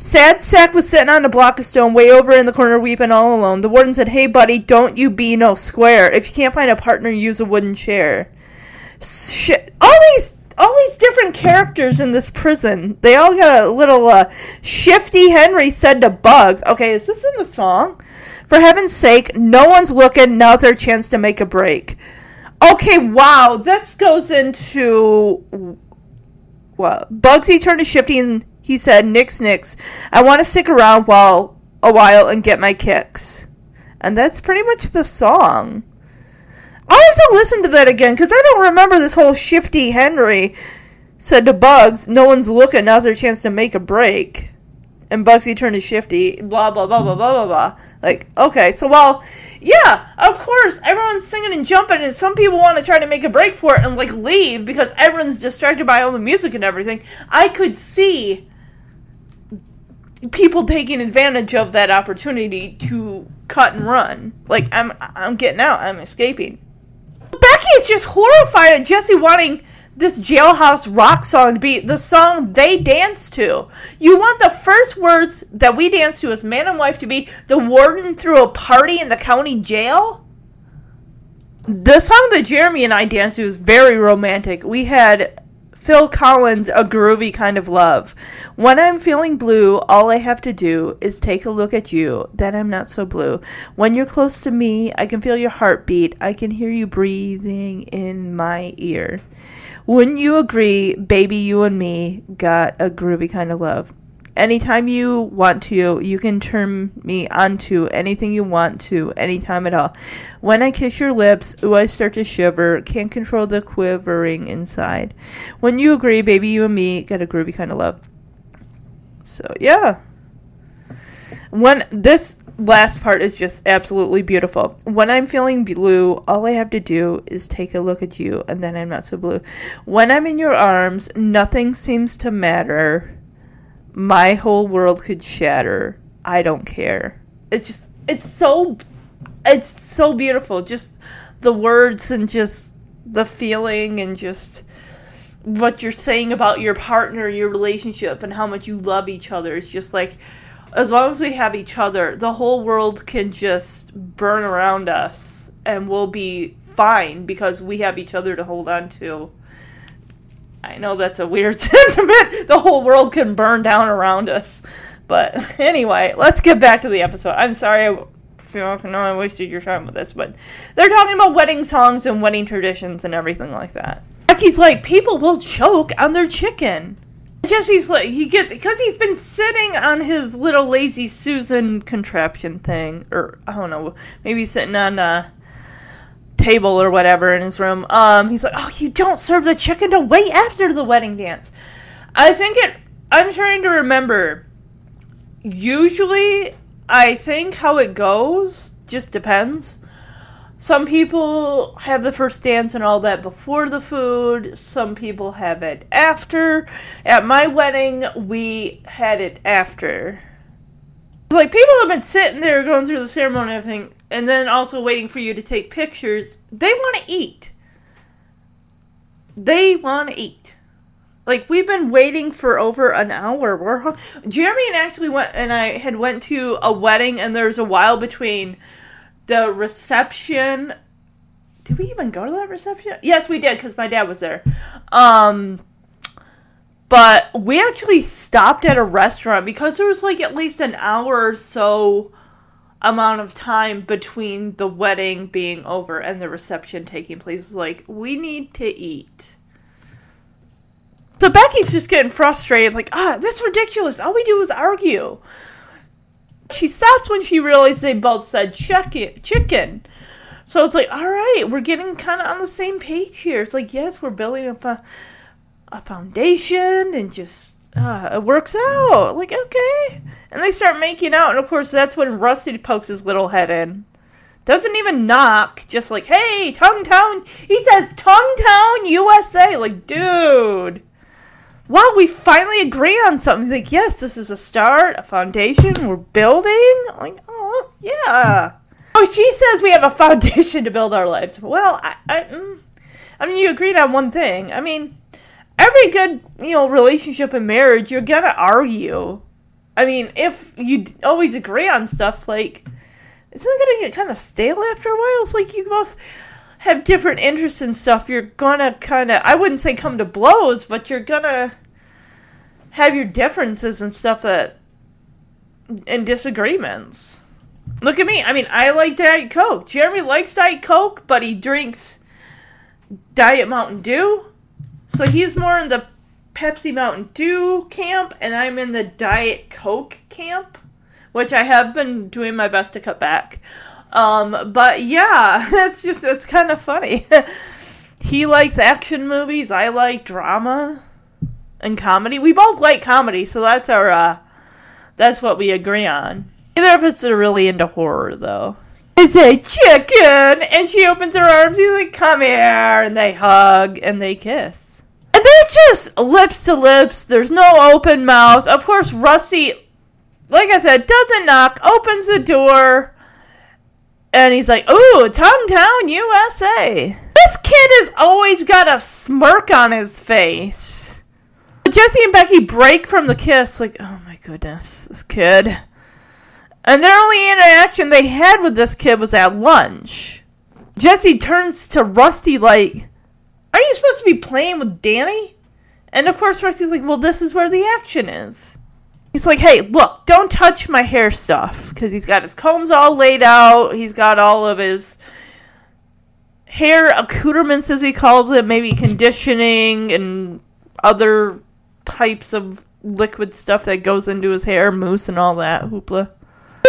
Speaker 1: Sad Sack was sitting on a block of stone way over in the corner weeping all alone. The warden said, Hey buddy, don't you be no square. If you can't find a partner, use a wooden chair. Shit. All these all these different characters in this prison. They all got a little uh, shifty Henry said to Bugs. Okay, is this in the song? For heaven's sake, no one's looking. Now's our chance to make a break. Okay, wow. This goes into what? Bugsy turned to Shifty and he said, Nix, nix. I want to stick around while a while and get my kicks. And that's pretty much the song. I'll have to listen to that again because I don't remember this whole shifty Henry said to Bugs, No one's looking, now's their chance to make a break. And Bugsy turned to Shifty, blah, blah, blah, blah, blah, blah, blah. Like, okay, so while, yeah, of course, everyone's singing and jumping, and some people want to try to make a break for it and, like, leave because everyone's distracted by all the music and everything. I could see people taking advantage of that opportunity to cut and run. Like I'm I'm getting out, I'm escaping. Becky is just horrified at Jesse wanting this jailhouse rock song to be the song they dance to. You want the first words that we dance to as man and wife to be the warden threw a party in the county jail? The song that Jeremy and I danced to is very romantic. We had Phil Collins, A Groovy Kind of Love. When I'm feeling blue, all I have to do is take a look at you, then I'm not so blue. When you're close to me, I can feel your heartbeat. I can hear you breathing in my ear. Wouldn't you agree, baby, you and me got a groovy kind of love? Anytime you want to, you can turn me on to anything you want to, anytime at all. When I kiss your lips, ooh, I start to shiver, can't control the quivering inside. When you agree, baby, you and me got a groovy kind of love. So, yeah. When this last part is just absolutely beautiful. When I'm feeling blue, all I have to do is take a look at you, and then I'm not so blue. When I'm in your arms, nothing seems to matter. My whole world could shatter. I don't care. It's just, it's so, it's so beautiful. Just the words and just the feeling and just what you're saying about your partner, your relationship, and how much you love each other. It's just like, as long as we have each other, the whole world can just burn around us and we'll be fine because we have each other to hold on to. I know that's a weird sentiment. The whole world can burn down around us. But anyway, let's get back to the episode. I'm sorry I no, I wasted your time with this, but they're talking about wedding songs and wedding traditions and everything like that. Becky's like, people will choke on their chicken. Jesse's like he gets because he's been sitting on his little lazy Susan contraption thing, or I don't know, maybe sitting on a table or whatever in his room. Um, he's like, "Oh, you don't serve the chicken to wait after the wedding dance." I think it. I'm trying to remember. Usually, I think how it goes just depends. Some people have the first dance and all that before the food. Some people have it after. At my wedding, we had it after. Like, people have been sitting there going through the ceremony and everything, and then also waiting for you to take pictures. They want to eat. They want to eat. Like we've been waiting for over an hour. We're hung- Jeremy and actually went and I had went to a wedding and there's a while between the reception. Did we even go to that reception? Yes, we did because my dad was there. Um, but we actually stopped at a restaurant because there was like at least an hour or so amount of time between the wedding being over and the reception taking place. Like we need to eat. So Becky's just getting frustrated, like, ah, that's ridiculous. All we do is argue. She stops when she realizes they both said chicken. So it's like, all right, we're getting kind of on the same page here. It's like, yes, we're building a, fo- a foundation and just, uh, it works out. Like, okay. And they start making out. And of course, that's when Rusty pokes his little head in. Doesn't even knock, just like, hey, Tongue Town. He says, Tongue Town, USA. Like, dude. Well, we finally agree on something. He's like, yes, this is a start, a foundation. We're building. Like, oh, yeah. Oh, she says we have a foundation to build our lives. Well, I, I, mm, I mean, you agreed on one thing. I mean, every good, you know, relationship and marriage, you're gonna argue. I mean, if you always agree on stuff, like, isn't it gonna get kind of stale after a while? It's like you both have different interests and stuff. You're gonna kind of, I wouldn't say come to blows, but you're gonna have your differences and stuff that, and disagreements. Look at me. I mean, I like Diet Coke. Jeremy likes Diet Coke, but he drinks Diet Mountain Dew. So he's more in the Pepsi Mountain Dew camp, and I'm in the Diet Coke camp, which I have been doing my best to cut back. Um, but yeah, it's just, it's kind of funny. he likes action movies. I like drama and comedy. We both like comedy, so that's our, uh, that's what we agree on. Neither of us are really into horror, though. It's a chicken, and she opens her arms. He's like, "Come here," and they hug and they kiss. They're just lips to lips. There's no open mouth. Of course, Rusty, like I said, doesn't knock. Opens the door, and he's like, "Ooh, Town, USA." This kid has always got a smirk on his face. Jesse and Becky break from the kiss, like, "Oh my goodness, this kid." And their only interaction they had with this kid was at lunch. Jesse turns to Rusty like, Are you supposed to be playing with Danny? And of course, Rusty's like, Well, this is where the action is. He's like, Hey, look, don't touch my hair stuff. Because he's got his combs all laid out, he's got all of his hair accoutrements, as he calls it, maybe conditioning and other types of liquid stuff that goes into his hair, mousse and all that hoopla.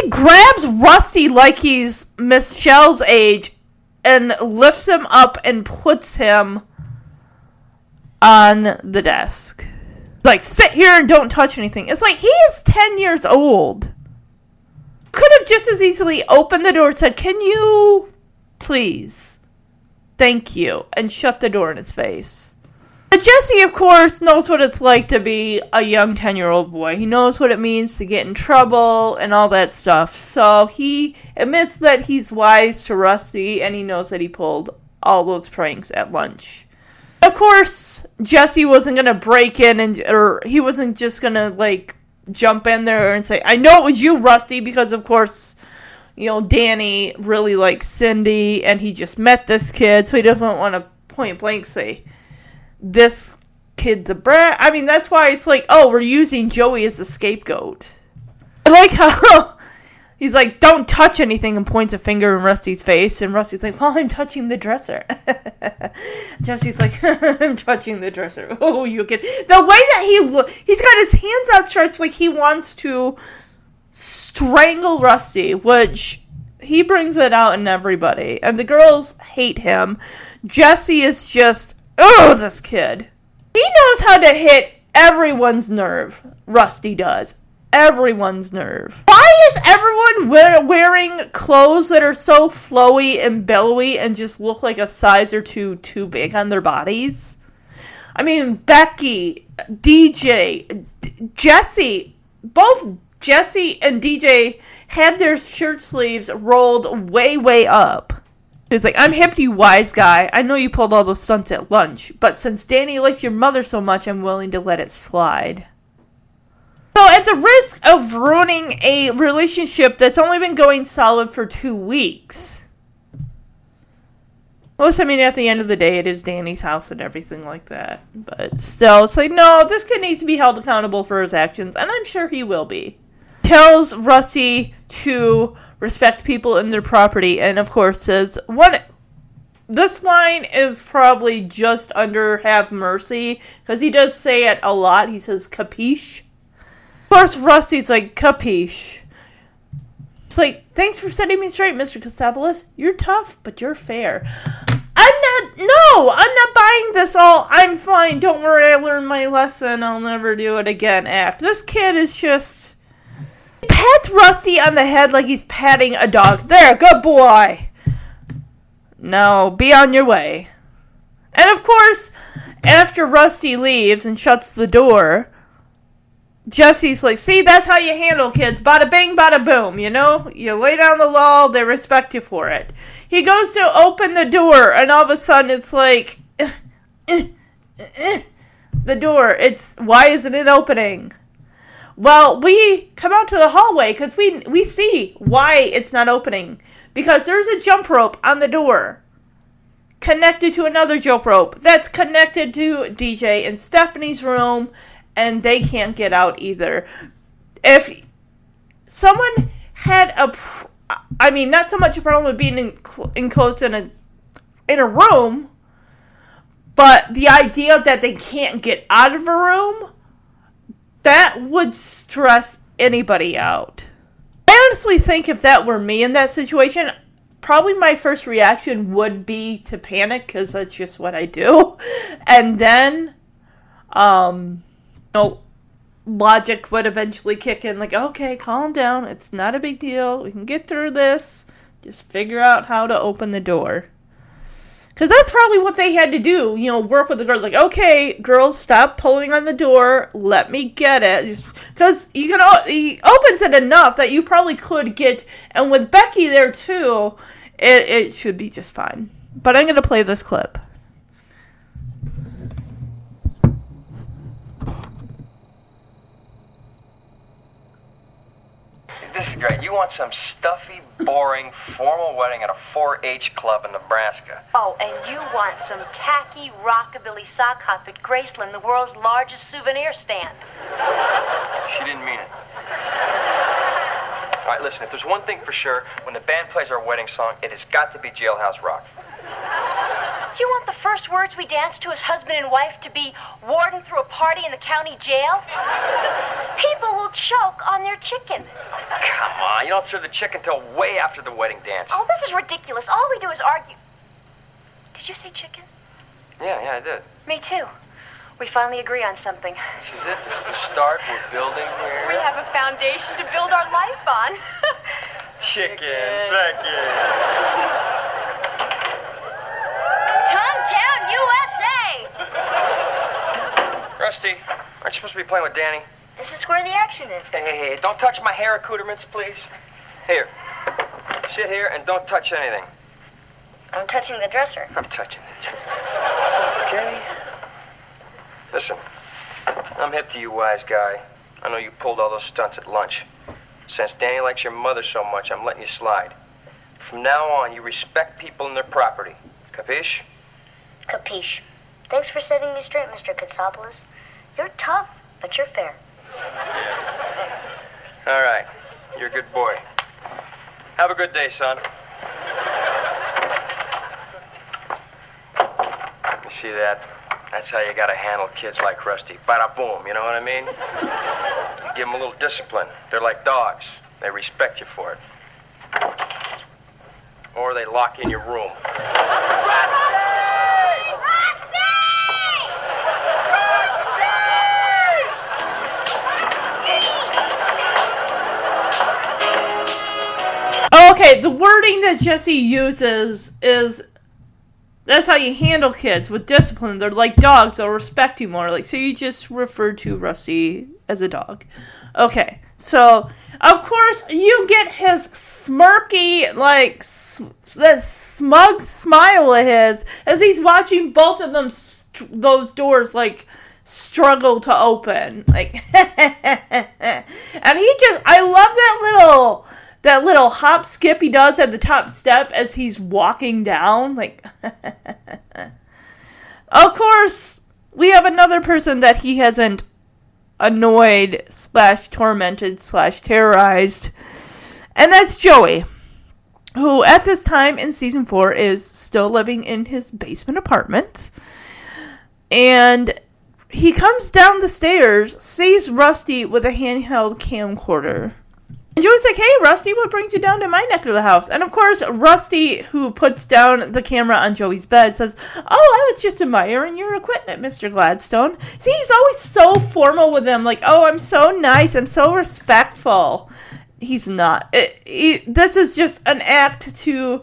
Speaker 1: He grabs Rusty like he's Michelle's age and lifts him up and puts him on the desk. Like, sit here and don't touch anything. It's like he is 10 years old. Could have just as easily opened the door and said, Can you please? Thank you. And shut the door in his face. But Jesse, of course, knows what it's like to be a young 10 year old boy. He knows what it means to get in trouble and all that stuff. So he admits that he's wise to Rusty and he knows that he pulled all those pranks at lunch. Of course, Jesse wasn't to break in and, or he wasn't just to, like, jump in there and say, I know it was you, Rusty, because, of course, you know, Danny really likes Cindy and he just met this kid, so he doesn't want to point blank say, this kid's a brat. I mean, that's why it's like, oh, we're using Joey as a scapegoat. I like how he's like, don't touch anything and points a finger in Rusty's face, and Rusty's like, well, I'm touching the dresser. Jesse's like, I'm touching the dresser. Oh, you can. The way that he look, he's got his hands outstretched like he wants to strangle Rusty, which he brings it out in everybody, and the girls hate him. Jesse is just, oh, this kid. He knows how to hit everyone's nerve. Rusty does. Everyone's nerve. Why is everyone wear- wearing clothes that are so flowy and billowy and just look like a size or two too big on their bodies? I mean, Becky, DJ, D- Jesse, both Jesse and DJ had their shirt sleeves rolled way, way up. It's like, I'm hip you, wise guy. I know you pulled all those stunts at lunch, but since Danny likes your mother so much, I'm willing to let it slide. So, at the risk of ruining a relationship that's only been going solid for two weeks. Well, I mean, at the end of the day, it is Danny's house and everything like that. But still, it's like, no, this kid needs to be held accountable for his actions, and I'm sure he will be. Tells Rusty to respect people and their property, and of course says, one. This line is probably just under have mercy, because he does say it a lot. He says, capiche? Of course, Rusty's like, capiche. It's like, thanks for setting me straight, Mr. Katsopolis. You're tough, but you're fair. I'm not, no, I'm not buying this all, I'm fine, don't worry, I learned my lesson, I'll never do it again act. This kid is just. He pats Rusty on the head like he's patting a dog. There, good boy. No, be on your way. And of course, after Rusty leaves and shuts the door, Jesse's like, see, that's how you handle kids. Bada bing, bada boom. You know, you lay down the law, they respect you for it. He goes to open the door, and all of a sudden it's like, eh, eh, eh, the door. It's why isn't it opening? Well, we come out to the hallway because we we see why it's not opening because there's a jump rope on the door connected to another jump rope that's connected to DJ and Stephanie's room and they can't get out either. If someone had a, I mean, not so much a problem with being enclo- enclosed in a in a room, but the idea that they can't get out of a room, that would stress anybody out. I honestly think if that were me in that situation, probably my first reaction would be to panic because that's just what I do, and then, um know, logic would eventually kick in like, okay, calm down. It's not a big deal. We can get through this. Just figure out how to open the door. Because that's probably what they had to do. You know, work with the girls. Like, okay, girls, stop pulling on the door. Let me get it. Because you can, he opens it enough that you probably could get. And with Becky there too, it, it should be just fine. But I'm going to play this clip.
Speaker 2: This is great. You want some stuffy, boring, formal wedding at a 4-H club in Nebraska.
Speaker 3: Oh, and you want some tacky rockabilly sock hop at Graceland, the world's largest souvenir stand.
Speaker 2: She didn't mean it. All right, listen, if there's one thing for sure, when the band plays our wedding song, it has got to be Jailhouse Rock.
Speaker 3: You want the first words we dance to as husband and wife to be warden through a party in the county jail? People will choke on their chicken.
Speaker 2: Come on, you don't serve the chicken till way after the wedding dance.
Speaker 3: Oh, this is ridiculous. All we do is argue. Did you say chicken?
Speaker 2: Yeah, yeah, I did.
Speaker 3: Me too. We finally agree on something.
Speaker 2: This is it. This is the start. We're building here.
Speaker 3: We have a foundation to build our life on.
Speaker 2: chicken. Thank
Speaker 6: USA!
Speaker 2: Rusty, aren't you supposed to be playing with Danny?
Speaker 6: This is where the action is.
Speaker 2: Hey, hey, hey, don't touch my hair accoutrements, please. Here. Sit here and don't touch anything.
Speaker 6: I'm touching the dresser.
Speaker 2: I'm touching it. Okay? Listen, I'm hip to you, wise guy. I know you pulled all those stunts at lunch. Since Danny likes your mother so much, I'm letting you slide. From now on, you respect people and their property. Capiche?
Speaker 6: Capiche. Thanks for setting me straight, Mr. Katsopolis. You're tough, but you're fair.
Speaker 2: All right. You're a good boy. Have a good day, son. You see that? That's how you gotta handle kids like Rusty. Bada boom, you know what I mean? Give them a little discipline. They're like dogs. They respect you for it. Or they lock you in your room.
Speaker 1: Okay, the wording that Jesse uses is that's how you handle kids with discipline. They're like dogs; they'll respect you more. Like so, you just refer to Rusty as a dog. Okay, so of course you get his smirky, like s- that smug smile of his as he's watching both of them str- those doors like struggle to open. Like, and he just I love that little that little hop skip he does at the top step as he's walking down. Like, of course, we have another person that he hasn't annoyed slash tormented slash terrorized, and that's Joey, who at this time in season four is still living in his basement apartment, and he comes down the stairs, sees Rusty with a handheld camcorder. And Joey's like, hey, Rusty, what brings you down to my neck of the house? And of course, Rusty, who puts down the camera on Joey's bed, says, oh, I was just admiring your equipment, Mr. Gladstone. See, he's always so formal with them, like, oh, I'm so nice, I'm so respectful. He's not. It, he, this is just an act to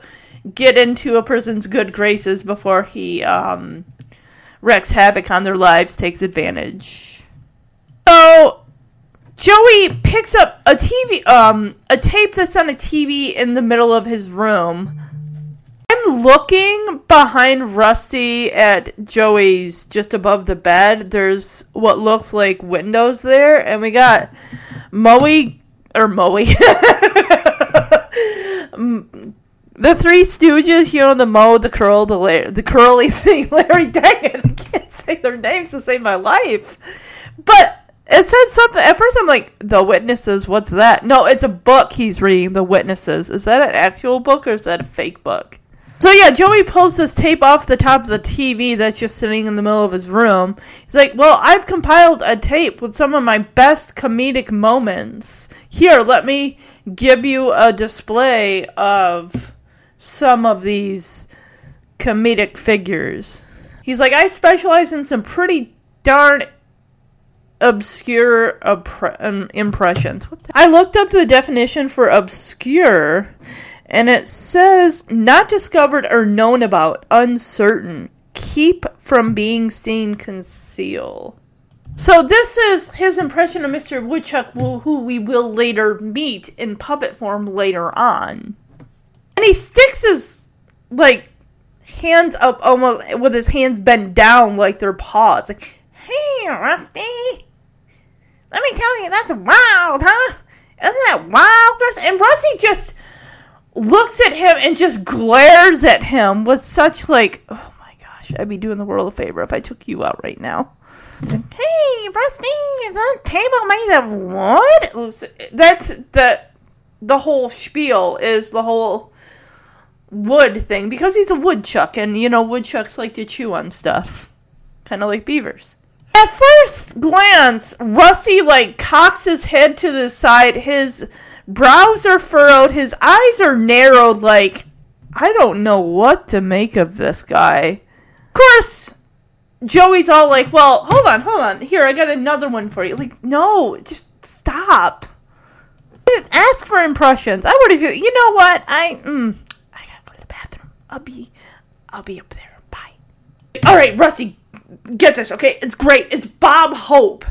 Speaker 1: get into a person's good graces before he um, wreaks havoc on their lives, takes advantage. So Joey picks up a TV, um, a tape that's on a TV in the middle of his room. I'm looking behind Rusty at Joey's just above the bed. There's what looks like windows there, and we got Moe or Moe. the Three Stooges, you know, the Mo, the curl, the la- the curly thing, Larry Daggett. I can't say their names to save my life, but it says something. At first, I'm like, The Witnesses. What's that? No, it's a book he's reading. The Witnesses. Is that an actual book or is that a fake book? So yeah, Joey pulls this tape off the top of the TV that's just sitting in the middle of his room. He's like, "Well, I've compiled a tape with some of my best comedic moments. Here, let me give you a display of some of these comedic figures." He's like, "I specialize in some pretty darn obscure um, impressions. I looked up the definition for obscure, and it says not discovered or known about, uncertain, keep from being seen, conceal. So this is his impression of Mr. Woodchuck, who we will later meet in puppet form later on. And he sticks his like hands up almost with his hands bent down like they're paws. Like, hey, Rusty. Let me tell you, that's wild, huh? Isn't that wild? And Rusty just looks at him and just glares at him with such like, oh my gosh, I'd be doing the world a favor if I took you out right now. He's like, hey, Rusty, is that table made of wood? That's the the whole spiel is the whole wood thing because he's a woodchuck, and you know woodchucks like to chew on stuff, kind of like beavers. At first glance, Rusty like cocks his head to the side. His brows are furrowed. His eyes are narrowed. Like I don't know what to make of this guy. Of course, Joey's all like, "Well, hold on, hold on. Here, I got another one for you." Like, no, just stop. Ask for impressions. I would have. You know what? I mm, I gotta go to the bathroom. I'll be, I'll be up there. Bye. All right, Rusty, get this. Okay, it's great. It's Bob Hope,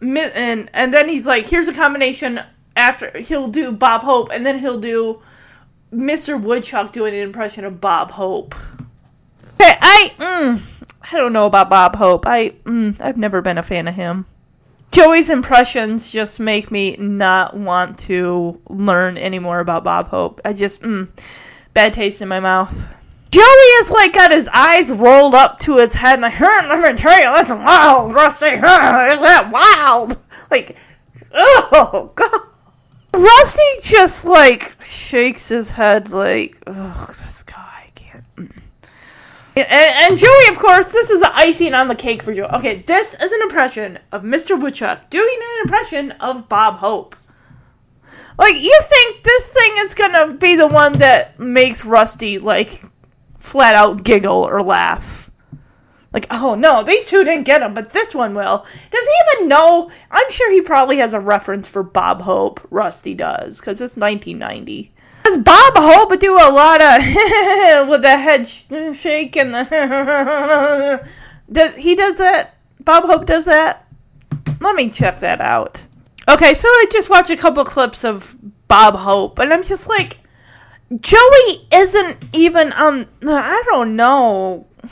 Speaker 1: and and then he's like, here's a combination. After he'll do Bob Hope, and then he'll do Mr. Woodchuck doing an impression of Bob Hope. Okay, I mm, I don't know about Bob Hope. I mm, I've never been a fan of him. Joey's impressions just make me not want to learn any more about Bob Hope. I just mm, bad taste in my mouth. Joey is like got his eyes rolled up to his head, and like, let me tell you, that's wild, Rusty. Huh, is that wild? Like, oh god. Rusty just like shakes his head, like, oh, this guy can't. mm." And, and Joey, of course, this is the icing on the cake for Joey. Okay, this is an impression of Mr. Woodchuck doing an impression of Bob Hope. Like, you think this thing is gonna be the one that makes Rusty, like, flat out giggle or laugh? Like, oh no, these two didn't get him, but this one will. Does he even know? I'm sure he probably has a reference for Bob Hope. Rusty does, because it's 1990. Does Bob Hope do a lot of with the head sh- shake and the does he does that? Bob Hope does that. Let me check that out. Okay, so I just watched a couple clips of Bob Hope, and I'm just like, Joey isn't even on. I don't know.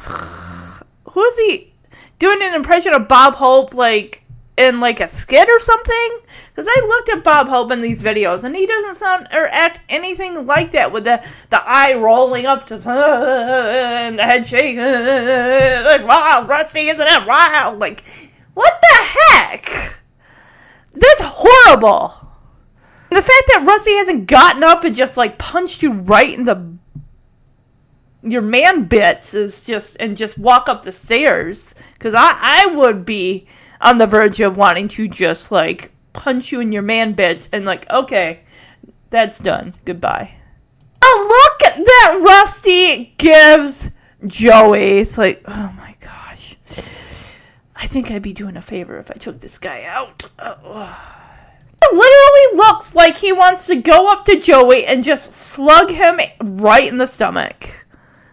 Speaker 1: Who is he doing an impression of Bob Hope like in like a skit or something? Because I looked at Bob Hope in these videos, and he doesn't sound or act anything like that with the the eye rolling up to and the head shake. That's wild, Rusty, isn't that wild? Like, what the heck? That's horrible. The fact that Rusty hasn't gotten up and just like punched you right in the your man bits is just and just walk up the stairs because I I would be on the verge of wanting to just like punch you in your man bits and like okay that's done goodbye. Oh look at that Rusty gives Joey. It's like oh my gosh. I think I'd be doing a favor if I took this guy out. It literally looks like he wants to go up to Joey and just slug him right in the stomach.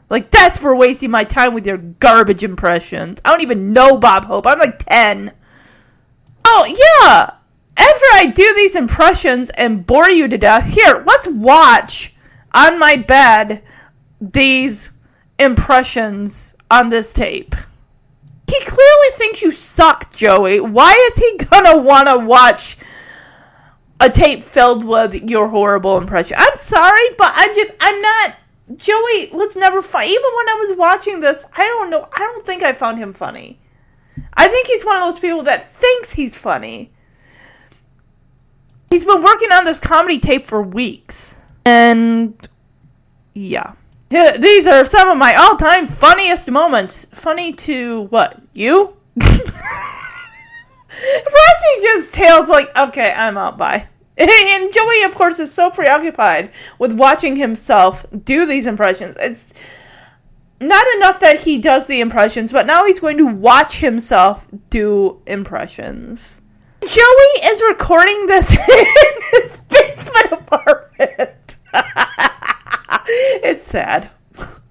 Speaker 1: Like, that's for wasting my time with your garbage impressions. I don't even know Bob Hope. I'm like 10. Oh, yeah. After I do these impressions and bore you to death, here, let's watch on my bed these impressions on this tape. He clearly thinks you suck, Joey. Why is he gonna wanna watch a tape filled with your horrible impression? I'm sorry, but I'm just, I'm not. Joey was never funny. Even when I was watching this, I don't know. I don't think I found him funny. I think he's one of those people that thinks he's funny. He's been working on this comedy tape for weeks. And yeah. These are some of my all time funniest moments. Funny to what? You? Rusty just tails like, okay, I'm out, bye. And Joey, of course, is so preoccupied with watching himself do these impressions. It's not enough that he does the impressions, but now he's going to watch himself do impressions. Joey is recording this in his basement apartment. it's sad.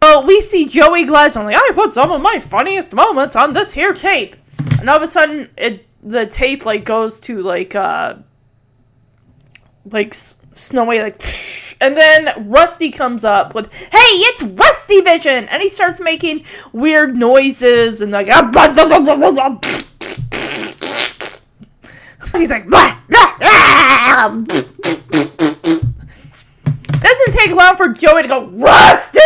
Speaker 1: Oh, we see Joey Gladstone like, I put some of my funniest moments on this here tape. And all of a sudden, it the tape like goes to like uh like snowy like and then rusty comes up with hey it's rusty vision! And he starts making weird noises and like he's like doesn't take long for joey to go rusty!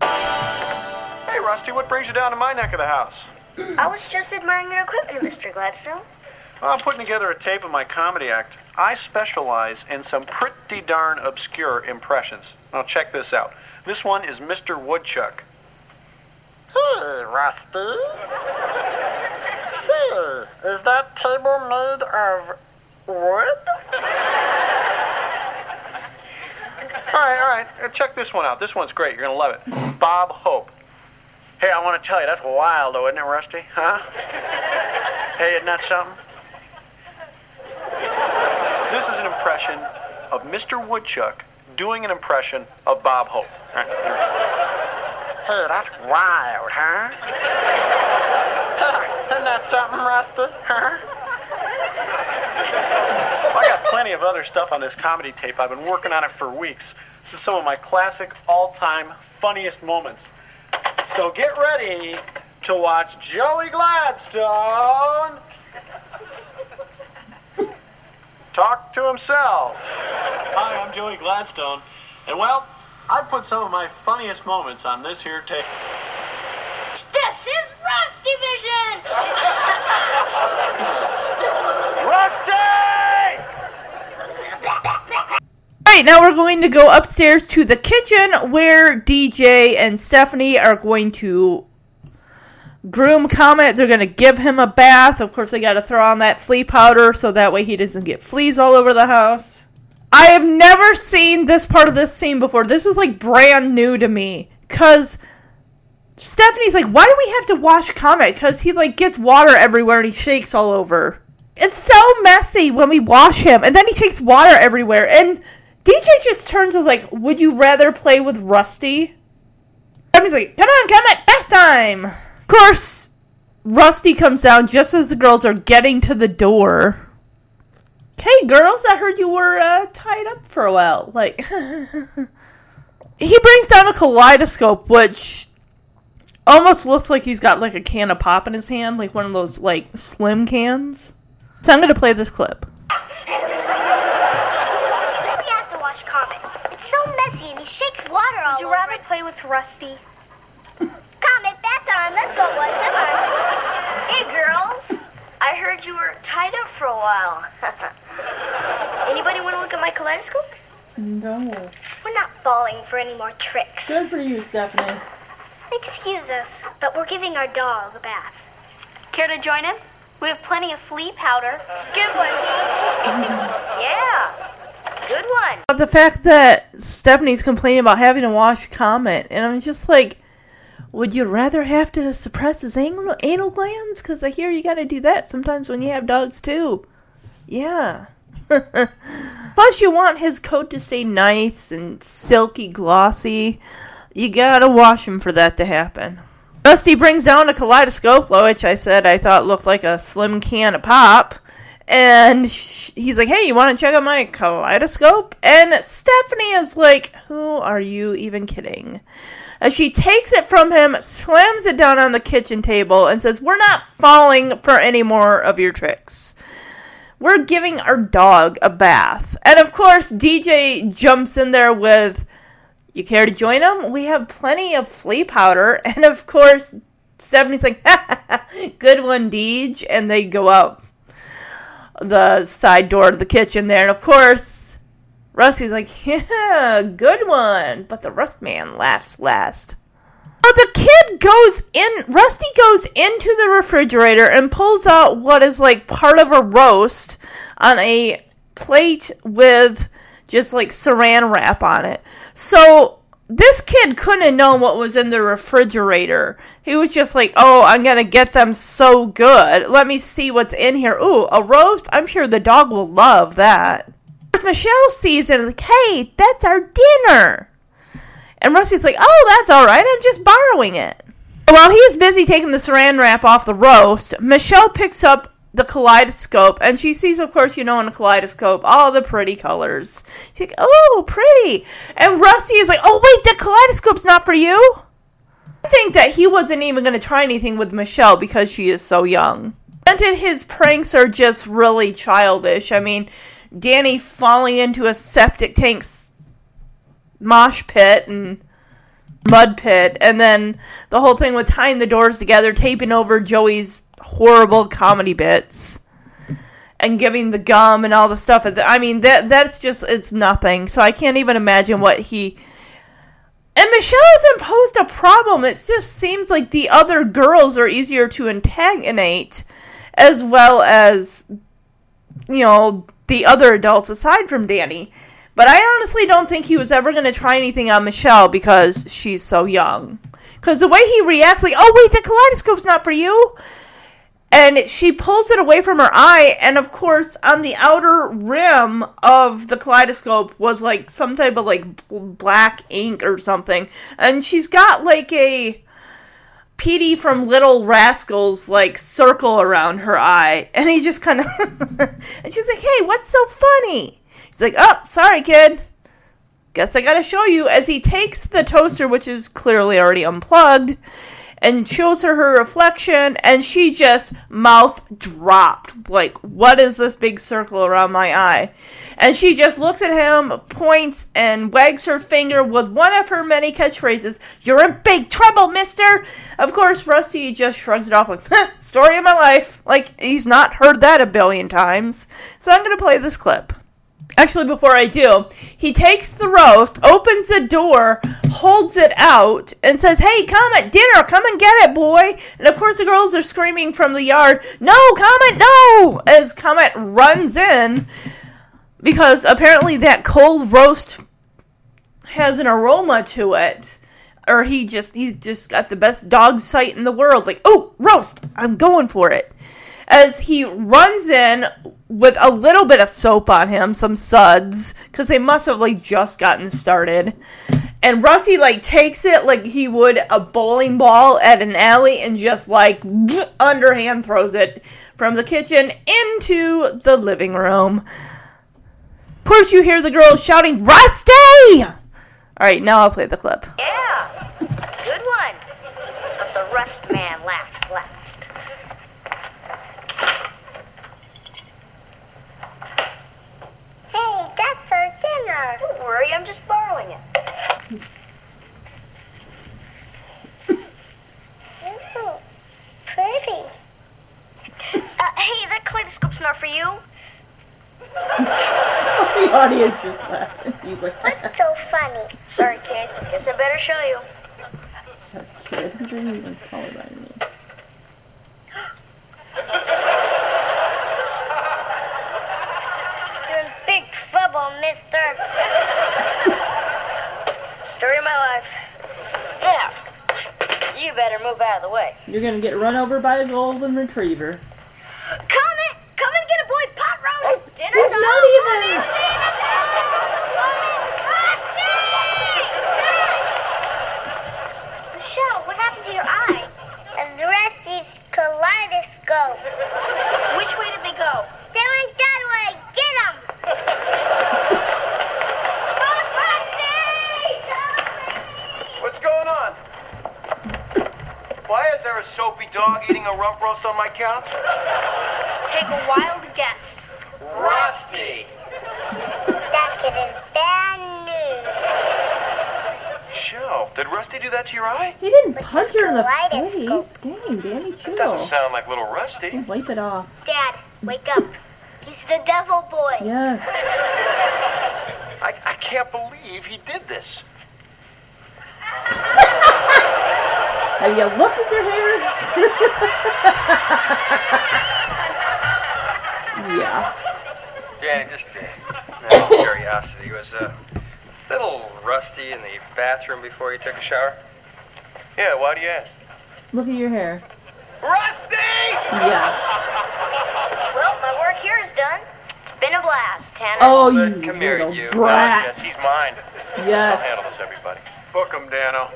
Speaker 5: Hey, Rusty, what brings you down to my neck of the house?
Speaker 4: I was just admiring your equipment, Mr. Gladstone.
Speaker 5: Well, I'm putting together a tape of my comedy act. I specialize in some pretty darn obscure impressions. Now, check this out. This one is Mr. Woodchuck.
Speaker 8: Hey, Rusty. Say, is that table made of wood?
Speaker 5: All right, all right. Check this one out. This one's great. You're going to love it. Bob Hope. Hey, I want to tell you, that's wild, though, isn't it, Rusty? Huh? hey, isn't that something? This is an impression of Mr. Woodchuck doing an impression of Bob Hope. All right, here we go.
Speaker 8: Hey, that's wild, huh? Isn't that something, Rusty? Huh?
Speaker 5: I got plenty of other stuff on this comedy tape. I've been working on it for weeks. This is some of my classic, all-time funniest moments. So get ready to watch Joey Gladstone talk to himself. Hi, I'm Joey Gladstone, and well, I put some of my funniest moments on this here tape.
Speaker 4: This is Rusty Vision!
Speaker 5: Rusty!
Speaker 1: Alright, now we're going to go upstairs to the kitchen where DJ and Stephanie are going to groom Comet. They're going to give him a bath. Of course, they got to throw on that flea powder so that way he doesn't get fleas all over the house. I have never seen this part of this scene before. This is like brand new to me. Because Stephanie's like, why do we have to wash Comet? Because he like gets water everywhere and he shakes all over. It's so messy when we wash him. And then he takes water everywhere. And DJ just turns and like, would you rather play with Rusty? Stephanie's like, come on, Comet, bath time. Of course, Rusty comes down just as the girls are getting to the door. Hey, girls, I heard you were uh, tied up for a while. Like, he brings down a kaleidoscope, which almost looks like he's got like a can of pop in his hand, like one of those like slim cans. So I'm gonna play this clip.
Speaker 4: We have Comet. It's so messy and he shakes water all
Speaker 9: Would you rather
Speaker 4: it.
Speaker 9: play with Rusty?
Speaker 4: Comet, bath time. Let's go, boys. Come on.
Speaker 6: Hey, girls. I heard you were tied up for a while. Anybody want to look at my kaleidoscope?
Speaker 1: No.
Speaker 4: We're not falling for any more tricks.
Speaker 1: Good for you, Stephanie.
Speaker 4: Excuse us, but we're giving our dog a bath.
Speaker 9: Care to join him? We have plenty of flea powder.
Speaker 4: Good one, Deej.
Speaker 6: Yeah. Good one.
Speaker 1: But the fact that Stephanie's complaining about having to wash Comet, and I'm just like, would you rather have to suppress his anal, anal glands? Because I hear you gotta do that sometimes when you have dogs too. Yeah. Plus, you want his coat to stay nice and silky glossy. You gotta wash him for that to happen. Rusty brings down a kaleidoscope, which I said I thought looked like a slim can of pop. And he's like, hey, you want to check out my kaleidoscope? And Stephanie is like, who are you even kidding? As she takes it from him, slams it down on the kitchen table, and says, we're not falling for any more of your tricks. We're giving our dog a bath. And of course, DJ jumps in there with, you care to join him? We have plenty of flea powder. And of course, Stephanie's like, good one, Deej. And they go out the side door to the kitchen there. And of course, Rusty's like, yeah, good one. But the Rust Man laughs last. So the kid goes in, Rusty goes into the refrigerator and pulls out what is like part of a roast on a plate with just like saran wrap on it. So this kid couldn't have known what was in the refrigerator. He was just like, oh, I'm to get them so good. Let me see what's in here. Ooh, a roast? I'm sure the dog will love that. As Michelle sees it, like, hey, that's our dinner. And Rusty's like, oh, that's all right. I'm just borrowing it. While he is busy taking the saran wrap off the roast, Michelle picks up the kaleidoscope and she sees, of course, you know, in a kaleidoscope, all the pretty colors. She's like, oh, pretty. And Rusty is like, oh, wait, the kaleidoscope's not for you? I think that he wasn't even going to try anything with Michelle because she is so young. Granted, his pranks are just really childish. I mean, Danny falling into a septic tank's mosh pit and mud pit, and then the whole thing with tying the doors together, taping over Joey's horrible comedy bits. and giving the gum and all the stuff. I mean, that that's just it's nothing. So I can't even imagine what he. And Michelle hasn't posed a problem. It just seems like the other girls are easier to antagonate, as well as, you know, the other adults aside from Danny. But I honestly don't think he was ever going to try anything on Michelle because she's so young. Because the way he reacts, like, oh, wait, the kaleidoscope's not for you. And she pulls it away from her eye. And of course, on the outer rim of the kaleidoscope was like some type of like black ink or something. And she's got like a. Petey from Little Rascals like circle around her eye, and he just kind of, and she's like, "Hey, what's so funny?" He's like, "Oh, sorry, kid. Guess I gotta show you." As he takes the toaster, which is clearly already unplugged, and shows her her reflection, and she just mouth dropped. Like, what is this big circle around my eye? And she just looks at him, points, and wags her finger with one of her many catchphrases You're in big trouble, mister! Of course, Rusty just shrugs it off, like, story of my life. Like, he's not heard that a billion times. So I'm gonna play this clip. Actually, before I do, he takes the roast, opens the door, holds it out, and says, Hey, Comet, dinner, come and get it, boy. And of course, the girls are screaming from the yard, No, Comet, no! As Comet runs in, because apparently that cold roast has an aroma to it. Or he just, he's just got the best dog sight in the world. Like, oh, roast, I'm going for it as he runs in with a little bit of soap on him, some suds, because they must have like just gotten started. And Rusty like takes it like he would a bowling ball at an alley and just like underhand throws it from the kitchen into the living room. Of course, you hear the girls shouting, Rusty! Alright, now I'll play the clip.
Speaker 6: Yeah, good one. But the rust man laughed last.
Speaker 4: Hey, that's our dinner.
Speaker 6: Don't worry, I'm just borrowing it.
Speaker 4: Ooh, pretty.
Speaker 6: Uh, hey, that kaleidoscope's not for you.
Speaker 1: the audience just laughs and he's like,
Speaker 4: What's so funny?
Speaker 6: Sorry, kid. Guess I better show you.
Speaker 1: That kid, who didn't even call it by me.
Speaker 4: You're in big trouble, mister.
Speaker 6: Story of my life. Now, you better move out of the way.
Speaker 1: You're gonna get run over by a golden retriever.
Speaker 6: Come in, come and get a boy pot roast. Oh, Dinner's
Speaker 1: He's
Speaker 6: on.
Speaker 1: not even.
Speaker 4: Michelle, what happened to your eye? And Rusty's kaleidoscope.
Speaker 9: Which way did they go?
Speaker 4: They went that way. Get them!
Speaker 2: What's going on? Why is there a soapy dog eating a rump roast on my couch?
Speaker 9: Take a wild guess.
Speaker 2: Rusty!
Speaker 4: That kid is bad news.
Speaker 2: Michelle, did Rusty do that to your eye?
Speaker 1: He didn't punch her in the
Speaker 4: kaleidoscope.
Speaker 1: face. Dang, Danny, chill.
Speaker 2: Doesn't sound like little Rusty.
Speaker 1: Wipe it off.
Speaker 4: Dad, wake up. He's the devil boy.
Speaker 1: Yes.
Speaker 2: I, I can't believe he did this.
Speaker 1: Have you looked at your hair? yeah.
Speaker 10: Danny, just uh, out of curiosity, was a little rusty in the bathroom before you took a shower?
Speaker 2: Yeah, why do you ask?
Speaker 1: Look at your hair.
Speaker 2: Rusty!
Speaker 1: Yeah.
Speaker 6: Well, my work here is done. It's been a blast, Tanner.
Speaker 1: Oh, you
Speaker 10: come here,
Speaker 1: little
Speaker 10: you.
Speaker 1: brat.
Speaker 2: Yes, he's mine.
Speaker 1: Yes.
Speaker 2: I'll handle this, everybody.
Speaker 5: Book 'em, Danno.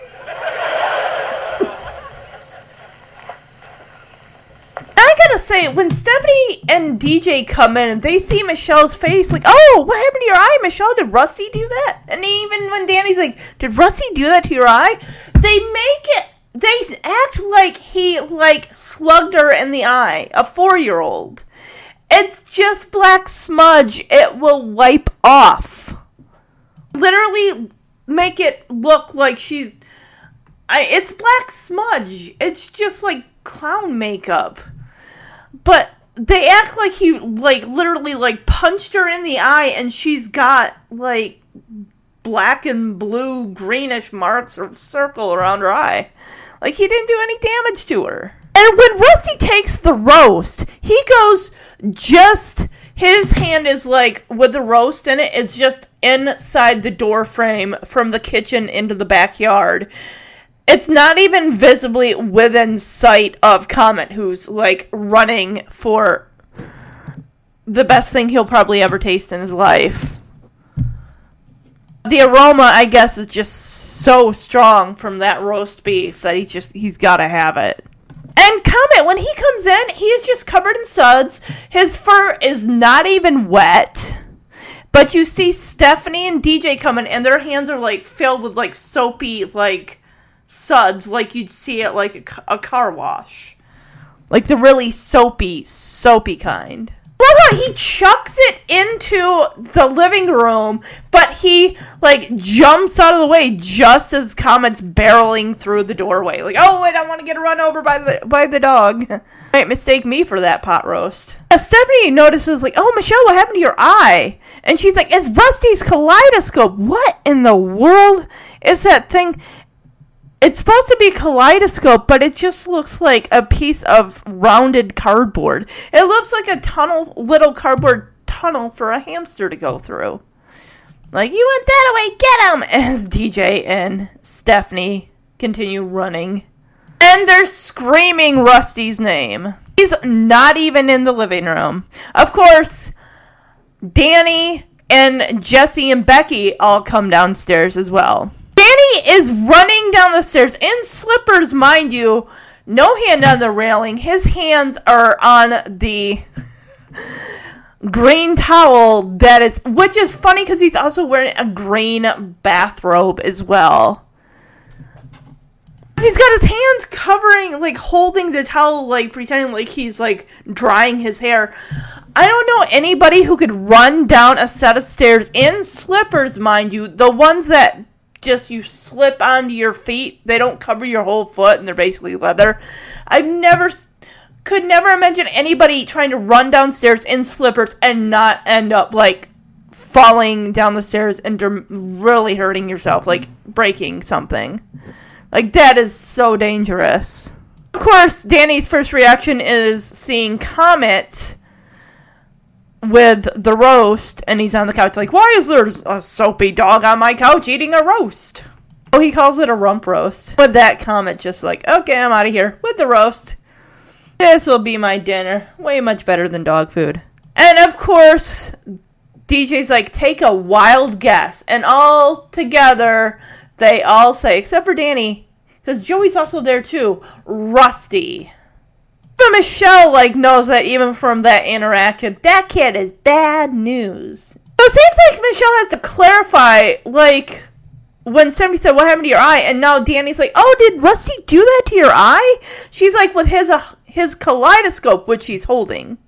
Speaker 1: I gotta say, when Stephanie and DJ come in and they see Michelle's face, like, oh, what happened to your eye, Michelle? Did Rusty do that? And even when Danny's like, did Rusty do that to your eye? They make it, they act like he, like, slugged her in the eye, a four year old. It's just black smudge. It will wipe off. Literally make it look like she's. I, it's black smudge. It's just like clown makeup. But they act like he like literally like punched her in the eye and she's got like black and blue greenish marks or circle around her eye. Like he didn't do any damage to her. And when Rusty takes the roast, he goes just his hand is like with the roast in it, it's just inside the door frame from the kitchen into the backyard. It's not even visibly within sight of Comet, who's like running for the best thing he'll probably ever taste in his life. The aroma, I guess, is just so strong from that roast beef that he's just he's got to have it. And Comet, when he comes in, he is just covered in suds. His fur is not even wet. But you see Stephanie and DJ coming, and their hands are like filled with like soapy like suds, like you'd see at like a, a car wash, like the really soapy, soapy kind. How he chucks it into the living room, but he like jumps out of the way just as Comet's barreling through the doorway. Like, oh wait, I want to get run over by the by the dog. Might mistake me for that pot roast. Uh, Stephanie notices like, oh Michelle, what happened to your eye? And she's like, it's Rusty's kaleidoscope. What in the world is that thing? It's supposed to be kaleidoscope, but it just looks like a piece of rounded cardboard. It looks like a tunnel, little cardboard tunnel for a hamster to go through. Like, you went that way, get him! As DJ and Stephanie continue running. And they're screaming Rusty's name. He's not even in the living room. Of course, Danny and Jesse and Becky all come downstairs as well. Danny is running down the stairs in slippers, mind you. No hand on the railing. His hands are on the green towel that is, which is funny because he's also wearing a green bathrobe as well. He's got his hands covering, like holding the towel, like pretending like he's like drying his hair. I don't know anybody who could run down a set of stairs in slippers, mind you, the ones that just you slip onto your feet. They don't cover your whole foot and they're basically leather. I've never could never imagine anybody trying to run downstairs in slippers and not end up like falling down the stairs and really hurting yourself, like breaking something. Like that is so dangerous. Of course, Danny's first reaction is seeing Comet with the roast, and he's on the couch like, "Why is there a soapy dog on my couch eating a roast?" Oh, he calls it a rump roast. But that comment, just like, "Okay, I'm out of here with the roast. This will be my dinner. Way much better than dog food." And of course, DJ's like, "Take a wild guess," and all together, they all say, except for Danny, because Joey's also there too, Rusty. But Michelle like knows that even from that interaction, that kid is bad news. So it seems like Michelle has to clarify, like when somebody said, "What happened to your eye?" and now Danny's like, "Oh, did Rusty do that to your eye?" She's like, with his uh, his kaleidoscope, which he's holding.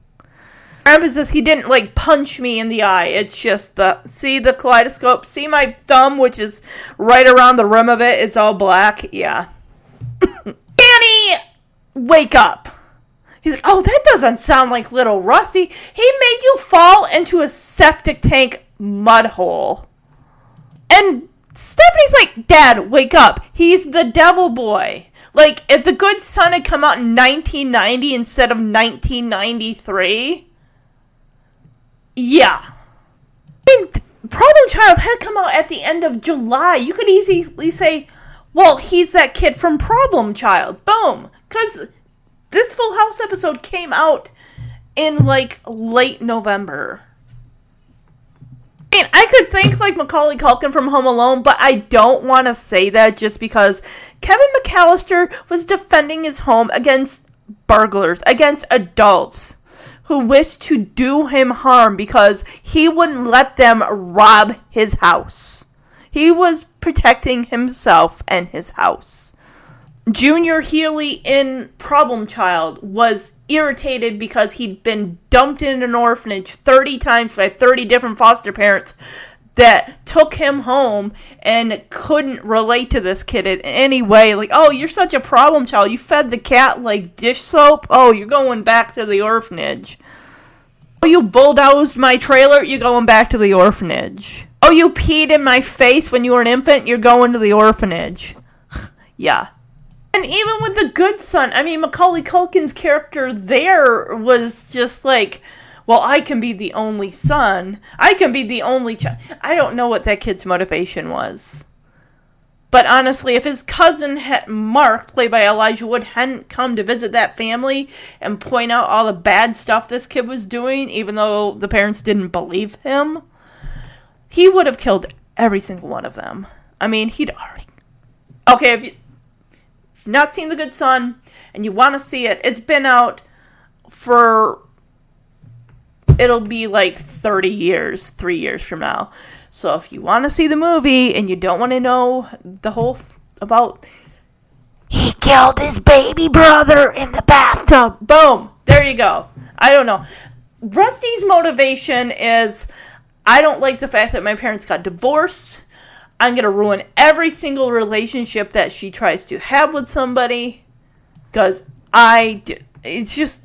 Speaker 1: Emphasis: He didn't like punch me in the eye. It's just the see the kaleidoscope. See my thumb, which is right around the rim of it. It's all black. Yeah. Danny, wake up. He's like, oh, that doesn't sound like little Rusty. He made you fall into a septic tank mud hole. And Stephanie's like, Dad, wake up. He's the devil boy. Like, if The Good Son had come out in 1990 instead of 1993, yeah. I mean, Problem Child had come out at the end of July. You could easily say, well, he's that kid from Problem Child. Boom. Because this Full House episode came out in like late November. And I could think like Macaulay Culkin from Home Alone, but I don't want to say that just because Kevin McAllister was defending his home against burglars, against adults who wished to do him harm because he wouldn't let them rob his house. He was protecting himself and his house. Junior Healy in Problem Child was irritated because he'd been dumped in an orphanage 30 times by 30 different foster parents that took him home and couldn't relate to this kid in any way. Like, oh, you're such a problem child. You fed the cat like dish soap. Oh, you're going back to the orphanage. Oh, you bulldozed my trailer. You're going back to the orphanage. Oh, you peed in my face when you were an infant. You're going to the orphanage. yeah. And even with the good son, I mean, Macaulay Culkin's character there was just like, well, I can be the only son. I can be the only child. I don't know what that kid's motivation was. But honestly, if his cousin had, Mark, played by Elijah Wood, hadn't come to visit that family and point out all the bad stuff this kid was doing, even though the parents didn't believe him, he would have killed every single one of them. I mean, he'd already. Okay, if you you've not seen The Good Son and you want to see it, it's been out for it'll be like 30 years, three years from now. So if you want to see the movie and you don't want to know the whole th- about he killed his baby brother in the bathtub, boom, there you go. I don't know. Rusty's motivation is I don't like the fact that my parents got divorced. I'm going to ruin every single relationship that she tries to have with somebody because I d- it's just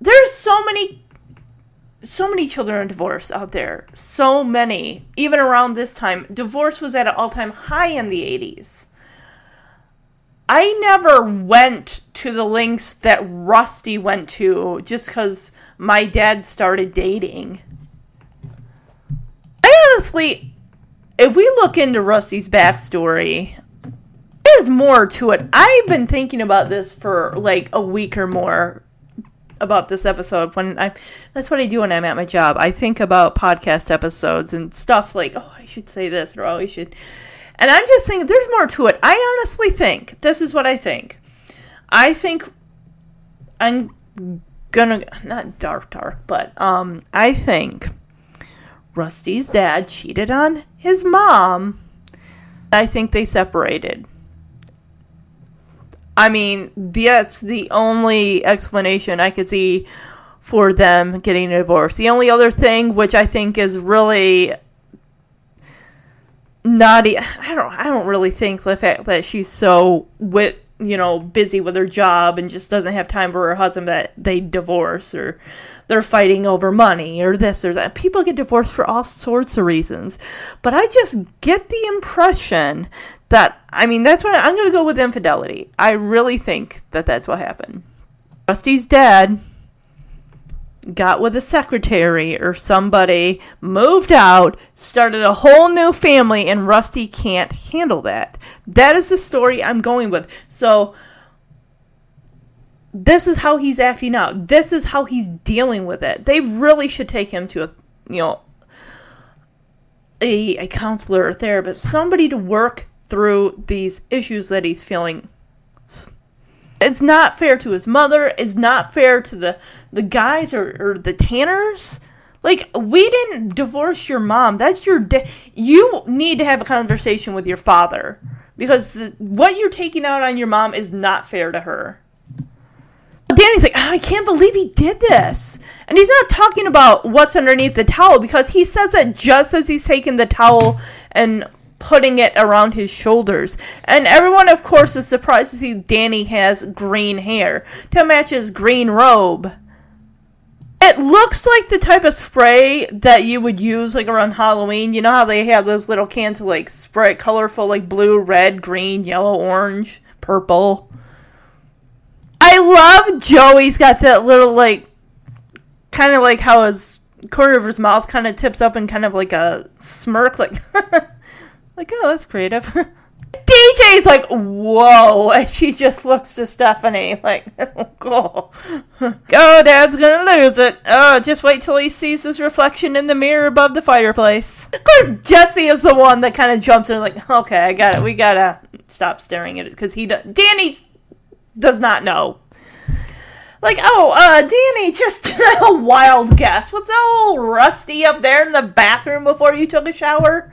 Speaker 1: there's so many so many children of divorce out there. So many. Even around this time, divorce was at an all-time high in the 80s. I never went to the links that Rusty went to just cuz my dad started dating. I honestly if we look into Rusty's backstory, there's more to it. I've been thinking about this for like a week or more about this episode when I that's what I do when I'm at my job. I think about podcast episodes and stuff like, oh, I should say this or oh, I should. And I'm just thinking there's more to it. I honestly think this is what I think. I think I'm gonna not dark dark, but um I think Rusty's dad cheated on his mom. I think they separated. I mean, that's the only explanation I could see for them getting a divorce. The only other thing, which I think is really naughty, I don't, I don't really think the fact that she's so with, you know, busy with her job and just doesn't have time for her husband that they divorce or they're fighting over money or this or that. People get divorced for all sorts of reasons. But I just get the impression that, I mean, that's what I'm going to go with infidelity. I really think that that's what happened. Rusty's dad got with a secretary or somebody, moved out, started a whole new family, and Rusty can't handle that. That is the story I'm going with. So this is how he's acting out. This is how he's dealing with it. They really should take him to a, you know, a, a counselor or therapist, somebody to work through these issues that he's feeling. It's not fair to his mother. It's not fair to the the guys or, or the Tanners. Like we didn't divorce your mom. That's your da- you need to have a conversation with your father because what you're taking out on your mom is not fair to her. Danny's like, oh, I can't believe he did this. And he's not talking about what's underneath the towel because he says it just as he's taking the towel and putting it around his shoulders. And everyone, of course, is surprised to see Danny has green hair to match his green robe. It looks like the type of spray that you would use like around Halloween. You know how they have those little cans of like spray, colorful like blue, red, green, yellow, orange, purple. I love Joey's got that little like kind of like how his corner of his mouth kind of tips up and kind of like a smirk like like oh that's creative. DJ's like whoa and she just looks to Stephanie like go oh dad's gonna lose it. Oh just wait till he sees his reflection in the mirror above the fireplace. Of course Jesse is the one that kind of jumps in like okay I got it we gotta stop staring at it because he does Danny's does not know. Like, oh, uh, Danny, just a wild guess. What's all rusty up there in the bathroom before you took a shower?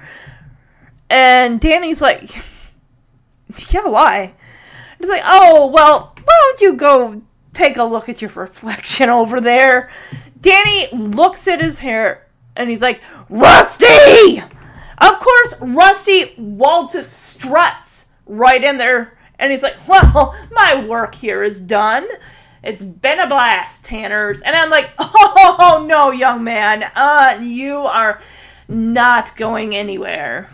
Speaker 1: And Danny's like, yeah, why? He's like, oh, well, why don't you go take a look at your reflection over there? Danny looks at his hair And he's like, Rusty! Of course, Rusty waltzes struts right in there. And he's like, Well, my work here is done. It's been a blast, Tanners. And I'm like, Oh, no, young man. Uh, you are not going anywhere.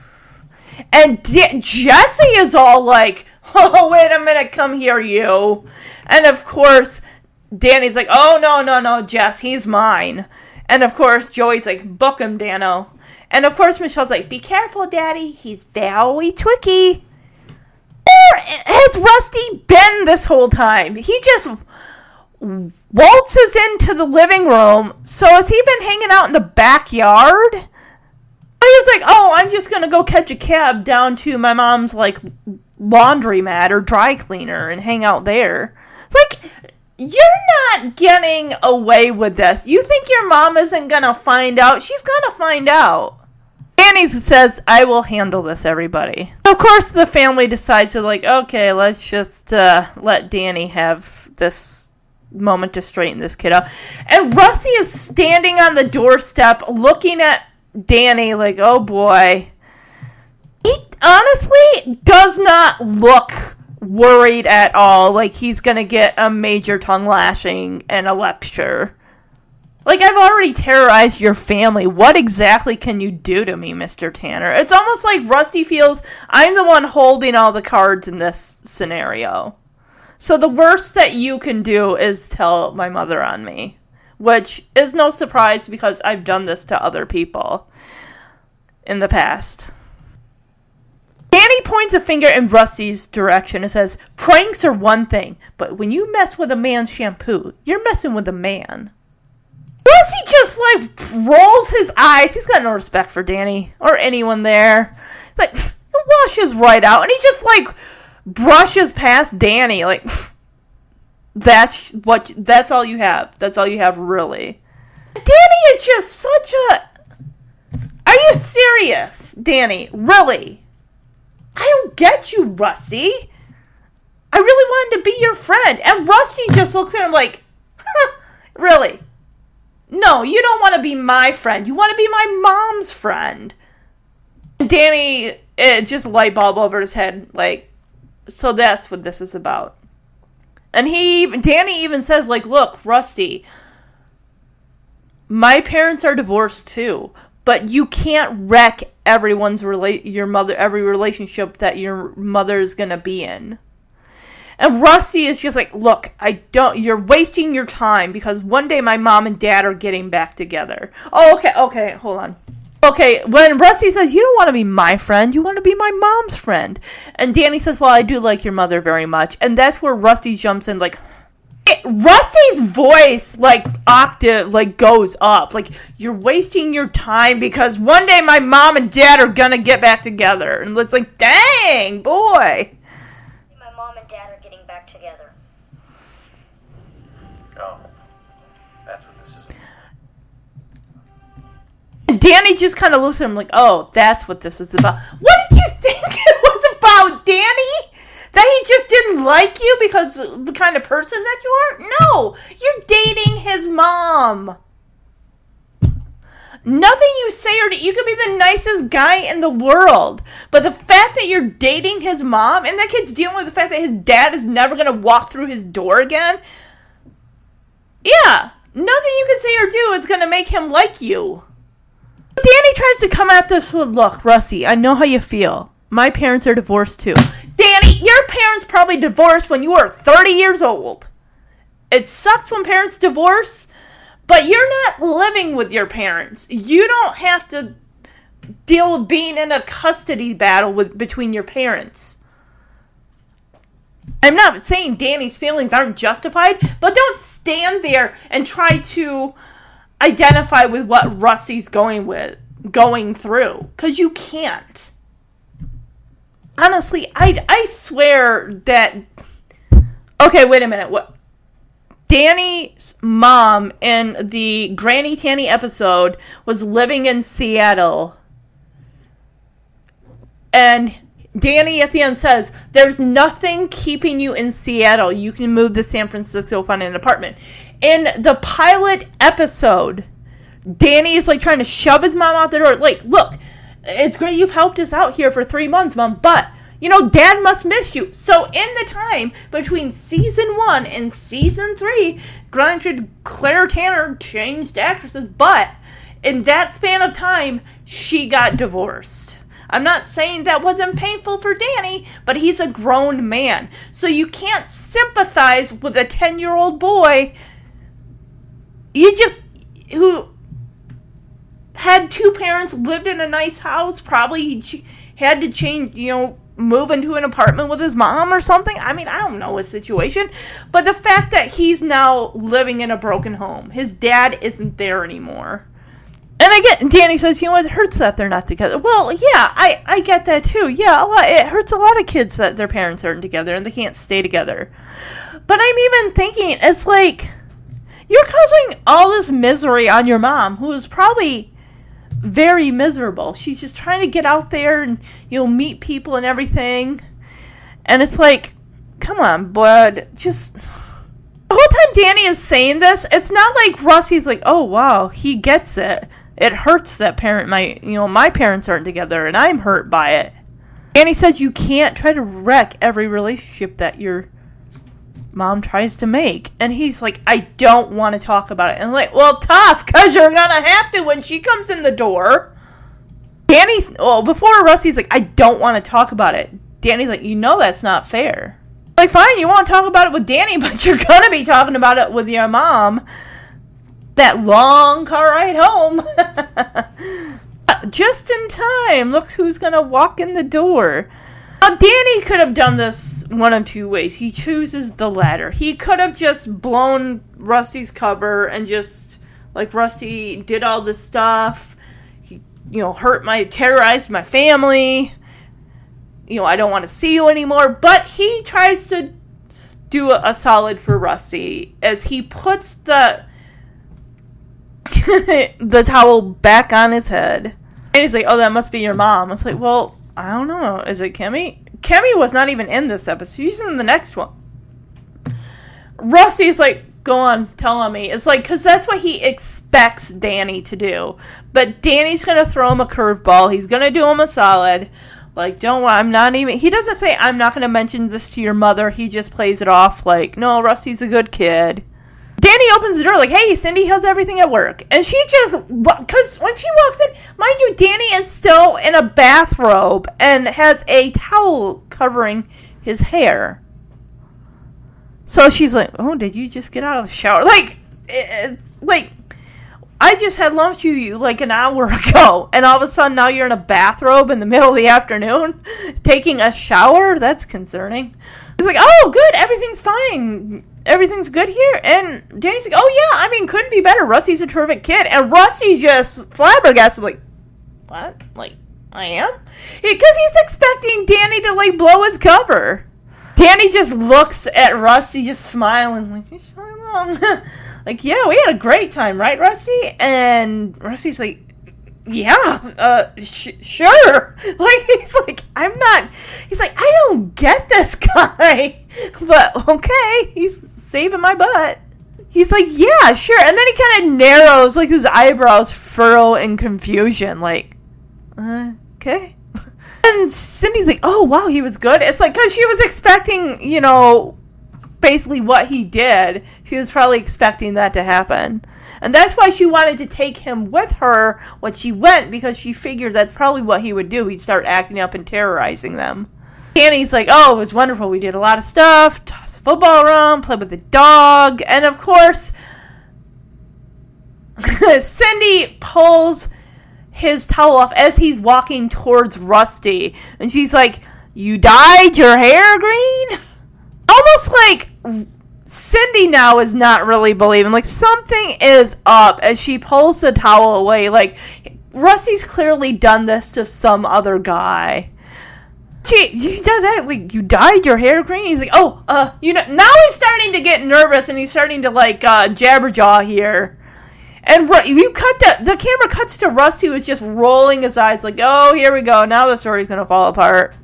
Speaker 1: And D- Jesse is all like, Oh, wait a minute, come here, you. And of course, Danny's like, Oh, no, no, no, Jess, he's mine. And of course, Joey's like, Book him, Danno. And of course, Michelle's like, Be careful, Daddy, he's very tricky. Where has Rusty been this whole time? He just waltzes into the living room. So has he been hanging out in the backyard? He was like, "Oh, I'm just gonna go catch a cab down to my mom's like laundromat or dry cleaner and hang out there." It's like you're not getting away with this. You think your mom isn't gonna find out? She's gonna find out. Danny says, "I will handle this, everybody." Of course, the family decides to like, okay, let's just uh, let Danny have this moment to straighten this kid out. And Rusty is standing on the doorstep, looking at Danny like, oh boy. He honestly does not look worried at all like he's gonna get a major tongue lashing and a lecture. Like, I've already terrorized your family. What exactly can you do to me, Mr. Tanner? It's almost like Rusty feels I'm the one holding all the cards in this scenario. So the worst that you can do is tell my mother on me, which is no surprise because I've done this to other people in the past. Danny points a finger in Rusty's direction and says, Pranks are one thing, but when you mess with a man's shampoo, you're messing with a man. Rusty just like rolls his eyes. He's got no respect for Danny or anyone there. He's like, washes right out, and he just like brushes past Danny. Like, that's what. That's all you have. That's all you have, really. Danny is just such a. Are you serious, Danny? Really? I don't get you, Rusty. I really wanted to be your friend. And Rusty just looks at him like, huh, really? No, you don't want to be my friend. You want to be my mom's friend. Danny, it just light bulb over his head, like, so that's what this is about. And he, Danny even says, like, look, Rusty, my parents are divorced too, but you can't wreck everyone's relate your mother every relationship that your mother is gonna be in. And Rusty is just like, look, I don't. You're wasting your time because one day my mom and dad are getting back together. Oh, okay, okay, hold on. Okay, when Rusty says, you don't want to be my friend, you want to be my mom's friend. And Danny says, well, I do like your mother very much. And that's where Rusty jumps in, like, it, Rusty's voice, like, octave, like, goes up. Like, you're wasting your time because one day my mom and dad are gonna get back together. And it's like, dang, boy. Danny just kind of looks at him like, oh, that's what this is about. What did you think it was about, Danny? That he just didn't like you because the kind of person that you are? No, you're dating his mom. Nothing you say or do, you could be the nicest guy in the world, but the fact that you're dating his mom and that kid's dealing with the fact that his dad is never gonna walk through his door again. Yeah, nothing you can say or do is gonna make him like you. Danny tries to come at this with, look, Rusty, I know how you feel. My parents are divorced too. Danny, your parents probably divorced when you were 30 years old. It sucks when parents divorce, but you're not living with your parents. You don't have to deal with being in a custody battle with between your parents. I'm not saying Danny's feelings aren't justified, but don't stand there and try to identify with what Rusty's going with going through cuz you can't. Honestly, I I swear that Okay, wait a minute. What Danny's mom in the Granny Tanny episode was living in Seattle. And Danny at the end says, There's nothing keeping you in Seattle. You can move to San Francisco, find an apartment. In the pilot episode, Danny is like trying to shove his mom out the door. Like, look, it's great you've helped us out here for three months, mom, but you know, dad must miss you. So, in the time between season one and season three, granted, Claire Tanner changed actresses, but in that span of time, she got divorced. I'm not saying that wasn't painful for Danny, but he's a grown man. So, you can't sympathize with a 10 year old boy. You just, who had two parents, lived in a nice house, probably had to change, you know, move into an apartment with his mom or something. I mean, I don't know his situation, but the fact that he's now living in a broken home, his dad isn't there anymore. And get Danny says, you know, it hurts that they're not together. Well, yeah, I, I get that too. Yeah, a lot, it hurts a lot of kids that their parents aren't together and they can't stay together. But I'm even thinking, it's like you're causing all this misery on your mom, who is probably very miserable. She's just trying to get out there and you know meet people and everything. And it's like, come on, bud, just the whole time Danny is saying this, it's not like Rusty's like, oh wow, he gets it. It hurts that parent my you know, my parents aren't together and I'm hurt by it. Danny said you can't try to wreck every relationship that your mom tries to make. And he's like, I don't want to talk about it. And I'm like, well, tough, because you're going to have to when she comes in the door. Danny's, well, before Rusty's like, I don't want to talk about it. Danny's like, you know that's not fair. Like, fine, you want to talk about it with Danny, but you're going to be talking about it with your mom. That long car ride home. Uh, just in time. Look who's going to walk in the door. Now, Danny could have done this one of two ways. He chooses the latter. He could have just blown Rusty's cover and just, like, Rusty did all this stuff. He, you know, hurt my, terrorized my family. You know, I don't want to see you anymore. But he tries to do a, a solid for Rusty as he puts the the towel back on his head. And he's like, "Oh, that must be your mom." It's like, "Well, I don't know. Is it Kimmy? Kimmy was not even in this episode. She's in the next one." Rusty's like, "Go on, tell on me." It's like because that's what he expects Danny to do, but Danny's gonna throw him a curveball. He's gonna do him a solid. Like, don't worry, I'm not even. He doesn't say, I'm not going to mention this to your mother. He just plays it off like, no, Rusty's a good kid. Danny opens the door like, "Hey, Cindy, how's everything at work?" And she just, because when she walks in, mind you, Danny is still in a bathrobe and has a towel covering his hair. So she's like, "Oh, did you just get out of the shower?" Like, eh, like I just had lunch with you like an hour ago, and all of a sudden now you're in a bathrobe in the middle of the afternoon taking a shower? That's concerning. He's like, oh, good, everything's fine. Everything's good here. And Danny's like, oh, yeah, I mean, couldn't be better. Rusty's a terrific kid. And Rusty just flabbergasted, like, what? Like, I am? Because he's expecting Danny to, like, blow his cover. Danny just looks at Rusty, just smiling, like, he's along. like, yeah, we had a great time, right, Rusty? And Rusty's like, yeah, uh, sh- sure. Like, he's like, I'm not, he's like, I don't get this guy, but okay, he's saving my butt. He's like, yeah, sure. And then he kind of narrows, like, his eyebrows furrow in confusion, like, uh, okay. And Cindy's like, oh, wow, he was good. It's like, because she was expecting, you know, basically what he did. She was probably expecting that to happen. And that's why she wanted to take him with her when she went, because she figured that's probably what he would do. He'd start acting up and terrorizing them. Danny's like, oh, it was wonderful. We did a lot of stuff, tossed the football around, played with the dog, and of course, Cindy pulls his towel off as he's walking towards Rusty, and she's like, "You dyed your hair green?" Almost like Cindy now is not really believing. Like something is up as she pulls the towel away. Like Rusty's clearly done this to some other guy. She, she does that. Like you dyed your hair green. He's like, oh, uh, you know. Now he's starting to get nervous and he's starting to like uh, jabberjaw here. And you cut the the camera cuts to Rusty who's just rolling his eyes like, oh, here we go. Now the story's gonna fall apart.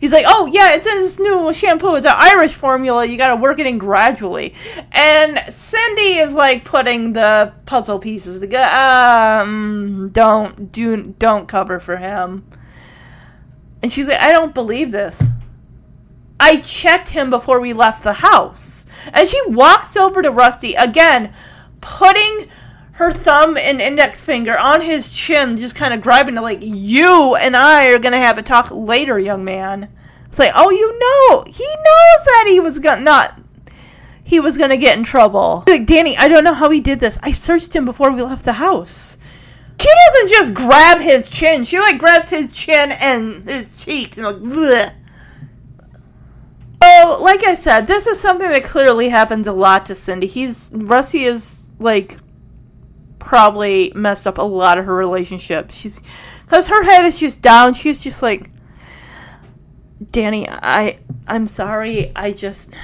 Speaker 1: He's like, "Oh yeah, it's this new shampoo. It's an Irish formula. You got to work it in gradually." And Cindy is like putting the puzzle pieces together. Um, don't do don't cover for him. And she's like, "I don't believe this. I checked him before we left the house." And she walks over to Rusty again, putting her thumb and index finger on his chin, just kind of grabbing it like, You and I are going to have a talk later, young man. It's like, Oh, you know, he knows that he was going to not. He was gonna get in trouble. Like, Danny, I don't know how he did this. I searched him before we left the house. She doesn't just grab his chin. She like grabs his chin and his cheeks and like. Bleh. So, like I said, this is something that clearly happens a lot to Cindy. He's Rusty is like probably messed up a lot of her relationships. She's because her head is just down. She's just like, Danny, I I'm sorry. I just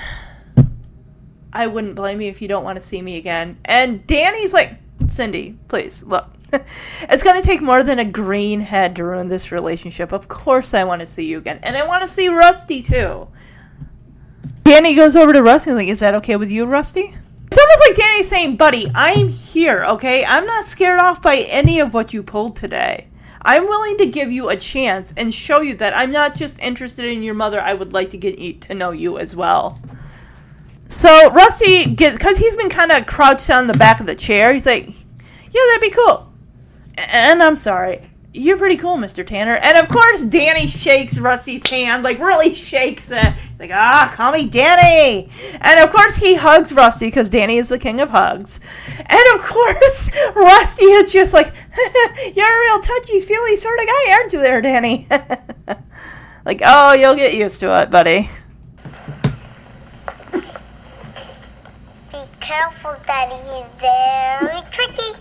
Speaker 1: I wouldn't blame you if you don't want to see me again. And Danny's like, Cindy, please look. it's going to take more than a green head to ruin this relationship. Of course, I want to see you again, and I want to see Rusty too. Danny goes over to Rusty and like, "Is that okay with you, Rusty?" It's almost like Danny's saying, "Buddy, I'm here. Okay, I'm not scared off by any of what you pulled today. I'm willing to give you a chance and show you that I'm not just interested in your mother. I would like to get you to know you as well." So Rusty because he's been kind of crouched on the back of the chair. He's like, "Yeah, that'd be cool." And I'm sorry. You're pretty cool, Mr. Tanner. And of course, Danny shakes Rusty's hand, like really shakes it. He's like, ah, call me Danny. And of course, he hugs Rusty because Danny is the king of hugs. And of course, Rusty is just like, you're a real touchy feely sort of guy, aren't you, there, Danny? like, oh, you'll get used to it, buddy.
Speaker 4: Be careful, Daddy. He's very tricky.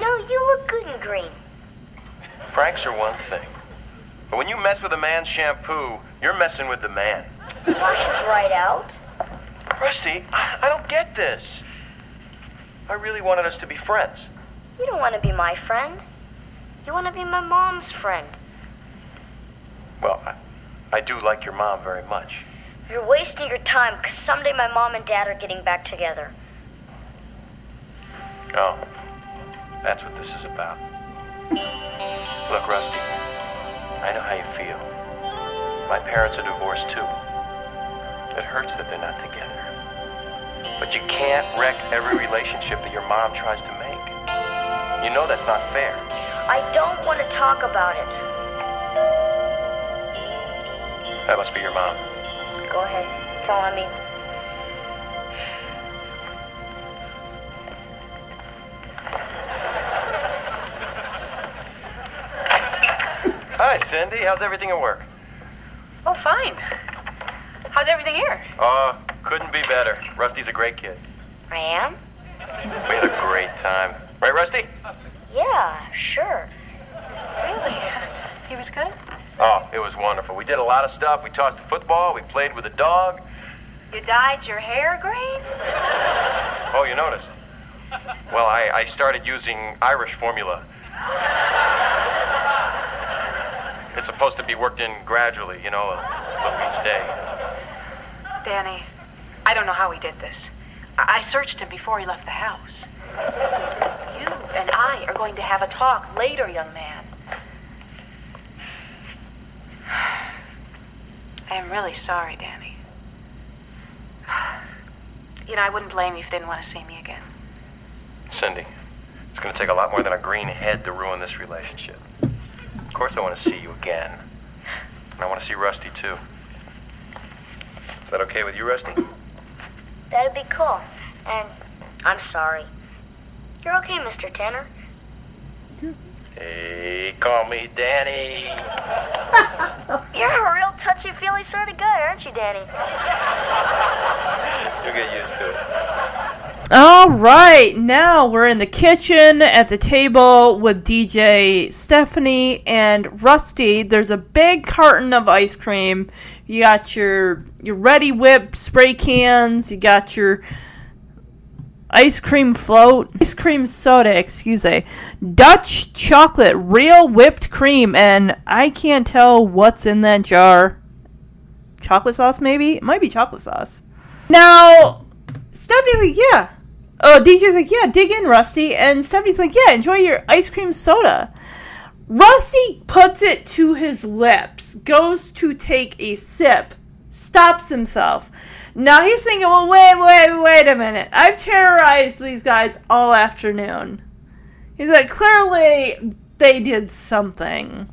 Speaker 6: Know, you look good in green.
Speaker 2: Pranks are one thing. But when you mess with a man's shampoo, you're messing with the man.
Speaker 6: Washes right out.
Speaker 2: Rusty, I I don't get this. I really wanted us to be friends.
Speaker 6: You don't want to be my friend. You want to be my mom's friend.
Speaker 2: Well, I, I do like your mom very much.
Speaker 6: You're wasting your time because someday my mom and dad are getting back together.
Speaker 2: Oh, that's what this is about. Look, Rusty, I know how you feel. My parents are divorced too. It hurts that they're not together. But you can't wreck every relationship that your mom tries to make. You know that's not fair.
Speaker 6: I don't want to talk about it.
Speaker 2: That must be your mom.
Speaker 6: Go ahead. Tell on me.
Speaker 2: Hi, Cindy. How's everything at work?
Speaker 3: Oh, fine. How's everything here?
Speaker 2: Uh, couldn't be better. Rusty's a great kid.
Speaker 6: I am?
Speaker 2: We had a great time. Right, Rusty?
Speaker 6: Yeah, sure.
Speaker 3: Really? He was good?
Speaker 2: Oh, it was wonderful. We did a lot of stuff. We tossed a football. We played with a dog.
Speaker 3: You dyed your hair green?
Speaker 2: Oh, you noticed? Well, I, I started using Irish formula. It's supposed to be worked in gradually, you know, a little each day.
Speaker 3: Danny, I don't know how he did this. I, I searched him before he left the house. You and I are going to have a talk later, young man. I am really sorry, Danny. You know, I wouldn't blame you if you didn't want to see me again.
Speaker 2: Cindy, it's going to take a lot more than a green head to ruin this relationship. Of course, I want to see you again. And I want to see Rusty, too. Is that okay with you, Rusty?
Speaker 6: That'd be cool. And I'm sorry. You're okay, Mr. Tanner.
Speaker 2: Hey, call me Danny.
Speaker 6: You're a real touchy feely sort of guy, aren't you, Danny?
Speaker 2: You'll get used to it.
Speaker 1: All right, now we're in the kitchen at the table with DJ Stephanie and Rusty. There's a big carton of ice cream. You got your your Reddi-wip spray cans. You got your ice cream float, ice cream soda, excuse me, Dutch chocolate, real whipped cream, and I can't tell what's in that jar. Chocolate sauce, maybe? It might be chocolate sauce. Now, Stephanie, yeah. Oh, DJ's like, yeah, dig in, Rusty. And Stephanie's like, yeah, enjoy your ice cream soda. Rusty puts it to his lips, goes to take a sip, stops himself. Now he's thinking, well, wait, wait, wait a minute. I've terrorized these guys all afternoon. He's like, clearly they did something.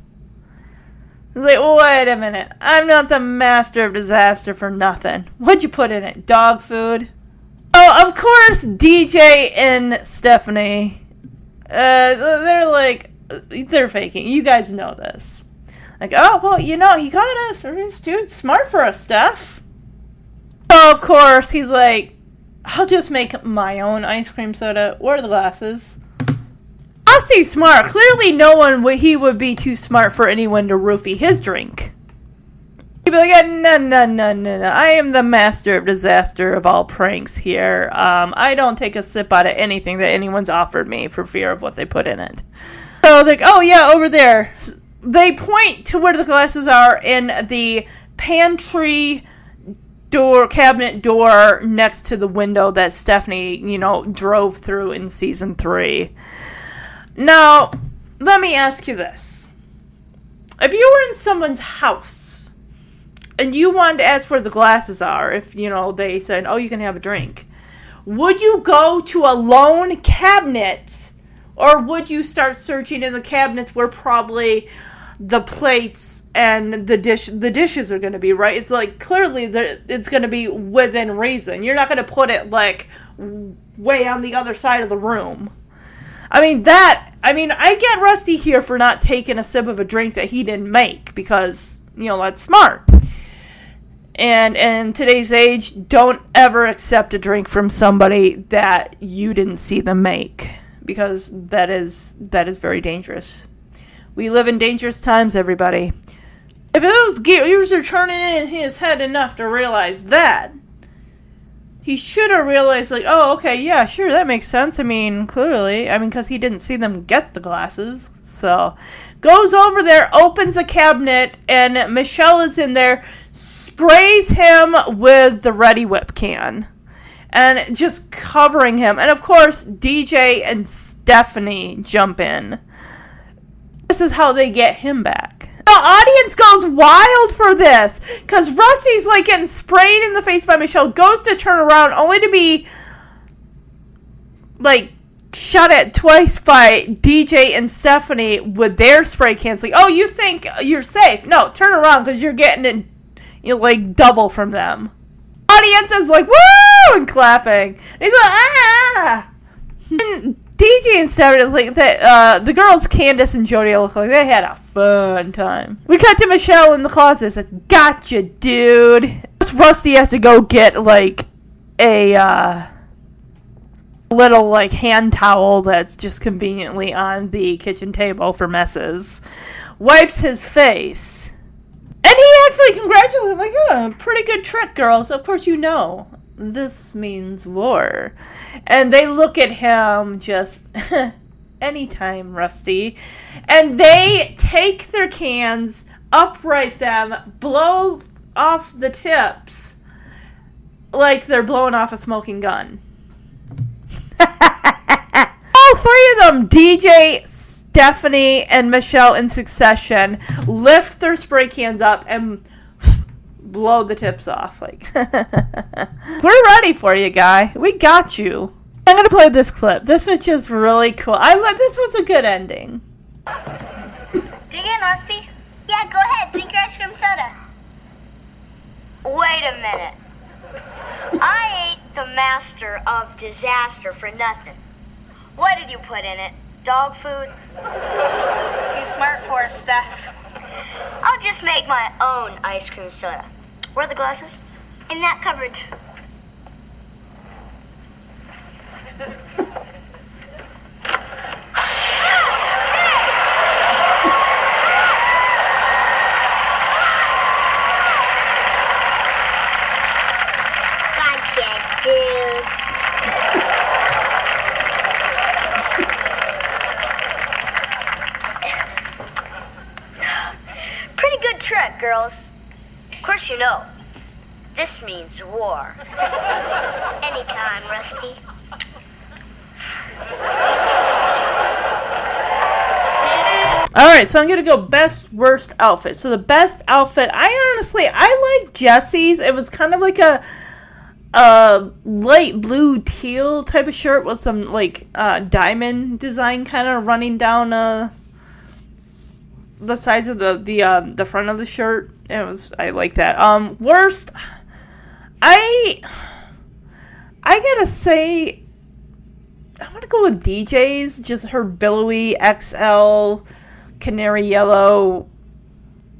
Speaker 1: He's like, wait a minute. I'm not the master of disaster for nothing. What'd you put in it? Dog food? Oh, of course, DJ and Stephanie. Uh, they're like, they're faking. You guys know this. Like, oh, well, you know, he got us. This dude's smart for us, Steph. Of course, he's like, I'll just make my own ice cream soda. Are the glasses? I'll smart. Clearly, no one would, he would be too smart for anyone to roofie his drink. He'd be like, no, no, no, no, no. I am the master of disaster of all pranks here. Um, I don't take a sip out of anything that anyone's offered me for fear of what they put in it. So, like, oh, yeah, over there. They point to where the glasses are in the pantry door cabinet door next to the window that Stephanie, you know, drove through in season 3. Now, let me ask you this. If you were in someone's house and you wanted to ask where the glasses are, if, you know, they said, "Oh, you can have a drink." Would you go to a lone cabinet or would you start searching in the cabinets where probably the plates and the dish the dishes are going to be right? It's like clearly the, it's going to be within reason. You're not going to put it like way on the other side of the room. I mean that i mean i get rusty here for not taking a sip of a drink that he didn't make because you know that's smart and in today's age don't ever accept a drink from somebody that you didn't see them make because that is that is very dangerous we live in dangerous times, everybody. If those gears are turning in his head enough to realize that, he should have realized, like, oh, okay, yeah, sure, that makes sense. I mean, clearly, I mean, because he didn't see them get the glasses. So, goes over there, opens a cabinet, and Michelle is in there, sprays him with the Reddi-wip can, and just covering him. And of course, DJ and Stephanie jump in. This is how they get him back. The audience goes wild for this because Rusty's like getting sprayed in the face by Michelle, goes to turn around only to be like shot at twice by DJ and Stephanie with their spray cans. Like, oh, you think you're safe? No, turn around because you're getting it, you know, like double from them. Audience is like woo and clapping. And he's like ah. And DJ and Stephanie like that. Uh, the girls Candace and Jodie look like they had a fun time. We cut to Michelle in the closet. Says, "Gotcha, dude." Rusty has to go get like a uh, little like hand towel that's just conveniently on the kitchen table for messes. Wipes his face. And he actually congratulates him, like, oh, pretty good trick, girls. Of course you know this means war. And they look at him just, anytime, Rusty. And they take their cans, upright them, blow off the tips like they're blowing off a smoking gun. All three of them, DJ, Stephanie, and Michelle in succession, lift their spray cans up and blow the tips off. Like, we're ready for you, guy. We got you. I'm gonna play this clip. This was just really cool. I love this was a good ending.
Speaker 4: Dig in, Rusty. Yeah, go ahead. Drink your ice cream soda.
Speaker 6: Wait a minute. I ain't the master of disaster for nothing. What did you put in it? Dog food?
Speaker 9: It's too smart for us, Steph.
Speaker 6: I'll just make my own ice cream soda. Where are the glasses?
Speaker 4: In that cupboard. Gotcha, dude.
Speaker 6: Girls. Of course you know. This means war.
Speaker 4: Anytime, Rusty.
Speaker 1: All right, so I'm gonna go best worst outfit. So the best outfit, I honestly I like Jesse's. It was kind of like a a light blue teal type of shirt with some like uh, diamond design kind of running down uh, the sides of the the um, the front of the shirt. It was I like that. Um, worst, I I gotta say I'm gonna go with DJ's. Just her billowy XL canary yellow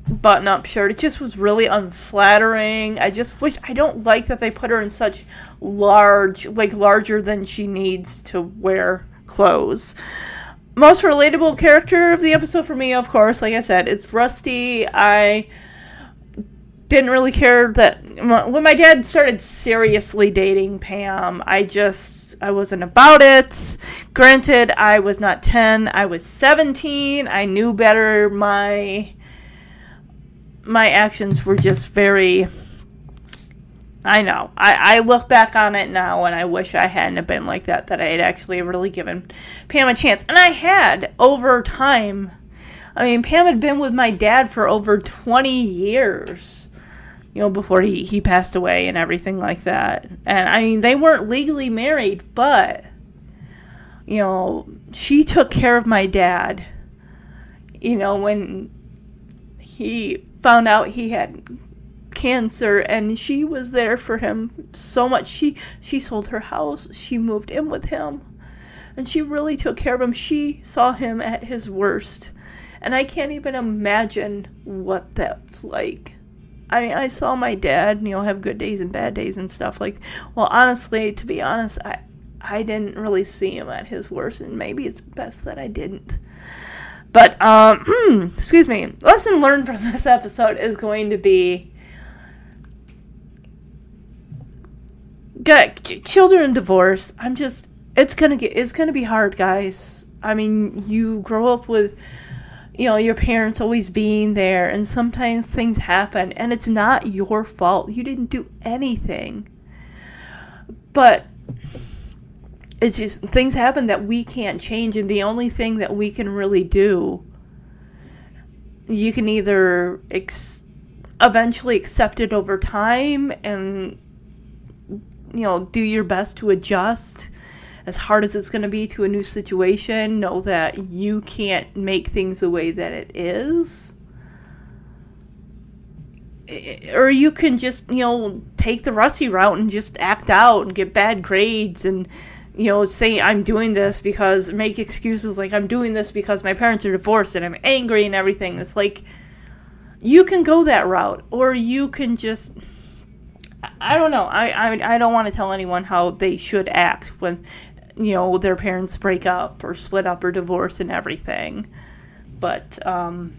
Speaker 1: button up shirt. It just was really unflattering. I just wish I don't like that they put her in such large like larger than she needs to wear clothes. Most relatable character of the episode for me, of course, like I said, it's Rusty. I didn't really care that when my dad started seriously dating Pam, I just I wasn't about it. Granted, I was not 10, I was 17. I knew better. My my actions were just very I know. I, I look back on it now and I wish I hadn't have been like that, that I had actually really given Pam a chance. And I had over time. I mean, Pam had been with my dad for over 20 years you know, before he, he passed away and everything like that. And I mean, they weren't legally married, but, you know, she took care of my dad, you know, when he found out he had cancer and she was there for him so much. She, she sold her house, she moved in with him, and she really took care of him. She saw him at his worst. And I can't even imagine what that's like. I mean, I saw my dad, you know, have good days and bad days and stuff. Like, well, honestly, to be honest, I I didn't really see him at his worst, and maybe it's best that I didn't. But um, excuse me. Lesson learned from this episode is going to be get children divorce. I'm just it's gonna get it's gonna be hard, guys. I mean, you grow up with you know, your parents always being there, and sometimes things happen, and it's not your fault. You didn't do anything. But it's just things happen that we can't change, and the only thing that we can really do, you can either ex- eventually accept it over time and, you know, do your best to adjust as hard as it's going to be to a new situation, know that you can't make things the way that it is. Or you can just, you know, take the Rusty route and just act out and get bad grades and, you know, say I'm doing this because, make excuses like I'm doing this because my parents are divorced and I'm angry and everything. It's like, you can go that route. Or you can just. I don't know. I, I I don't want to tell anyone how they should act when you know their parents break up or split up or divorce and everything. But um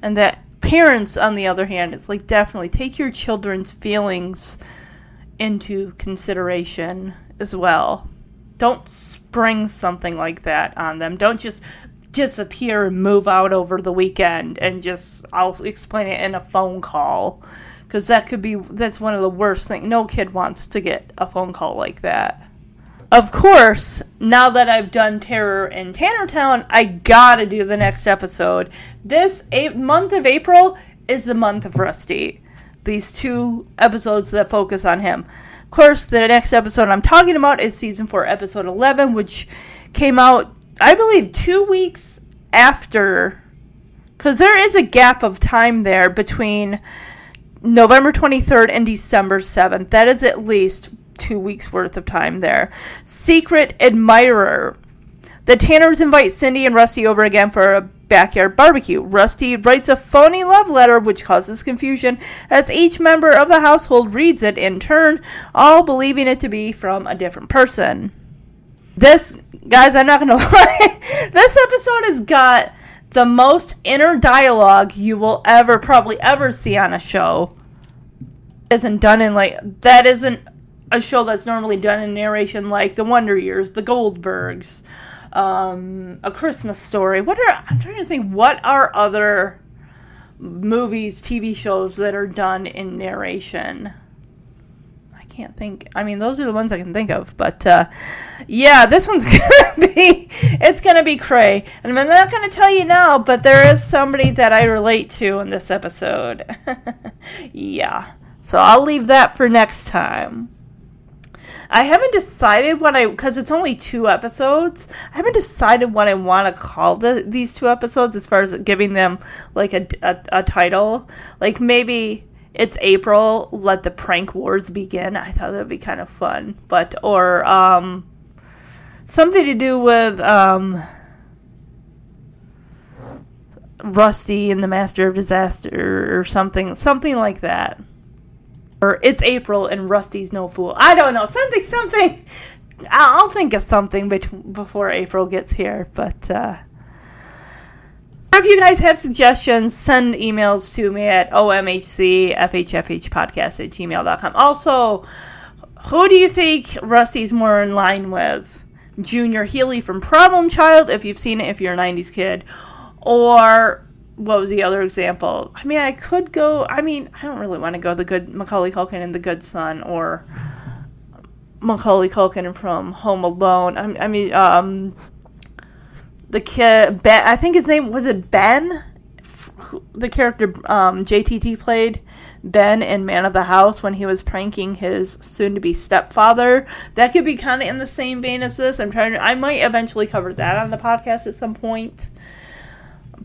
Speaker 1: and that parents on the other hand it's like definitely take your children's feelings into consideration as well. Don't spring something like that on them. Don't just disappear and move out over the weekend and just I'll explain it in a phone call because that could be that's one of the worst things no kid wants to get a phone call like that of course, now that I've done Terror in Tannertown, I gotta do the next episode. This a- month of April is the month of Rusty. These two episodes that focus on him. Of course, the next episode I'm talking about is season 4, episode 11, which came out, I believe, two weeks after. Because there is a gap of time there between November 23rd and December 7th. That is at least two weeks worth of time there. Secret Admirer. The Tanners invite Cindy and Rusty over again for a backyard barbecue. Rusty writes a phony love letter which causes confusion as each member of the household reads it in turn, all believing it to be from a different person. This, guys, I'm not gonna lie, this episode has got the most inner dialogue you will ever, probably ever see on a show. Isn't done in like, that isn't a show that's normally done in narration like The Wonder Years, The Goldbergs, um, A Christmas Story. What are I'm trying to think what are other movies, TV shows that are done in narration. Can't think. I mean, those are the ones I can think of. But uh, yeah, this one's gonna be. It's gonna be cray, and I'm not gonna tell you now. But there is somebody that I relate to in this episode. yeah, so I'll leave that for next time. I haven't decided what I because it's only two episodes. I haven't decided what I want to call the, these two episodes as far as giving them like a, a, a title. Like maybe it's April, let the prank wars begin. I thought that would be kind of fun, but or um, something to do with um, Rusty and the Master of Disaster or something, something like that or it's April and Rusty's no fool. I don't know. Something, something. I'll think of something before April gets here. But uh, if you guys have suggestions, send emails to me at omhcfhfhpodcast at gmail.com. Also, who do you think Rusty's more in line with? Junior Healy from Problem Child, if you've seen it, if you're a 90s kid, or what was the other example? I mean, I could go. I mean, I don't really want to go the good Macaulay Culkin and the Good Son or Macaulay Culkin from Home Alone. I, I mean, um, the kid Ben. I think his name was it Ben. The character um, JTT played Ben in Man of the House when he was pranking his soon-to-be stepfather. That could be kind of in the same vein as this. I'm trying. To, I might eventually cover that on the podcast at some point.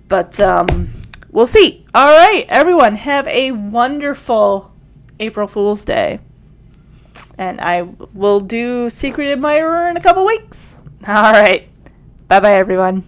Speaker 1: But um, we'll see. All right, everyone, have a wonderful April Fool's Day. And I will do Secret Admirer in a couple weeks. All right. Bye bye, everyone.